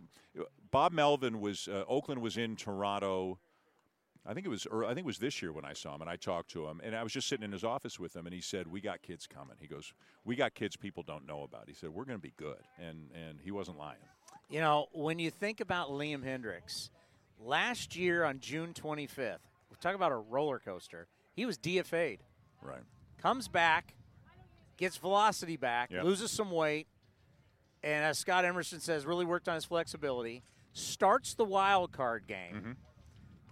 K: Bob Melvin was uh, Oakland was in Toronto. I think it was I think it was this year when I saw him and I talked to him and I was just sitting in his office with him and he said we got kids coming. He goes we got kids people don't know about. He said we're going to be good and and he wasn't lying.
D: You know, when you think about Liam Hendriks, last year on June 25th, we talk about a roller coaster. He was DFA'd.
K: Right.
D: Comes back, gets velocity back,
K: Yep.
D: loses some weight, and as Scott Emerson says, really worked on his flexibility. Starts the wild card game.
K: Mm-hmm.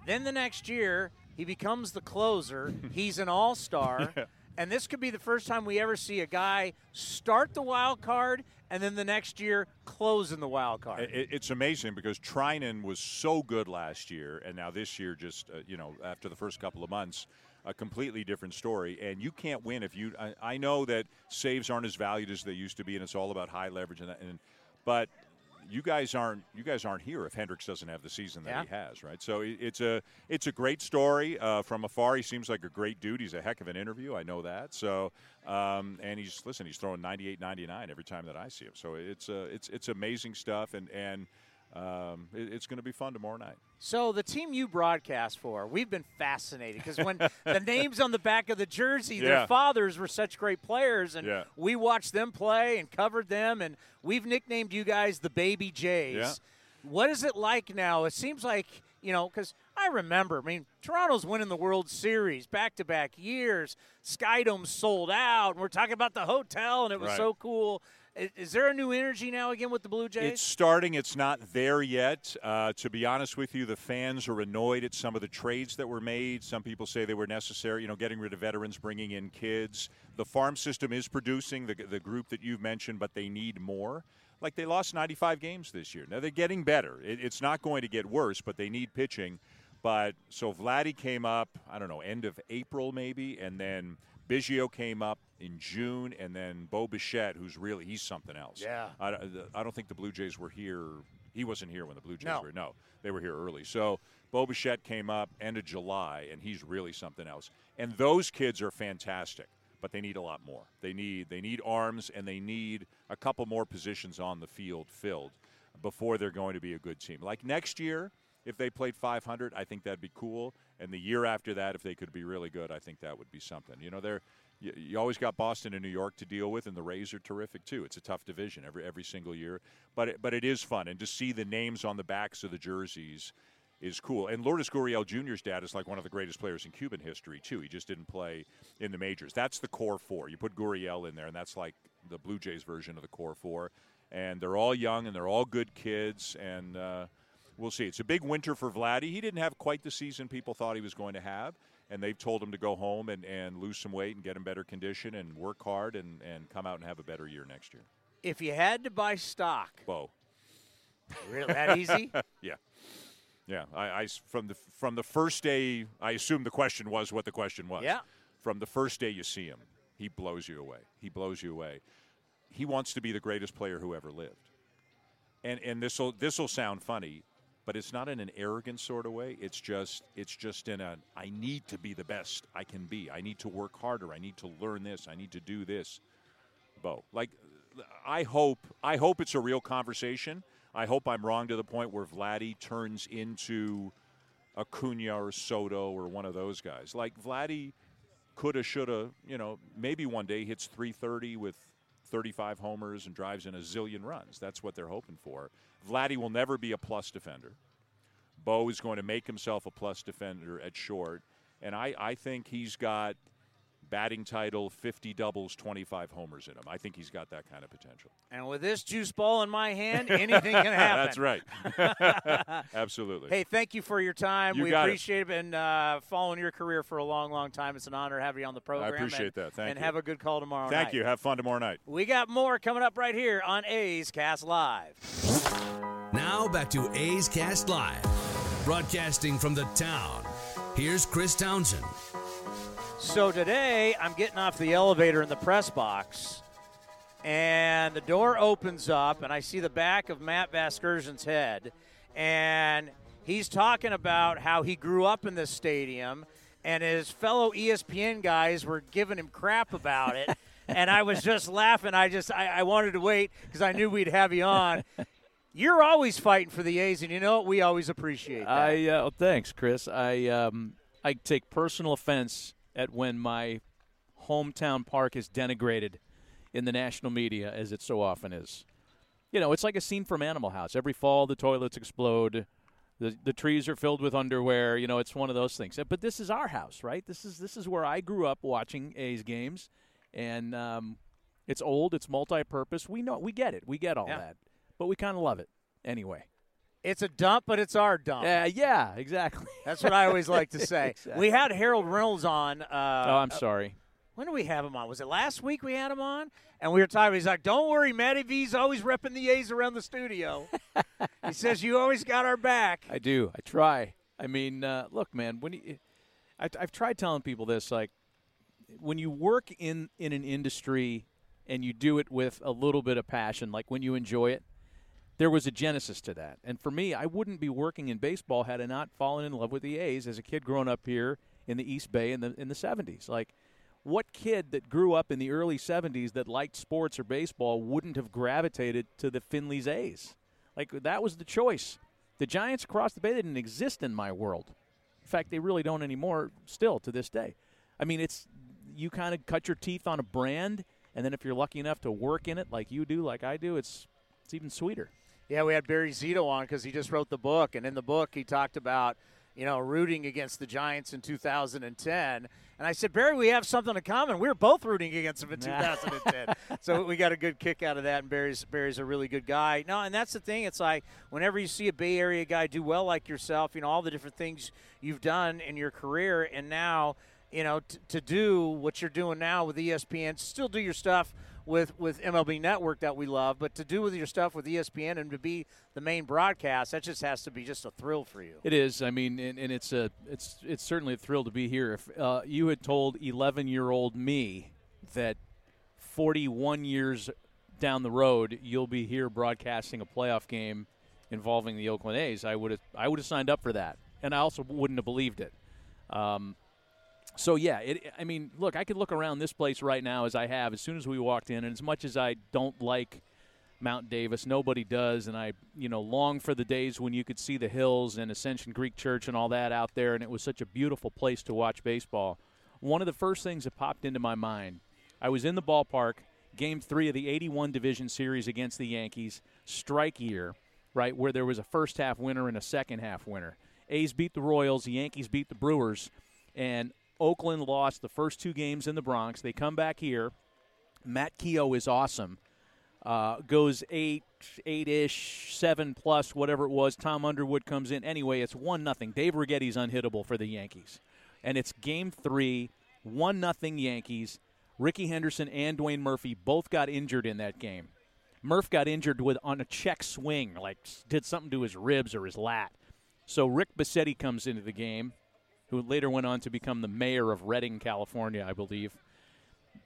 D: Then the next year, he becomes the closer. *laughs* He's an all star.
K: Yeah.
D: And this could be the first time we ever see a guy start the wild card and then the next year close in the wild card.
K: It, it's amazing because Treinen was so good last year, and now this year, just uh, you know, after the first couple of months, a completely different story. And you can't win if you. I, I know that saves aren't as valued as they used to be, and it's all about high leverage and, and but you guys aren't you guys aren't here if Hendriks doesn't have the season that he has, right? So it, it's a it's a great story uh, from afar. He seems like a great dude. He's a heck of an interview. I know that. So um, and he's listen, he's throwing 98, 99 every time that I see him. So it's uh, it's it's amazing stuff, and and um, it, it's going to be fun tomorrow night.
D: So the team you broadcast for, we've been fascinated because when *laughs* the names on the back of the jersey,
K: Yeah.
D: their fathers were such great players, and
K: Yeah.
D: we watched them play and covered them, and we've nicknamed you guys the Baby Jays.
K: Yeah.
D: What is it like now? It seems like you know because I remember. I mean, Toronto's winning the World Series back to back years. Skydome sold out, and we're talking about the hotel, and it was
K: Right.
D: so cool. Is, there a new energy now again with the Blue Jays?
K: It's starting. It's not there yet. Uh, to be honest with you, the fans are annoyed at some of the trades that were made. Some people say they were necessary. You know, getting rid of veterans, bringing in kids. The farm system is producing the the group that you've mentioned, but they need more. Like they lost 95 games this year. Now they're getting better. It, it's not going to get worse, but they need pitching. But so Vladdy came up. I don't know, end of April maybe, and then. Biggio came up in June, and then Bo Bichette, who's really he's something else.
D: Yeah.
K: I, I don't think the Blue Jays were here. He wasn't here when the Blue Jays
D: No.
K: were. No, they were here early. So Bo Bichette came up end of July, and he's really something else. And those kids are fantastic, but they need a lot more. They need they need arms, and they need a couple more positions on the field filled before they're going to be a good team. Like next year, if they played 500, I think that'd be cool. And the year after that, if they could be really good, I think that would be something. You know, they're you, you always got Boston and New York to deal with, and the Rays are terrific too. It's a tough division every every single year, but it, but it is fun, and to see the names on the backs of the jerseys is cool. And Lourdes Gurriel Jr.'s dad is like one of the greatest players in Cuban history too. He just didn't play in the majors. That's the core four. You put Gurriel in there, and that's like the Blue Jays version of the core four. And they're all young, and they're all good kids, and. Uh, We'll see. It's a big winter for Vladdy. He didn't have quite the season people thought he was going to have, and they've told him to go home and, and lose some weight and get in better condition and work hard and, and come out and have a better year next year.
D: if you had to buy stock,
K: Bo.
D: really that easy? *laughs*
K: yeah. Yeah, I from the from the first day, I assume the question was what the question was.
D: Yeah.
K: From the first day you see him, he blows you away. He blows you away. He wants to be the greatest player who ever lived. And and this will this will sound funny, but it's not in an arrogant sort of way. It's just it's just in a I need to be the best I can be. I need to work harder. I need to learn this. I need to do this. Bo, like I hope I hope it's a real conversation. I hope I'm wrong to the point where Vladdy turns into Acuna or Soto or one of those guys. Like Vladdy coulda, shoulda, you know, maybe one day hits 330 with 35 homers and drives in a zillion runs. That's what they're hoping for. Vladdy will never be a plus defender. Bo is going to make himself a plus defender at short, and I, I think he's got batting title, 50 doubles, 25 homers in him. I think he's got that kind of potential.
D: And with this juice ball in my hand, *laughs* anything can happen.
K: That's right. *laughs* Absolutely.
D: Hey, thank you for your time.
K: You
D: we
K: got it.
D: appreciate it. Been uh, following your career for a long, long time. It's an honor to have you on the program.
K: I appreciate
D: and,
K: that. Thank
D: and
K: you.
D: And have a good call tomorrow
K: Thank
D: night.
K: you. Have fun tomorrow night.
D: We got more coming up right here on A's Cast Live.
B: Now back to A's Cast Live, broadcasting from the town. Here's Chris Townsend.
D: So today, I'm getting off the elevator in the press box, and the door opens up, and I see the back of Matt Vasgersian's head, and he's talking about how he grew up in this stadium, and his fellow ESPN guys were giving him crap about it. *laughs* and I was just laughing. I just I, I wanted to wait because I knew we'd have you on. You're always fighting for the A's, and you know what? We always appreciate that.
L: I uh, thanks, Chris. I um, I take personal offense at when my hometown park is denigrated in the national media, as it so often is. You know, it's like a scene from Animal House. Every fall, the toilets explode. The, the trees are filled with underwear. You know, it's one of those things. But this is our house, right? This is this is where I grew up watching A's games, and um, it's old. It's multi-purpose. We know. We get it. We get all
D: Yeah.
L: that. But we kind of love it anyway.
D: It's a dump, but it's our dump.
L: Yeah, yeah, exactly.
D: That's what I always like to *laughs* say.
L: Exactly.
D: We had Harold Reynolds on. Uh,
L: oh, I'm sorry.
D: When do we have him on? Was it last week we had him on? And we were talking. He's like, "Don't worry, Matty V's always repping the A's around the studio." *laughs* he says, "You always got our back."
L: I do. I try. I mean, uh, look, man. When you, I, I've tried telling people this, like, when you work in in an industry and you do it with a little bit of passion, like when you enjoy it, there was a genesis to that. And for me, I wouldn't be working in baseball had I not fallen in love with the A's as a kid growing up here in the East Bay in the in the 70s. Like, what kid that grew up in the early 70s that liked sports or baseball wouldn't have gravitated to the Finley's A's? Like, that was the choice. The Giants across the bay didn't exist in my world. In fact, they really don't anymore still to this day. I mean, it's you kind of cut your teeth on a brand, and then if you're lucky enough to work in it like you do, like I do, it's it's even sweeter.
D: Yeah, we had Barry Zito on because he just wrote the book, and in the book he talked about you know rooting against the Giants in 2010. And I said, Barry, we have something in common. We were both rooting against them in *laughs* 2010, so we got a good kick out of that. And Barry's Barry's a really good guy. No, and that's the thing. It's like whenever you see a Bay Area guy do well like yourself, you know all the different things you've done in your career, and now you know t- to do what you're doing now with ESPN, still do your stuff with with MLB Network that we love, but to do with your stuff with ESPN and to be the main broadcast, that just has to be just a thrill for you.
L: It is. I mean, and, and it's a it's it's certainly a thrill to be here. If uh, you had told 11 year old me that 41 years down the road you'll be here broadcasting a playoff game involving the Oakland A's, I would have I would have signed up for that, and I also wouldn't have believed it. Um, so yeah, it, I mean, look, I could look around this place right now as I have as soon as we walked in, and as much as I don't like Mount Davis, nobody does, and I, you know, long for the days when you could see the hills and Ascension Greek Church and all that out there, and it was such a beautiful place to watch baseball. One of the first things that popped into my mind, I was in the ballpark, Game Three of the '81 Division Series against the Yankees, strike year, right, where there was a first half winner and a second half winner. A's beat the Royals, the Yankees beat the Brewers, and Oakland lost the first two games in the Bronx. They come back here. Matt Keogh is awesome. Uh, goes eight, eight ish, seven plus, whatever it was. Tom Underwood comes in. Anyway, it's one nothing. Dave Righetti's unhittable for the Yankees, and it's game three, one nothing Yankees. Rickey Henderson and Dwayne Murphy both got injured in that game. Murph got injured with on a check swing, like did something to his ribs or his lat. So Rick Bosetti comes into the game, who later went on to become the mayor of Redding, California, I believe.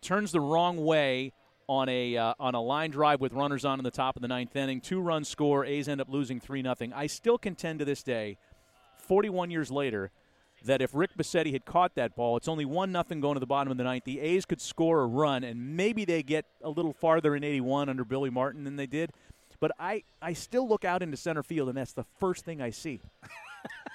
L: Turns the wrong way on a uh, on a line drive with runners on in the top of the ninth inning. Two run score. A's end up losing three nothing. I still contend to this day, 41 years later, that if Rick Bosetti had caught that ball, it's only one nothing going to the bottom of the ninth. The A's could score a run, and maybe they get a little farther in '81 under Billy Martin than they did. But I, I still look out into center field, and that's the first thing I see.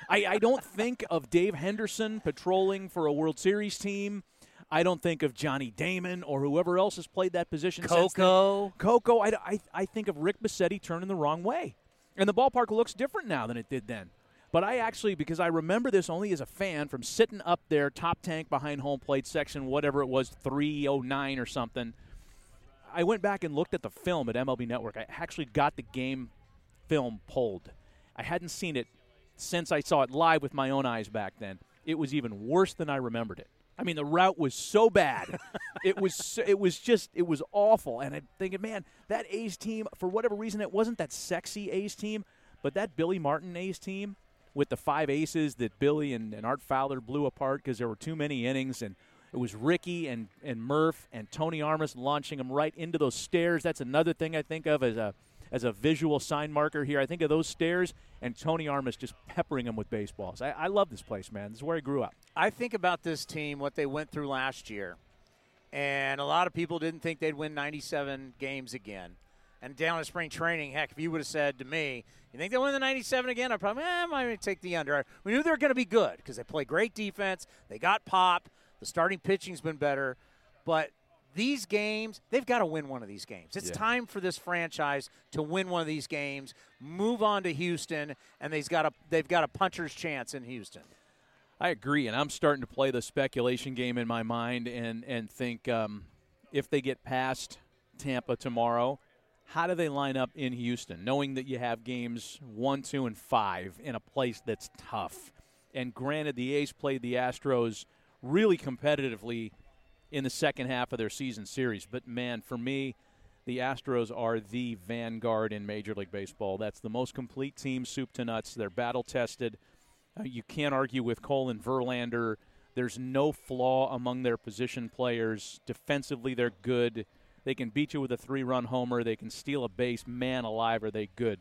L: I, I don't think of Dave Henderson patrolling for a World Series team. I don't think of Johnny Damon or whoever else has played that position.
D: Coco.
L: Coco. I, I, I think of Rick Bosetti turning the wrong way. And the ballpark looks different now than it did then. But I actually, because I remember this only as a fan from sitting up there, top tank behind home plate section, whatever it was, 309 or something. I went back and looked at the film at MLB Network. I actually got the game film pulled. I hadn't seen it since I saw it live with my own eyes back then. It was even worse than I remembered it. I mean, the route was so bad. *laughs* it was so- it was just it was awful. And I'm thinking, man, that A's team, for whatever reason, it wasn't that sexy A's team, but that Billy Martin A's team with the five aces that Billy and, and Art Fowler blew apart because there were too many innings and. It was Ricky and, and Murph and Tony Armas launching them right into those stairs. That's another thing I think of as a as a visual sign marker here. I think of those stairs and Tony Armas just peppering them with baseballs. I, I love this place, man. This is where I grew up.
D: I think about this team, what they went through last year, and a lot of people didn't think they'd win 97 games again. And down in spring training, heck, if you would have said to me, "You think they'll win the 97 again?" I'd probably, eh, I might take the under. We knew they were going to be good because they play great defense. They got pop. The starting pitching's been better, but these games, they've got to win one of these games. It's
L: Yeah.
D: time for this franchise to win one of these games, move on to Houston, and they've got a they've got a puncher's chance in Houston.
L: I agree, and I'm starting to play the speculation game in my mind and and think um, if they get past Tampa tomorrow, how do they line up in Houston, knowing that you have games one, two, and five in a place that's tough? And granted, the A's played the Astros really competitively in the second half of their season series, but man, for me. The Astros are the vanguard in Major League Baseball. That's the most complete team, soup to nuts. They're battle tested. Uh, you can't argue with Cole and Verlander. There's no flaw among their position players. Defensively, they're good. They can beat you with a three run homer. They can steal a base. Man alive, are they good.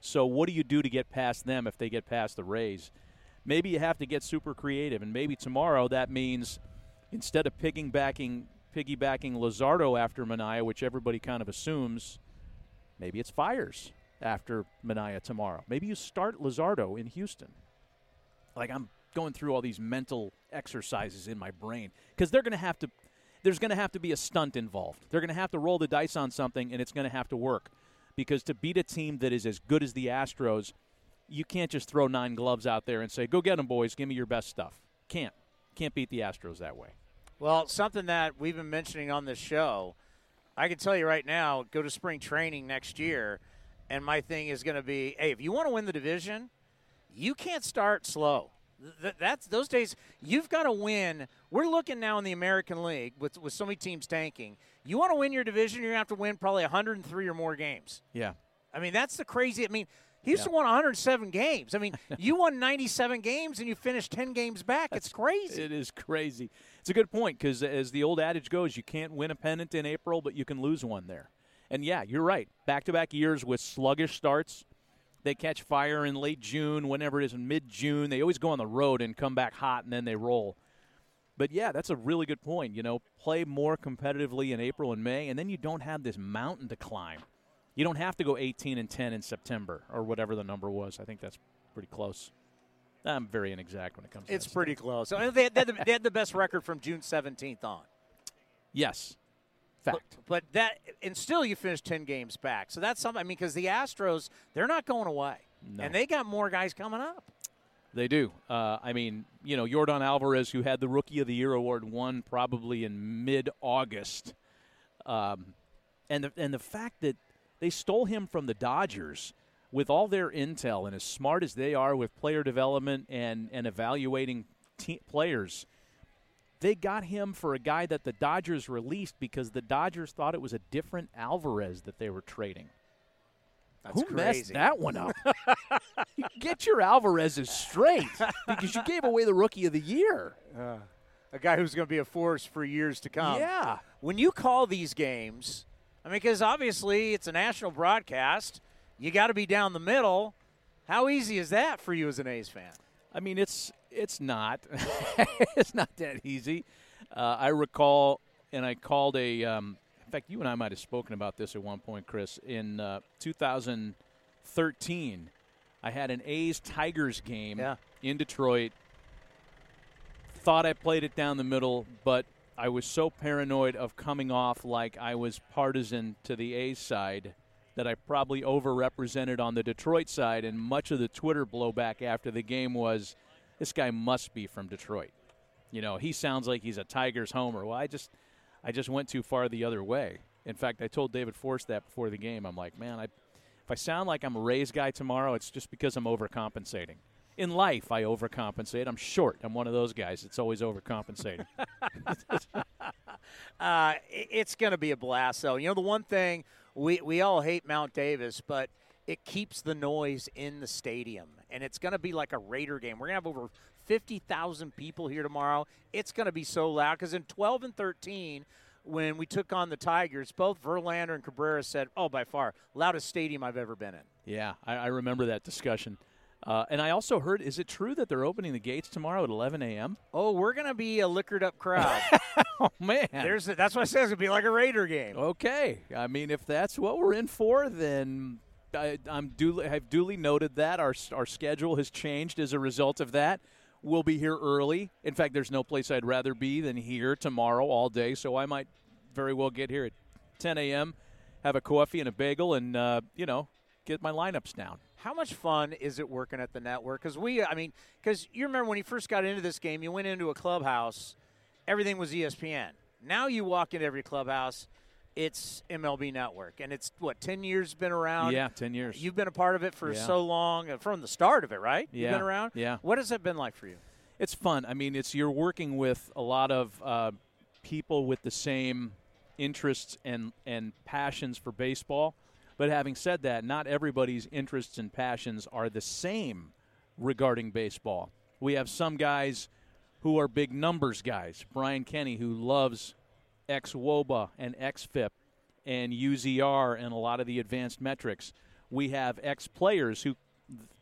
L: So, what do you do to get past them if they get past the Rays? Maybe you have to get super creative, and maybe tomorrow that means instead of piggybacking, piggybacking Luzardo after Manaea, which everybody kind of assumes, maybe it's Fiers after Manaea tomorrow. Maybe you start Luzardo in Houston like I'm going through all these mental exercises in my brain because they're going to have to there's going to have to be a stunt involved. They're going to have to roll the dice on something and it's going to have to work. Because to beat a team that is as good as the Astros, you can't just throw nine gloves out there and say, "Go get them, boys. Give me your best stuff." Can't. Can't beat the Astros that way.
D: Well, something that we've been mentioning on this show, I can tell you right now, go to spring training next year, and my thing is going to be, hey, if you want to win the division, you can't start slow. Th- that's those days. You've got to win. We're looking now in the American League with with so many teams tanking. You want to win your division, you're going to have to win probably 103 or more games.
L: Yeah.
D: I mean, that's the crazy. I mean, Houston won 107 games. I mean, *laughs* you won 97 games and you finished 10 games back. it's crazy.
L: It is crazy. It's a good point because, as the old adage goes, you can't win a pennant in April, but you can lose one there. And yeah, you're right. Back to back years with sluggish starts. They catch fire in late June, whenever it is in mid June. They always go on the road and come back hot, and then they roll. But yeah, that's a really good point. You know, play more competitively in April and May, and then you don't have this mountain to climb. You don't have to go 18 and 10 in September or whatever the number was. I think that's pretty close. I'm very inexact when it comes to
D: It's pretty close. So they, they, had the, they had the best record from June 17th on.
L: Yes.
D: But, but that, and still you finished 10 games back. So that's something, I mean, because the Astros, they're not going away.
L: No.
D: And they got more guys coming up.
L: They do. Uh, I mean, you know, Jordan Alvarez, who had the Rookie of the Year award, won probably in mid-August, um, and the and the fact that they stole him from the Dodgers with all their intel and as smart as they are with player development and and evaluating te- players, they got him for a guy that the Dodgers released because the Dodgers thought it was a different Alvarez that they were trading.
D: That's
L: Who messed that one up? You *laughs* Get your Alvarez's straight because you gave away the Rookie of the Year.
D: Uh, a guy who's going to be a force for years to come.
L: Yeah.
D: When you call these games, I mean, because obviously it's a national broadcast, you got to be down the middle. How easy is that for you as an A's fan?
L: I mean, it's it's not *laughs* it's not that easy. Uh, I recall, and I called a. Um, in fact, you and I might have spoken about this at one point, Chris. In uh, 2013, I had an A's Tigers game
D: Yeah.
L: in Detroit. Thought I played it down the middle, but I was so paranoid of coming off like I was partisan to the A's side that I probably overrepresented on the Detroit side, and much of the Twitter blowback after the game was, "This guy must be from Detroit." You know, he sounds like he's a Tigers homer. Well, I just, I just went too far the other way. In fact, I told David Forst that before the game. I'm like, man, I, if I sound like I'm a Rays guy tomorrow, it's just because I'm overcompensating. In life, I overcompensate. I'm short. I'm one of those guys that's always overcompensating. *laughs*
D: Uh, it's going to be a blast, though. You know, the one thing we we all hate Mount Davis, but it keeps the noise in the stadium, and it's going to be like a Raider game. We're going to have over fifty thousand people here tomorrow. It's going to be so loud because in twelve and thirteen. When we took on the Tigers, both Verlander and Cabrera said, "Oh, by far, loudest stadium I've ever been in."
L: Yeah, I, I remember that discussion. Uh, and I also heard, is it true that they're opening the gates tomorrow at 11 a.m.?
D: Oh, we're going to be a liquored up crowd. *laughs*
L: oh man,
D: There's that's what I said. It's going to be like a Raider game.
L: Okay, I mean, if that's what we're in for, then I, I'm duly, I've duly noted that our our schedule has changed as a result of that. We'll be here early. In fact, there's no place I'd rather be than here tomorrow all day. So I might very well get here at 10 a.m., have a coffee and a bagel, and uh, you know, get my lineups down.
D: How much fun is it working at the network? Because we, I mean, because you remember when you first got into this game, you went into a clubhouse, everything was ESPN. Now you walk into every clubhouse, it's MLB Network, and it's what ten years been around.
L: Yeah, 10 years.
D: You've been a part of it for
L: Yeah.
D: so long, uh, from the start of it, right? You've
L: Yeah,
D: been around.
L: yeah.
D: What has it been like for you?
L: It's fun. I mean, it's you're working with a lot of uh, people with the same interests and and passions for baseball. But having said that, not everybody's interests and passions are the same regarding baseball. We have some guys who are big numbers guys. Brian Kenny, who loves XWOBA and XFIP and UZR and a lot of the advanced metrics. We have ex players who,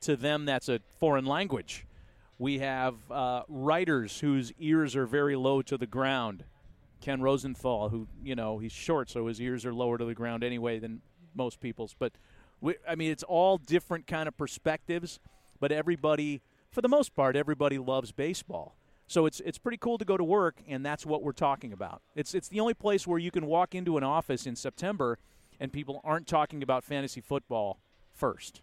L: to them, that's a foreign language. We have uh, writers whose ears are very low to the ground. Ken Rosenthal, who you know he's short, so his ears are lower to the ground anyway than most people's. But we, I mean, it's all different kind of perspectives. But everybody, for the most part, everybody loves baseball. So it's it's pretty cool to go to work, and that's what we're talking about. It's it's the only place where you can walk into an office in September, and people aren't talking about fantasy football first.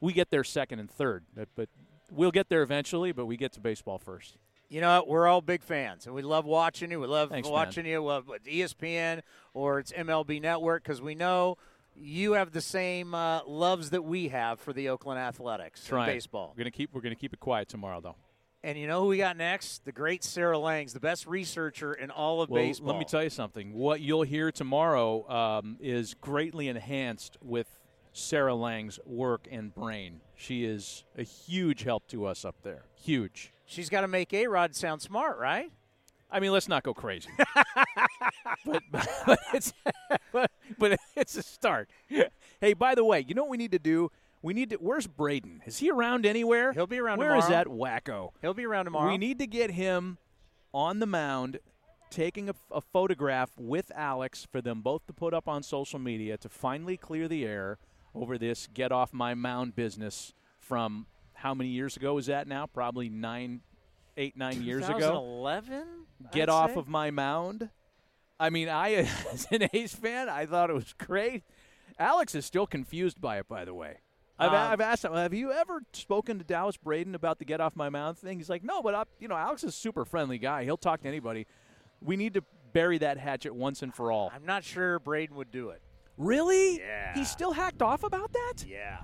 L: We get there second and third, but, but we'll get there eventually. But we get to baseball first.
D: You know, what? we're all big fans, and we love watching you. We love
L: Thanks,
D: watching you, uh, with ESPN or it's MLB Network, because we know you have the same uh, loves that we have for the Oakland Athletics and
L: Trying.
D: baseball.
L: We're gonna keep we're gonna keep it quiet tomorrow, though.
D: And you know who we got next? The great Sarah Langs, the best researcher in all of
L: Well,
D: baseball.
L: let me tell you something. What you'll hear tomorrow um, is greatly enhanced with Sarah Lang's work and brain. She is a huge help to us up there. Huge.
D: She's got to make A Rod sound smart, right?
L: I mean, let's not go crazy. *laughs* but, *laughs* but it's *laughs* but, but it's a start. Hey, by the way, you know what we need to do? We need to. Where's Braden? Is he around anywhere?
D: He'll be around
L: Where is
D: tomorrow.
L: that wacko?
D: He'll be around tomorrow.
L: We need to get him on the mound, taking a, a photograph with Alex for them both to put up on social media to finally clear the air over this get off my mound business from how many years ago is that now? Probably nine, eight, nine years ago.
D: 2011?
L: Get
D: I'd
L: off
D: say?
L: of my mound. I mean, I *laughs* as an A's fan, I thought it was great. Alex is still confused by it, by the way. I've,
D: Um,
L: I've asked him, have you ever spoken to Dallas Braden about the get off my mound thing? He's like, no, but I, you know, Alex is a super friendly guy. He'll talk to anybody. We need to bury that hatchet once and for all.
D: I'm not sure Braden would do it.
L: Really?
D: Yeah.
L: He's still hacked off about that?
D: Yeah.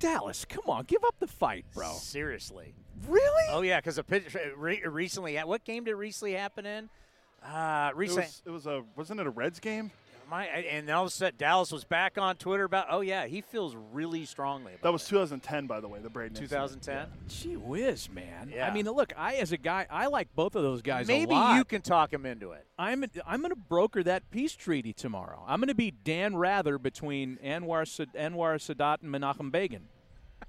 L: Dallas, come on, give up the fight, bro.
D: Seriously.
L: Really?
D: Oh yeah, because a pitch re- recently. What game did recently happen in? Uh,
E: It
D: recently.
E: was, it was a wasn't it a Reds game?
D: My, and all of a sudden, Dallas was back on Twitter about, oh yeah, he feels really strongly about
E: That was 2010, by the way. The Braden. incident.
D: 2010.
L: Gee whiz, man.
D: Yeah.
L: I mean, look, I as a guy, I like both of those guys
D: Maybe
L: a lot.
D: you can talk him into it.
L: I'm I'm going to broker that peace treaty tomorrow. I'm going to be Dan Rather between Anwar Sad- Anwar Sadat and Menachem Begin.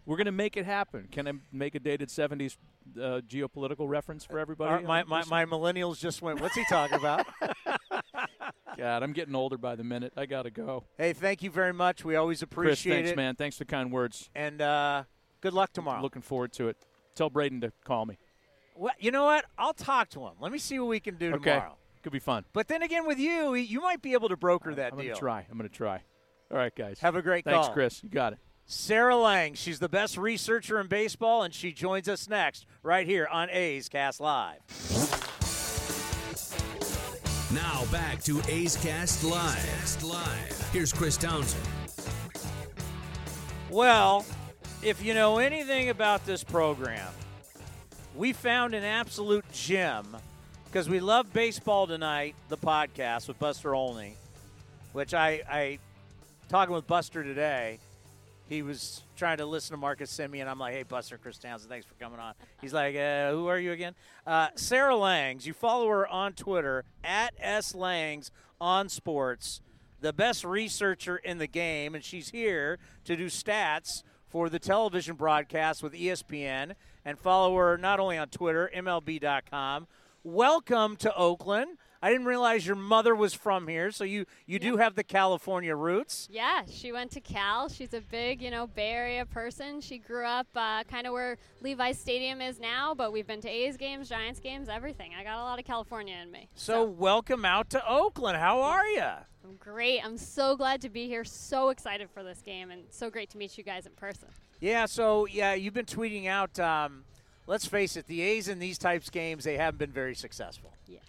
L: We're going to make it happen. Can I make a dated 70s uh, geopolitical reference for everybody?
D: Our- my, my, my millennials just went, what's he talking about? *laughs*
L: God, I'm getting older by the minute. I got to go.
D: hey, thank you very much. We always
L: Chris,
D: appreciate
L: thanks,
D: it.
L: man. Thanks for the kind words.
D: And uh, good luck tomorrow.
L: Looking forward to it. Tell Braden to call me.
D: Well, you know what? I'll talk to him. Let me see what we can do
L: Okay.
D: tomorrow.
L: Could be fun.
D: But then again, with you, you might be able to broker that deal.
L: I'm going to try. I'm going to try. All right, guys.
D: Have a great
L: Thanks,
D: call.
L: Chris. You got it.
D: Sarah Lang, she's the best researcher in baseball, and she joins us next right here on A's Cast Live.
B: Now back to A's Cast Live. Live. Here's Chris Townsend.
D: Well, if you know anything about this program, we found an absolute gem because we love baseball tonight, the podcast with Buster Olney, which I, I talking with Buster today. He was trying to listen to Marcus Semien. I'm like, hey, Buster, Chris Townsend, thanks for coming on. He's like, uh, who are you again? Uh, Sarah Langs. You follow her on Twitter at S Langs on sports, the best researcher in the game, and she's here to do stats for the television broadcast with ESPN. And follow her not only on Twitter, MLB.com. Welcome to Oakland. I didn't realize your mother was from here, so you you do have the California roots.
M: Yeah, she went to Cal. She's a big, you know, Bay Area person. She grew up uh, kind of where Levi's Stadium is now, but we've been to A's games, Giants games, everything. I got a lot of California in me.
D: So, welcome out to Oakland. How are you?
M: I'm great. I'm so glad to be here. So excited for this game, and so great to meet you guys in person.
D: Yeah. So yeah, you've been tweeting out. Um, let's face it, the A's in these types of games they haven't been very successful.
M: Yeah.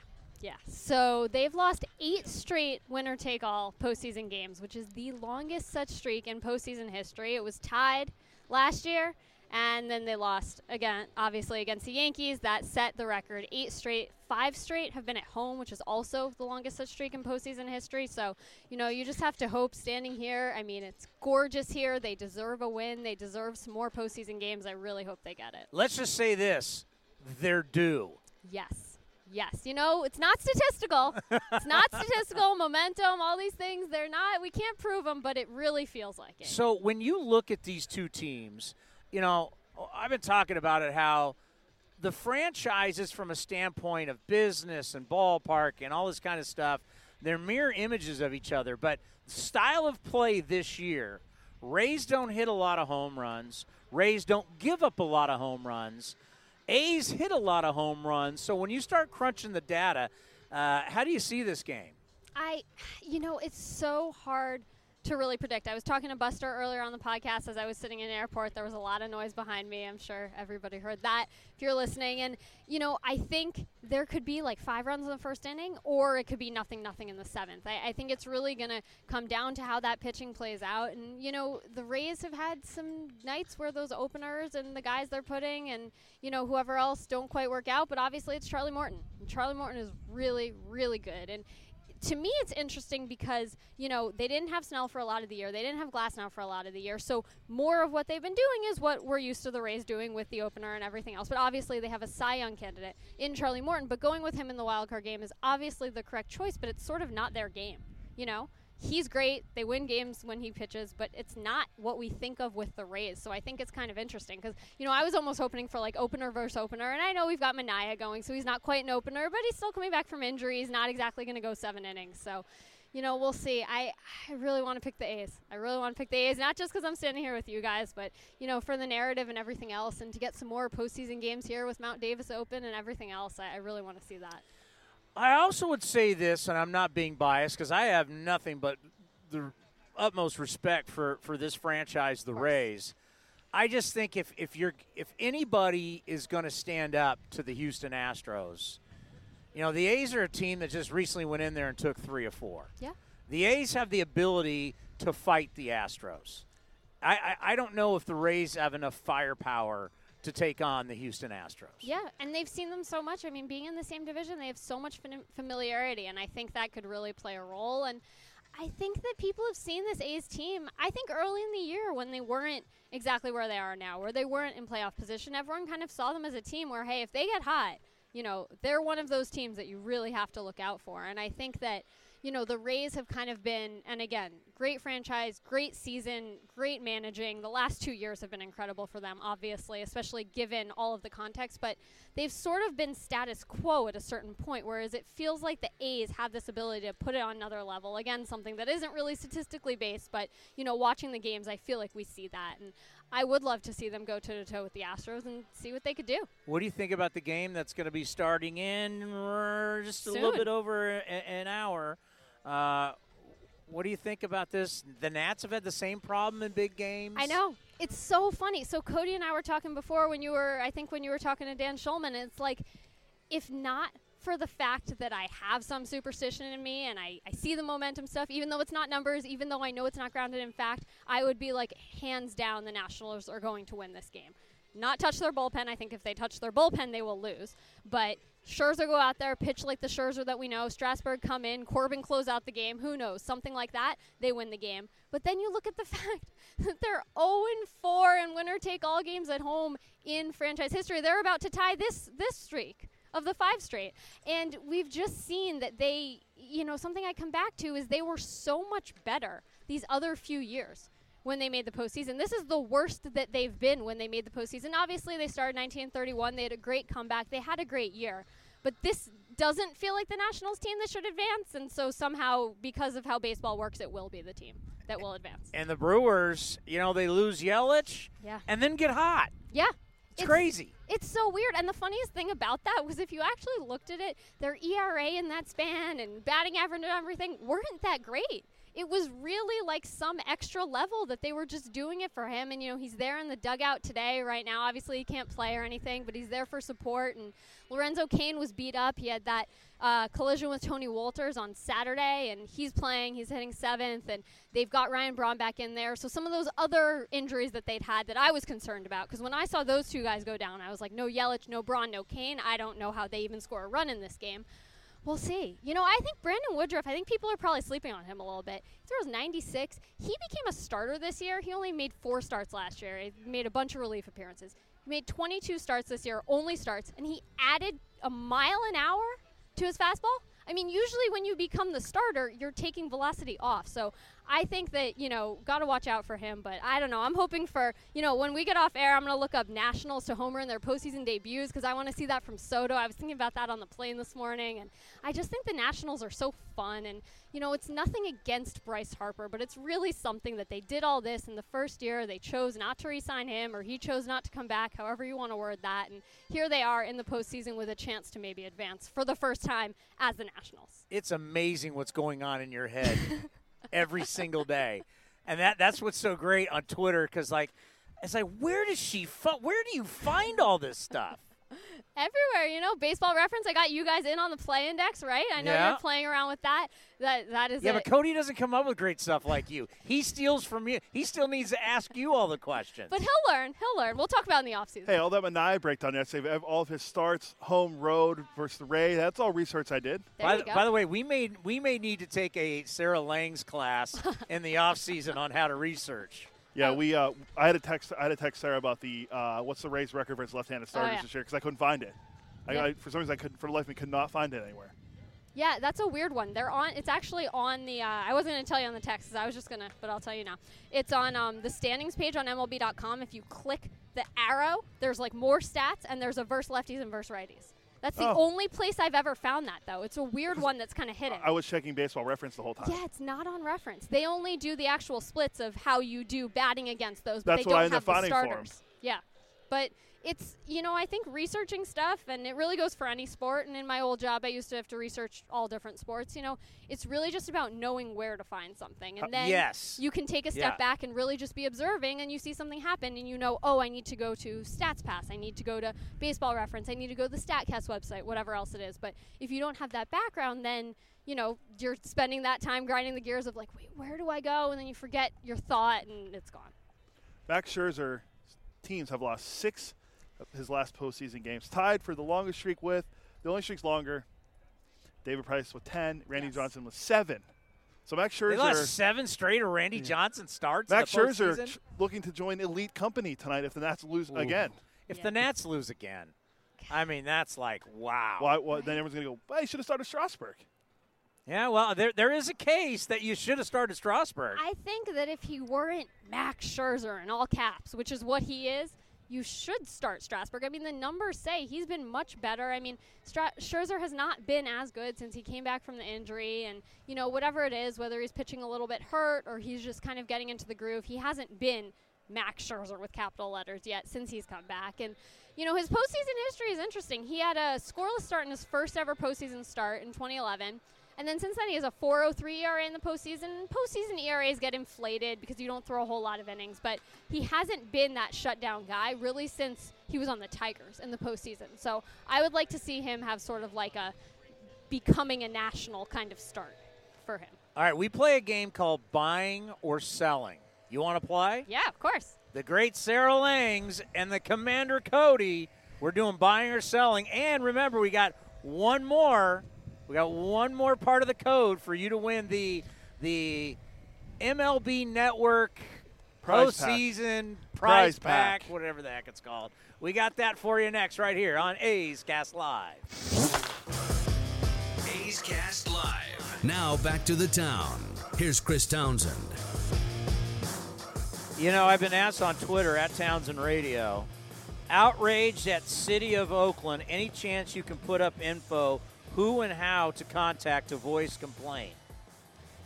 M: Yeah. So they've lost eight straight winner take all postseason games, which is the longest such streak in postseason history. It was tied last year, and then they lost again, obviously, against the Yankees. That set the record. Eight straight, five straight have been at home, which is also the longest such streak in postseason history. So, you know, you just have to hope standing here. I mean, it's gorgeous here. They deserve a win, they deserve some more postseason games. I really hope they get it.
D: Let's just say this they're due.
M: Yes. Yes, you know, it's not statistical. it's not *laughs* statistical, momentum, all these things. They're not, we can't prove them, but it really feels like it.
D: So when you look at these two teams, you know, I've been talking about it how the franchises, from a standpoint of business and ballpark and all this kind of stuff, they're mirror images of each other. But style of play this year, Rays don't hit a lot of home runs. Rays don't give up a lot of home runs. A's hit a lot of home runs. So when you start crunching the data, uh, how do you see this game?
M: I, you know, it's so hard to really predict. I was talking to Buster earlier on the podcast as I was sitting in an airport. There was a lot of noise behind me. I'm sure everybody heard that if you're listening. And, you know, I think there could be like five runs in the first inning or it could be nothing, nothing in the seventh. I, I think it's really going to come down to how that pitching plays out. And, you know, the Rays have had some nights where those openers and the guys they're putting and, you know, whoever else don't quite work out. But obviously it's Charlie Morton. And Charlie Morton is really, really good. And to me, it's interesting because you know they didn't have Snell for a lot of the year. They didn't have Glass now for a lot of the year. So more of what they've been doing is what we're used to the Rays doing with the opener and everything else. But obviously, they have a Cy Young candidate in Charlie Morton. But going with him in the wild card game is obviously the correct choice. But it's sort of not their game. You know, he's great. They win games when he pitches, but it's not what we think of with the Rays. So I think it's kind of interesting because you know I was almost hoping for like opener versus opener, and I know we've got Manaea going, so he's not quite an opener, but he's still coming back from injury. He's not exactly going to go seven innings, so. You know, we'll see. I, I really want to pick the A's. I really want to pick the A's, not just because I'm standing here with you guys, but, you know, for the narrative and everything else, and to get some more postseason games here with Mount Davis Open and everything else. I, I really want to see that.
D: I also would say this, and I'm not being biased because I have nothing but the utmost respect for, for this franchise, the Rays. I just think if, if you're if anybody is going to stand up to the Houston Astros, you know the A's are a team that just recently went in there and took three or four.
M: Yeah.
D: The A's have the ability to fight the Astros. I, I, I don't know if the Rays have enough firepower to take on the Houston Astros.
M: Yeah, and they've seen them so much. I mean, being in the same division, they have so much familiarity, and I think that could really play a role. And I think that people have seen this A's team. I think early in the year when they weren't exactly where they are now, where they weren't in playoff position, everyone kind of saw them as a team where, hey, if they get hot, you know, they're one of those teams that you really have to look out for. And I think that you know, the Rays have kind of been, and again, great franchise, great season, great managing. The last two years have been incredible for them, obviously, especially given all of the context. But they've sort of been status quo at a certain point, whereas it feels like the A's have this ability to put it on another level. Again, something that isn't really statistically based, but, you know, watching the games, I feel like we see that. And I would love to see them go toe to toe with the Astros and see what they could do.
D: What do you think about the game that's going to be starting in uh, just a
M: Soon.
D: little bit over a, an hour? Uh, what do you think about this? The Nats have had the same problem in big games.
M: I know. It's so funny. So Cody and I were talking before when you were, I think when you were talking to Dan Shulman, it's like, if not for the fact that I have some superstition in me and I, I see the momentum stuff, even though it's not numbers, even though I know it's not grounded in fact, I would be like, hands down, the Nationals are going to win this game. Not touch their bullpen. I think if they touch their bullpen, they will lose. But Scherzer go out there, pitch like the Scherzer that we know. Strasburg come in, Corbin close out the game. Who knows? Something like that, they win the game. But then you look at the *laughs* fact that they're 0 4 in winner take all games at home in franchise history. They're about to tie this this streak of the five straight. And we've just seen that they, you know, something I come back to is they were so much better these other few years when they made the postseason. This is the worst that they've been when they made the postseason. Obviously, they started 1931. They had a great comeback. They had a great year. But this doesn't feel like the Nationals team that should advance, and so somehow, because of how baseball works, it will be the team that will advance.
D: And the Brewers, you know, they lose Yelich
M: Yeah.
D: and then get hot.
M: Yeah.
D: It's crazy.
M: It's so weird. And the funniest thing about that was if you actually looked at it, their ERA in that span and batting average and everything weren't that great. It was really like some extra level that they were just doing it for him. And, you know, he's there in the dugout today, right now. Obviously, he can't play or anything, but he's there for support. And Lorenzo Cain was beat up. He had that uh, collision with Tony Wolters on Saturday, and he's playing. He's hitting seventh, and they've got Ryan Braun back in there. So some of those other injuries that they'd had that I was concerned about, because when I saw those two guys go down, I was like, no Yelich, no Braun, no Cain. I don't know how they even score a run in this game. We'll see. You know, I think Brandon Woodruff, I think people are probably sleeping on him a little bit. He throws 96. He became a starter this year. He only made four starts last year. He made a bunch of relief appearances. He made 22 starts this year, only starts, and he added a mile an hour to his fastball. I mean, usually when you become the starter, you're taking velocity off. So I think that, you know, got to watch out for him. But I don't know. I'm hoping for, you know, when we get off air, I'm going to look up Nationals to homer in their postseason debuts because I want to see that from Soto. I was thinking about that on the plane this morning. And I just think the Nationals are so fun. And, you know, it's nothing against Bryce Harper, but it's really something that they did all this in the first year. They chose not to re sign him or he chose not to come back, however you want to word that. And here they are in the postseason with a chance to maybe advance for the first time as the Nationals.
D: It's amazing what's going on in your head *laughs* every single day, and that that's what's so great on Twitter because like it's like where does she fu- where do you find all this stuff?
M: Everywhere, you know, baseball reference. I got you guys in on the play index, right? I know
D: Yeah.
M: you're playing around with that. That that is
D: Yeah,
M: it.
D: but Cody doesn't come up with great stuff like you. He steals from you. He still needs to ask you all the questions.
M: But he'll learn. He'll learn. We'll talk about it in the offseason.
E: Hey, all that Manaea breakdown yesterday, all of his starts, home, road versus the Ray, that's all research I did.
D: There by, the, by the way, we may we may need to take a Sarah Lang's class *laughs* in the off season on how to research.
E: Yeah, we. Uh, I had a text. I had a text Sarah about the uh, what's the Rays record versus left-handed starters
M: yeah.
E: this year because I couldn't find it. I,
M: Yeah.
E: I, for some reason, I couldn't. For the life of me, could not find it anywhere.
M: Yeah, that's a weird one. They're on. It's actually on the. Uh, I wasn't gonna tell you on the text. I was just gonna, but I'll tell you now. It's on um, the standings page on MLB.com. If you click the arrow, there's like more stats, and there's a verse lefties and verse righties. That's the
E: Oh.
M: only place I've ever found that, though. It's a weird one that's kind of hidden.
E: I was checking baseball reference the whole time.
M: Yeah, it's not on reference. They only do the actual splits of how you do batting against those, but
E: That's
M: they
E: what
M: don't have the
E: finding for 'em.
M: starters. Yeah, but it's you know I think researching stuff, and it really goes for any sport. And in my old job, I used to have to research all different sports. You know, it's really just about knowing where to find something, and
D: Uh,
M: then
D: yes.
M: you can take a step
D: Yeah.
M: back and really just be observing, and you see something happen, and you know, oh, I need to go to stats pass I need to go to Baseball Reference, I need to go to the Statcast website, whatever else it is. But if you don't have that background, then you know you're spending that time grinding the gears of like, wait, where do I go? And then you forget your thought, and it's gone.
E: Max Scherzer teams have lost six his last postseason games, tied for the longest streak with the only streak's longer. David Price with ten, Randy Johnson with seven. So Max
D: They
E: Scherzer,
D: lost seven straight, or Randy Johnson starts. in
E: Max
D: the
E: Scherzer ch- looking to join elite company tonight if the Nats lose
D: Ooh.
E: again.
D: If the Nats lose again, I mean that's like wow.
E: Why, why, then everyone's going to go, well, he should have started Strasburg.
D: Yeah, well, there there is a case that you should have started Strasburg.
M: I think that if he weren't Max Scherzer in all caps, which is what he is, you should start Strasburg. I mean, the numbers say he's been much better. I mean, Stra- Scherzer has not been as good since he came back from the injury, and you know whatever it is, whether he's pitching a little bit hurt or he's just kind of getting into the groove, he hasn't been Max Scherzer with capital letters yet since he's come back. And you know his postseason history is interesting. He had a scoreless start in his first ever postseason start in 2011. And then since then, he has a 4.03 ERA in the postseason. Postseason ERAs get inflated because you don't throw a whole lot of innings, but he hasn't been that shutdown guy really since he was on the Tigers in the postseason. So I would like to see him have sort of like a becoming a national kind of start for him.
D: All right, we play a game called buying or selling. You want to play?
M: Yeah, of course.
D: The great Sarah Langs and the Commander Cody. We're doing buying or selling, and remember, we got one more. We got one more part of the code for you to win the the MLB Network
E: Prize pack.
D: postseason
E: Prize
D: prize, pack,
E: pack.
D: whatever the heck it's called. We got that for you next, right here on A's Cast Live.
B: A's Cast Live. Now back to the town. Here's Chris Townsend.
D: You know, I've been asked on Twitter at Townsend Radio, outraged at City of Oakland. Any chance you can put up info who and how to contact to voice complaint.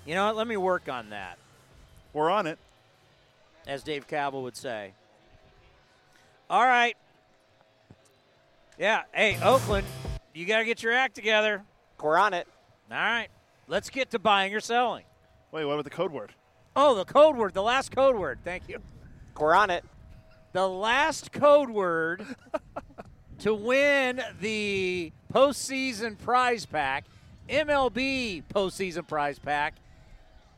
D: You know what? Let me work on that.
E: We're on it.
D: As Dave Kaval would say. All right. Yeah. Hey, Oakland, you got to get your act together.
F: We're on it.
D: All right. Let's get to buying or selling.
E: Wait, what about the code word?
D: Oh, the code word, the last code word. Thank you.
F: We're on it.
D: The last code word to win the postseason prize pack, MLB postseason prize pack.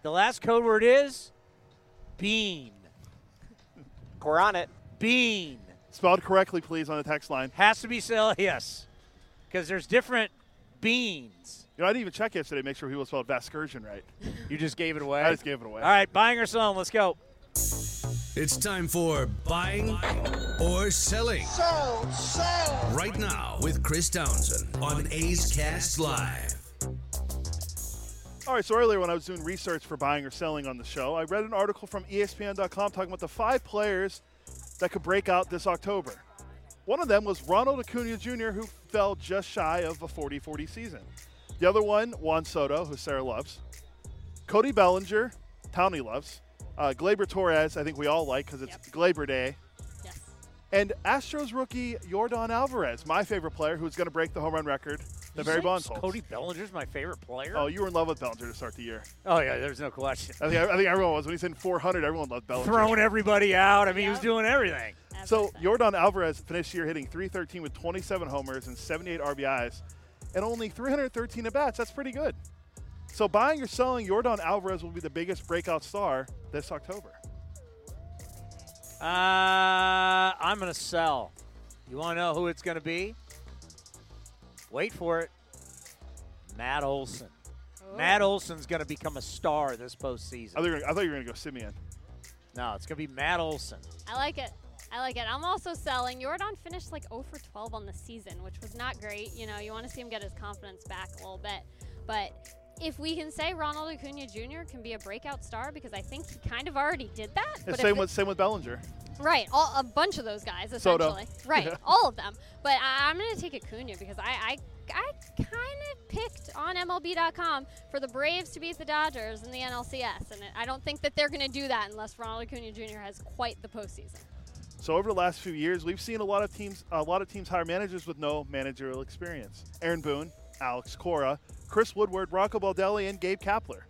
D: The last code word is bean.
F: We're on it.
D: Bean.
E: Spelled correctly, please, on the text line.
D: Has to be sell *laughs* yes. Because there's different beans.
E: You know, I didn't even check yesterday to make sure people spelled Vascursion right.
D: You just gave it away?
E: I just gave it away.
D: All right, buying or selling, let's go.
B: It's time for buying or selling.
C: Sell, sell.
B: Right now with Chris Townsend on A's Cast Live.
E: All right, so earlier when I was doing research for buying or selling on the show, I read an article from ESPN.com talking about the five players that could break out this October. One of them was Ronald Acuna Jr., who fell just shy of a 40 40 season. The other one, Juan Soto, who Sarah loves. Cody Bellinger, Townie loves. Uh, Gleyber Torres, I think we all like because it's Gleyber Day.
M: Yes.
E: And Astros rookie Jordan Alvarez, my favorite player, who's going to break the home run record that Barry Bonds holds.
D: Cody Bellinger's my favorite player.
E: Oh, you were in love with Bellinger to start the year.
D: Oh yeah, there's no question.
E: I think I think everyone was when he's in 400. Everyone loved Bellinger.
D: Throwing everybody out. I mean, he was doing everything.
E: So Jordan Alvarez finished the year hitting 313 with 27 homers and 78 RBIs, and only 313 at bats. That's pretty good. So buying or selling Jordan Alvarez will be the biggest breakout star this October.
D: Uh, I'm going to sell. You want to know who it's going to be? Wait for it. Matt Olson. Matt Olson's going to become a star this postseason.
E: I thought you were, I thought you were going to go Semien.
D: No, it's going to be Matt Olson.
M: I like it. I like it. I'm also selling. Jordan finished like 0 for 12 on the season, which was not great. You know, you want to see him get his confidence back a little bit. But if we can say Ronald Acuna Jr. can be a breakout star, because I think he kind of already did that. But
E: same with same with Bellinger.
M: Right, all, a bunch of those guys,
E: Soto.
M: essentially. *laughs* Right,
E: Yeah.
M: all of them. But I, I'm going to take Acuna because I, I, I kind of picked on MLB.com for the Braves to beat the Dodgers in the NLCS, and I don't think that they're going to do that unless Ronald Acuna Jr. has quite the postseason.
E: So over the last few years, we've seen a lot of teams, a lot of teams hire managers with no managerial experience. Aaron Boone, Alex Cora, Chris Woodward, Rocco Baldelli, and Gabe Kapler.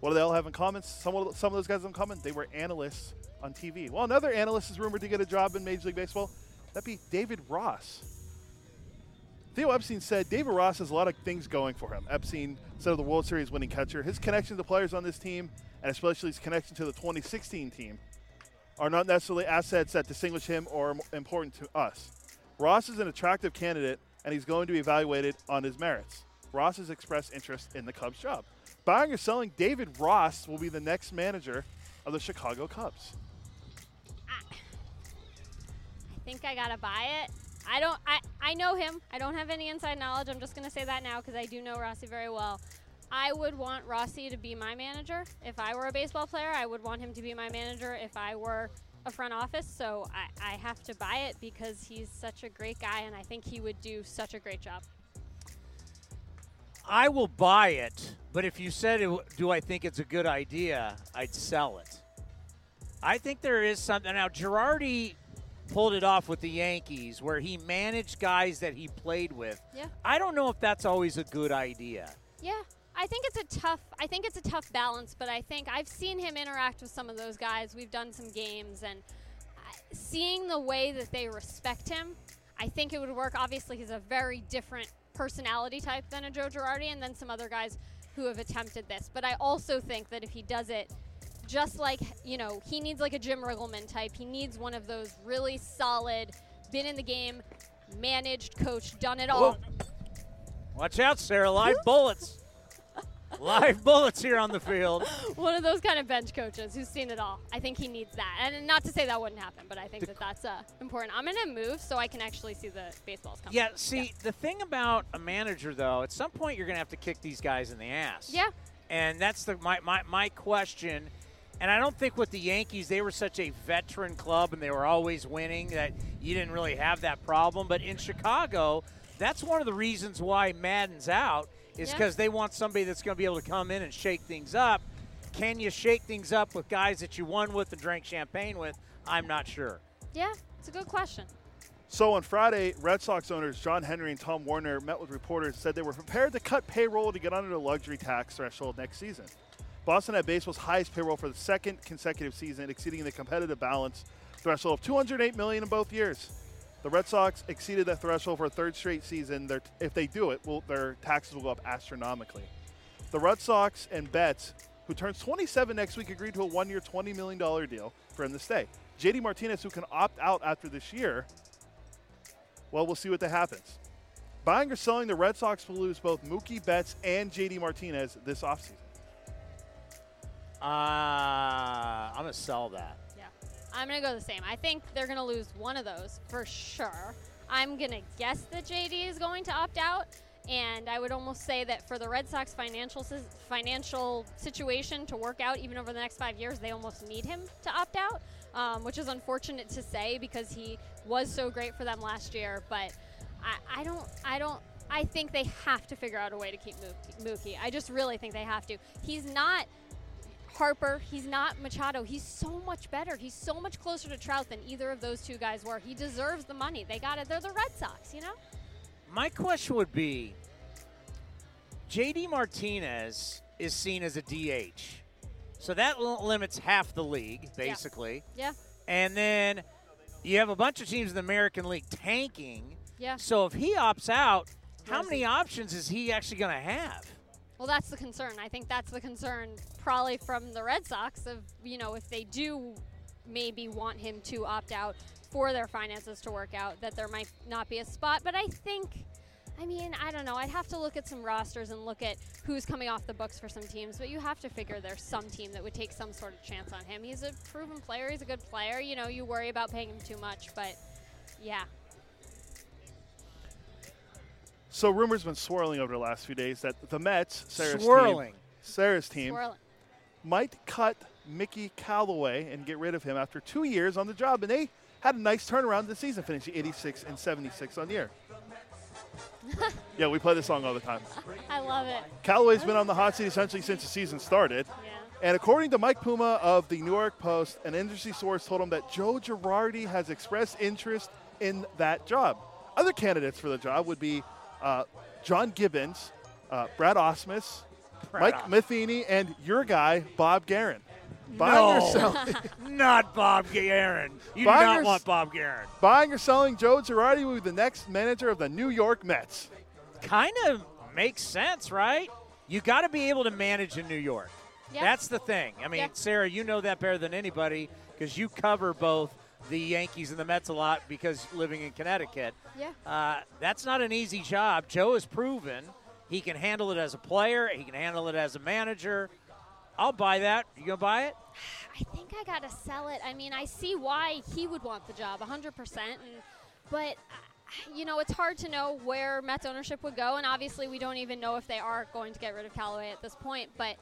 E: What do they all have in common? Some of, some of those guys have in common. They were analysts on TV. Well, another analyst is rumored to get a job in Major League Baseball. That'd be David Ross. Theo Epstein said David Ross has a lot of things going for him. Epstein said of the World Series winning catcher, his connection to players on this team, and especially his connection to the 2016 team, are not necessarily assets that distinguish him or important to us. Ross is an attractive candidate, and he's going to be evaluated on his merits. Ross has expressed interest in the Cubs job. Buying or selling, David Ross will be the next manager of the Chicago Cubs.
M: I think I gotta buy it. I don't. I I know him. I don't have any inside knowledge. I'm just gonna say that now because I do know Rossi very well. I would want Rossi to be my manager. If I were a baseball player, I would want him to be my manager. If I were a front office, so I, I have to buy it because he's such a great guy, and I think he would do such a great job.
D: I will buy it, but if you said, it, do I think it's a good idea, I'd sell it. I think there is something. Now, Girardi pulled it off with the Yankees where he managed guys that he played with.
M: Yeah.
D: I don't know if that's always a good idea.
M: Yeah, I think it's a tough. I think it's a tough balance, but I think I've seen him interact with some of those guys. We've done some games, and uh, seeing the way that they respect him, I think it would work. Obviously, he's a very different personality type than a Joe Girardi, and then some other guys who have attempted this. But I also think that if he does it, just like you know, he needs like a Jim Riggleman type. He needs one of those really solid, been in the game, managed, coached, done it all.
D: Watch out, Sarah. Live bullets. Live bullets here on the field. *laughs*
M: one of those kind of bench coaches who's seen it all. I think he needs that. And not to say that wouldn't happen, but I think that that's uh, important. I'm going to move so I can actually see the baseballs coming.
D: Yeah, see, the thing about a manager, though, at some point you're going to have to kick these guys in the ass.
M: Yeah.
D: And that's the my, my, my question. And I don't think with the Yankees, they were such a veteran club and they were always winning that you didn't really have that problem. But in Chicago, That's one of the reasons why Maddon's out is
M: Yeah.
D: because they want somebody that's going to be able to come in and shake things up. Can you shake things up with guys that you won with and drank champagne with? I'm not sure.
M: Yeah, it's a good question.
E: So on Friday, Red Sox owners John Henry and Tom Werner met with reporters and said they were prepared to cut payroll to get under the luxury tax threshold next season. Boston had baseball's highest payroll for the second consecutive season, exceeding the competitive balance threshold of 208 million in both years. The Red Sox exceeded that threshold for a third straight season. Their, if they do it, will, their taxes will go up astronomically. The Red Sox and Betts, who turns 27 next week, agreed to a one-year, $20 million deal for him to stay. JD Martinez, who can opt out after this year, well, we'll see what that happens. Buying or selling, the Red Sox will lose both Mookie Betts and JD Martinez this offseason.
D: Uh, I'm going to sell that.
M: I'm going to go the same. I think they're going to lose one of those for sure. I'm going to guess that JD is going to opt out. And I would almost say that for the Red Sox financial financial situation to work out, even over the next five years, they almost need him to opt out, um, which is unfortunate to say because he was so great for them last year. But I, I don't, I don't, I think they have to figure out a way to keep. Mookie. I just really think they have to. He's not Harper. He's not Machado. He's so much better. He's so much closer to Trout than either of those two guys were. He deserves the money. They got it. They're the Red Sox, you know?
D: My question would be JD Martinez is seen as a DH. So that limits half the league, basically.
M: Yeah.
D: And then you have a bunch of teams in the American League tanking.
M: Yeah.
D: So if he opts out, how many options is he actually going to have?
M: Well, that's the concern. I think that's the concern probably from the Red Sox of, you know, if they do maybe want him to opt out for their finances to work out, that there might not be a spot. But I think, I mean, I don't know. I'd have to look at some rosters and look at who's coming off the books for some teams. But you have to figure there's some team that would take some sort of chance on him. He's a proven player. He's a good player. You know, you worry about paying him too much. But yeah.
E: So rumors been swirling over the last few days that the Mets, Sarah's
D: Swirling.
E: team, Sarah's team,
M: Swirling.
E: might cut Mickey Callaway and get rid of him after two years on the job, and they had a nice turnaround this season, finishing 86 and 76 on the year. *laughs* yeah, we play this song all the time.
M: I love it.
E: Callaway's been on the hot seat essentially since the season started. And according to Mike Puma of the New York Post, an industry source told him that Joe Girardi has expressed interest in that job. Other candidates for the job would be uh, John Gibbons, uh, Brad Ausmus,
D: Brad
E: Mike
D: Os-
E: Matheny, and your guy, Bob Geren. Buying or selling? *laughs*
D: not Bob Geren. You do
E: Buying
D: not
E: or
D: want
E: s-
D: Bob Geren.
E: Buying or selling Joe Girardi will be the next manager of the New York Mets.
D: Kind of makes sense, right? You got to be able to manage in New York.
M: Yeah.
D: That's the thing. I mean,
M: Yeah.
D: Sarah, you know that better than anybody because you cover both the Yankees and the Mets a lot because living in Connecticut.
M: Yeah.
D: Uh, that's not an easy job. Joe has proven he can handle it as a player. He can handle it as a manager. I'll buy that. You gonna buy it?
M: I think I got to sell it. I mean, I see why he would want the job 100%. And, but, you know, it's hard to know where Mets ownership would go. And obviously, we don't even know if they are going to get rid of Callaway at this point. But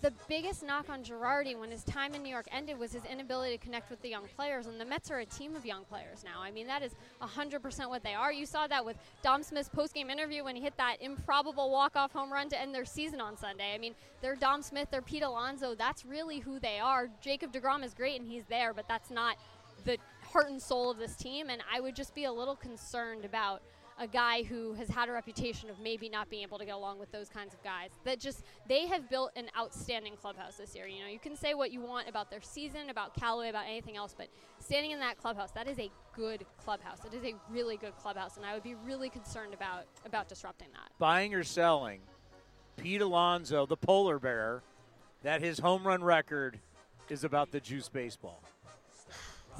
M: the biggest knock on Girardi when his time in New York ended was his inability to connect with the young players. And the Mets are a team of young players now. I mean, that is 100% what they are. You saw that with Dom Smith's postgame interview when he hit that improbable walk-off home run to end their season on Sunday. I mean, they're Dom Smith, they're Pete Alonso. That's really who they are. Jacob DeGrom is great and he's there, but that's not the heart and soul of this team. And I would just be a little concerned about a guy who has had a reputation of maybe not being able to get along with those kinds of guys. That just they have built an outstanding clubhouse this year. You know, you can say what you want about their season, about Callaway, about anything else, but standing in that clubhouse, that is a good clubhouse. It is a really good clubhouse, and I would be really concerned about about disrupting that.
D: Buying or selling? Pete Alonso, the polar bear, that his home run record is about the juice baseball.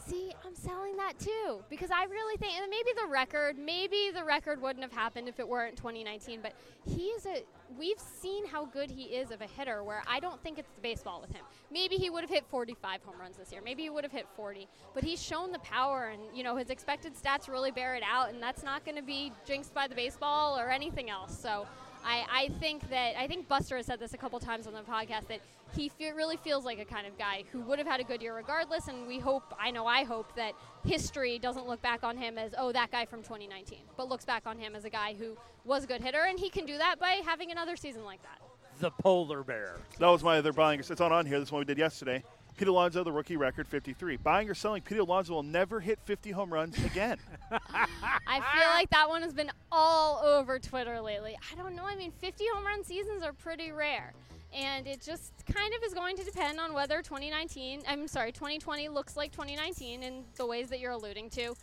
M: See, I'm selling that too because I really think, and maybe the record, maybe the record wouldn't have happened if it weren't 2019. But he is a. We've seen how good he is of a hitter. Where I don't think it's the baseball with him. Maybe he would have hit 45 home runs this year. Maybe he would have hit 40. But he's shown the power, and you know his expected stats really bear it out. And that's not going to be jinxed by the baseball or anything else. So. I, I think that I think Buster has said this a couple times on the podcast that he fe- really feels like a kind of guy who would have had a good year regardless. And we hope, I know I hope that history doesn't look back on him as oh that guy from 2019, but looks back on him as a guy who was a good hitter, and he can do that by having another season like that.
N: The polar bear.
E: That was my other buying. It's on on here. This one we did yesterday. Pete Alonso, the rookie record, 53. Buying or selling, Pete Alonso will never hit 50 home runs again. *laughs*
M: I feel like that one has been all over Twitter lately. I don't know. I mean, 50 home run seasons are pretty rare. And it just kind of is going to depend on whether 2019, I'm sorry, 2020 looks like 2019 in the ways that you're alluding to.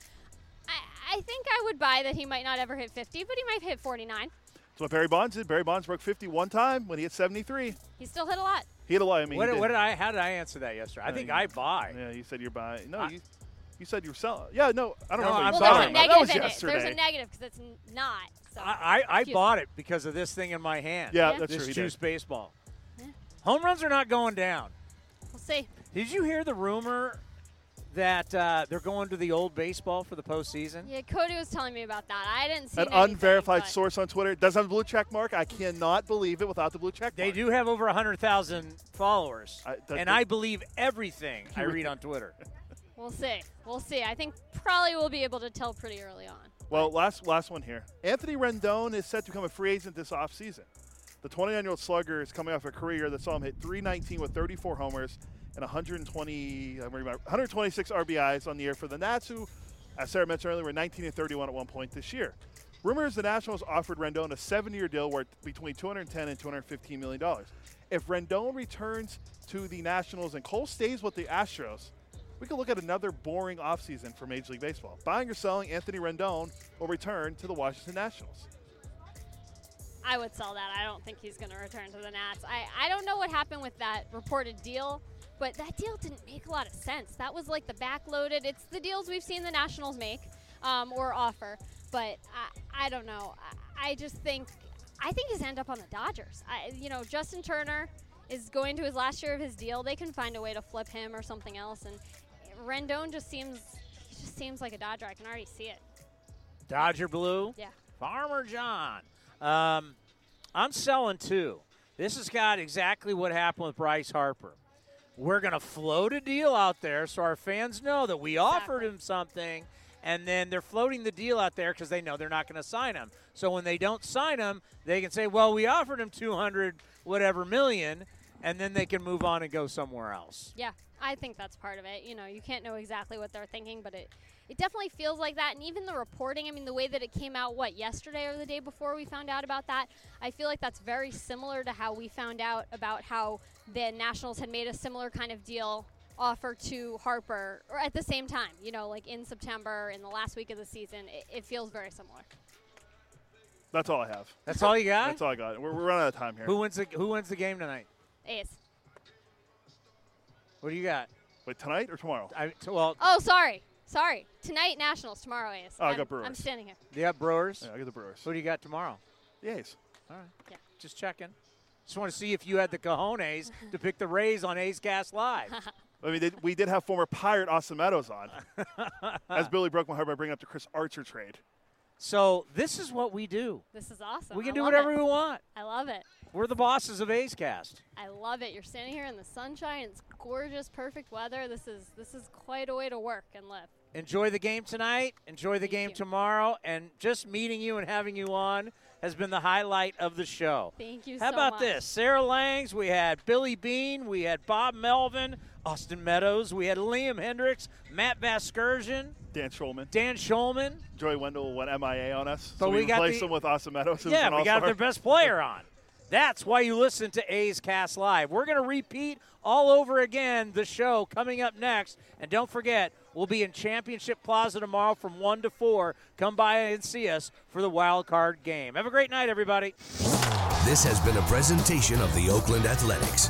M: I, I think I would buy that he might not ever hit 50, but he might hit 49.
E: That's what Barry Bonds did. Barry Bonds broke 50 one time when he hit 73.
M: He still hit a lot.
E: He hit a lot. I mean,
D: what,
E: did.
D: what did I? How did I answer that yesterday? I
E: Yeah,
D: think
E: you-
D: I buy.
E: Yeah, you said you're buying. No, you, you said you're selling. Yeah, no, I don't
D: No,
E: remember.
D: I'm
E: you
M: Well, there's
E: buying.
M: a
E: That was yesterday.
M: There's a negative because it's not. So.
D: I, I, I bought it because of this thing in my hand.
E: Yeah,
M: Yeah.
E: that's
D: this
E: true. He
D: juice
E: did.
D: baseball. Home runs are not going down.
M: We'll see.
D: Did you hear the rumor that uh, they're going to the old baseball for the postseason?
M: Yeah, Cody was telling me about that. I didn't see
E: An
M: anything,
E: unverified
M: but-
E: source on Twitter does have a blue check mark. I cannot believe it without the blue check
D: They
E: mark.
D: do have over 100,000 followers.
E: I- that-
D: and I believe everything I *laughs* read on Twitter. *laughs*
M: We'll see. We'll see. I think probably we'll be able to tell pretty early on.
E: Well, last last one here. Anthony Rendon is set to become a free agent this offseason. The 29-year-old slugger is coming off a career that saw him hit 319 with 34 homers and 120, uh, where am I? 126 RBIs on the year for the Nats, who, as Sarah mentioned earlier, were 19 and 31 at one point this year. Rumors the Nationals offered Rendon a seven-year deal worth between 210 and 215 million dollars. If Rendon returns to the Nationals and Cole stays with the Astros, we could look at another boring offseason for Major League Baseball. Buying or selling, Anthony Rendon will return to the Washington Nationals.
M: I would sell that. I don't think he's going to return to the Nats. I, I don't know what happened with that reported deal, but that deal didn't make a lot of sense. That was like the backloaded. It's the deals we've seen the Nationals make um, or offer, but I, I don't know. I, I just think I think he's end up on the Dodgers. I, you know, Justin Turner is going to his last year of his deal. They can find a way to flip him or something else, and Rendon just seems he just seems like a Dodger. I can already see it.
D: Dodger Blue.
M: Yeah.
D: Farmer John. Um, I'm selling two. This has got exactly what happened with Bryce Harper. We're going to float a deal out there so our fans know that we offered him something, and then they're floating the deal out there because they know they're not going to sign him. So when they don't sign him, they can say, "Well, we offered him 200 whatever million, and then they can move on and go somewhere else.
M: Yeah, I think that's part of it. You know, you can't know exactly what they're thinking, but it it definitely feels like that. And even the reporting, I mean, the way that it came out, what yesterday or the day before we found out about that, I feel like that's very similar to how we found out about how the Nationals had made a similar kind of deal offer to Harper, or at the same time. You know, like in September, in the last week of the season, it, it feels very similar.
E: That's all I have.
D: That's all you got?
E: That's all I got. We're, we're running out of time here.
D: Who wins the Who wins the game tonight?
M: A's.
D: What do you got?
E: Wait, tonight or tomorrow?
D: I, t- well,
M: Oh, sorry, sorry. Tonight Nationals, tomorrow A's.
E: Oh, I
M: I'm,
E: got Brewers.
M: I'm standing here.
D: you got Brewers.
E: Yeah, I got the Brewers.
D: Who do you got tomorrow?
E: The A's.
D: All right.
M: Yeah.
D: Just checking. Just want to see if you had the cojones *laughs* to pick the Rays on A's Cast Live. *laughs*
E: I mean, they, we did have former Pirate Austin Meadows on, *laughs* as Billy broke my heart by bringing up the Chris Archer trade.
D: So this is what we do.
M: This is awesome.
D: We can
M: I
D: do whatever
M: it.
D: we want.
M: I love it.
D: We're the bosses of A's Cast.
M: I love it. You're standing here in the sunshine. It's gorgeous, perfect weather. This is this is quite a way to work and live.
D: Enjoy the game tonight. Enjoy the game tomorrow. And just meeting you and having you on has been the highlight of the show.
M: Thank you
D: How
M: so
D: about
M: much.
D: this? Sarah Langs, we had Billy Beane, we had Bob Melvin, Austin Meadows, we had Liam Hendriks, Matt Vasgersian,
E: Dan Shulman.
D: Dan Shulman.
E: Joey Wendle went MIA on us.
D: But
E: so we,
D: we got
E: replaced
D: the-
E: him with Austin Meadows. who's
D: Yeah,
E: an
D: we got their best player on. That's why you listen to A's Cast Live. We're going to repeat all over again the show coming up next. And don't forget, we'll be in Championship Plaza tomorrow from 1 to 4. Come by and see us for the wild card game. Have a great night, everybody.
B: This has been a presentation of the Oakland Athletics.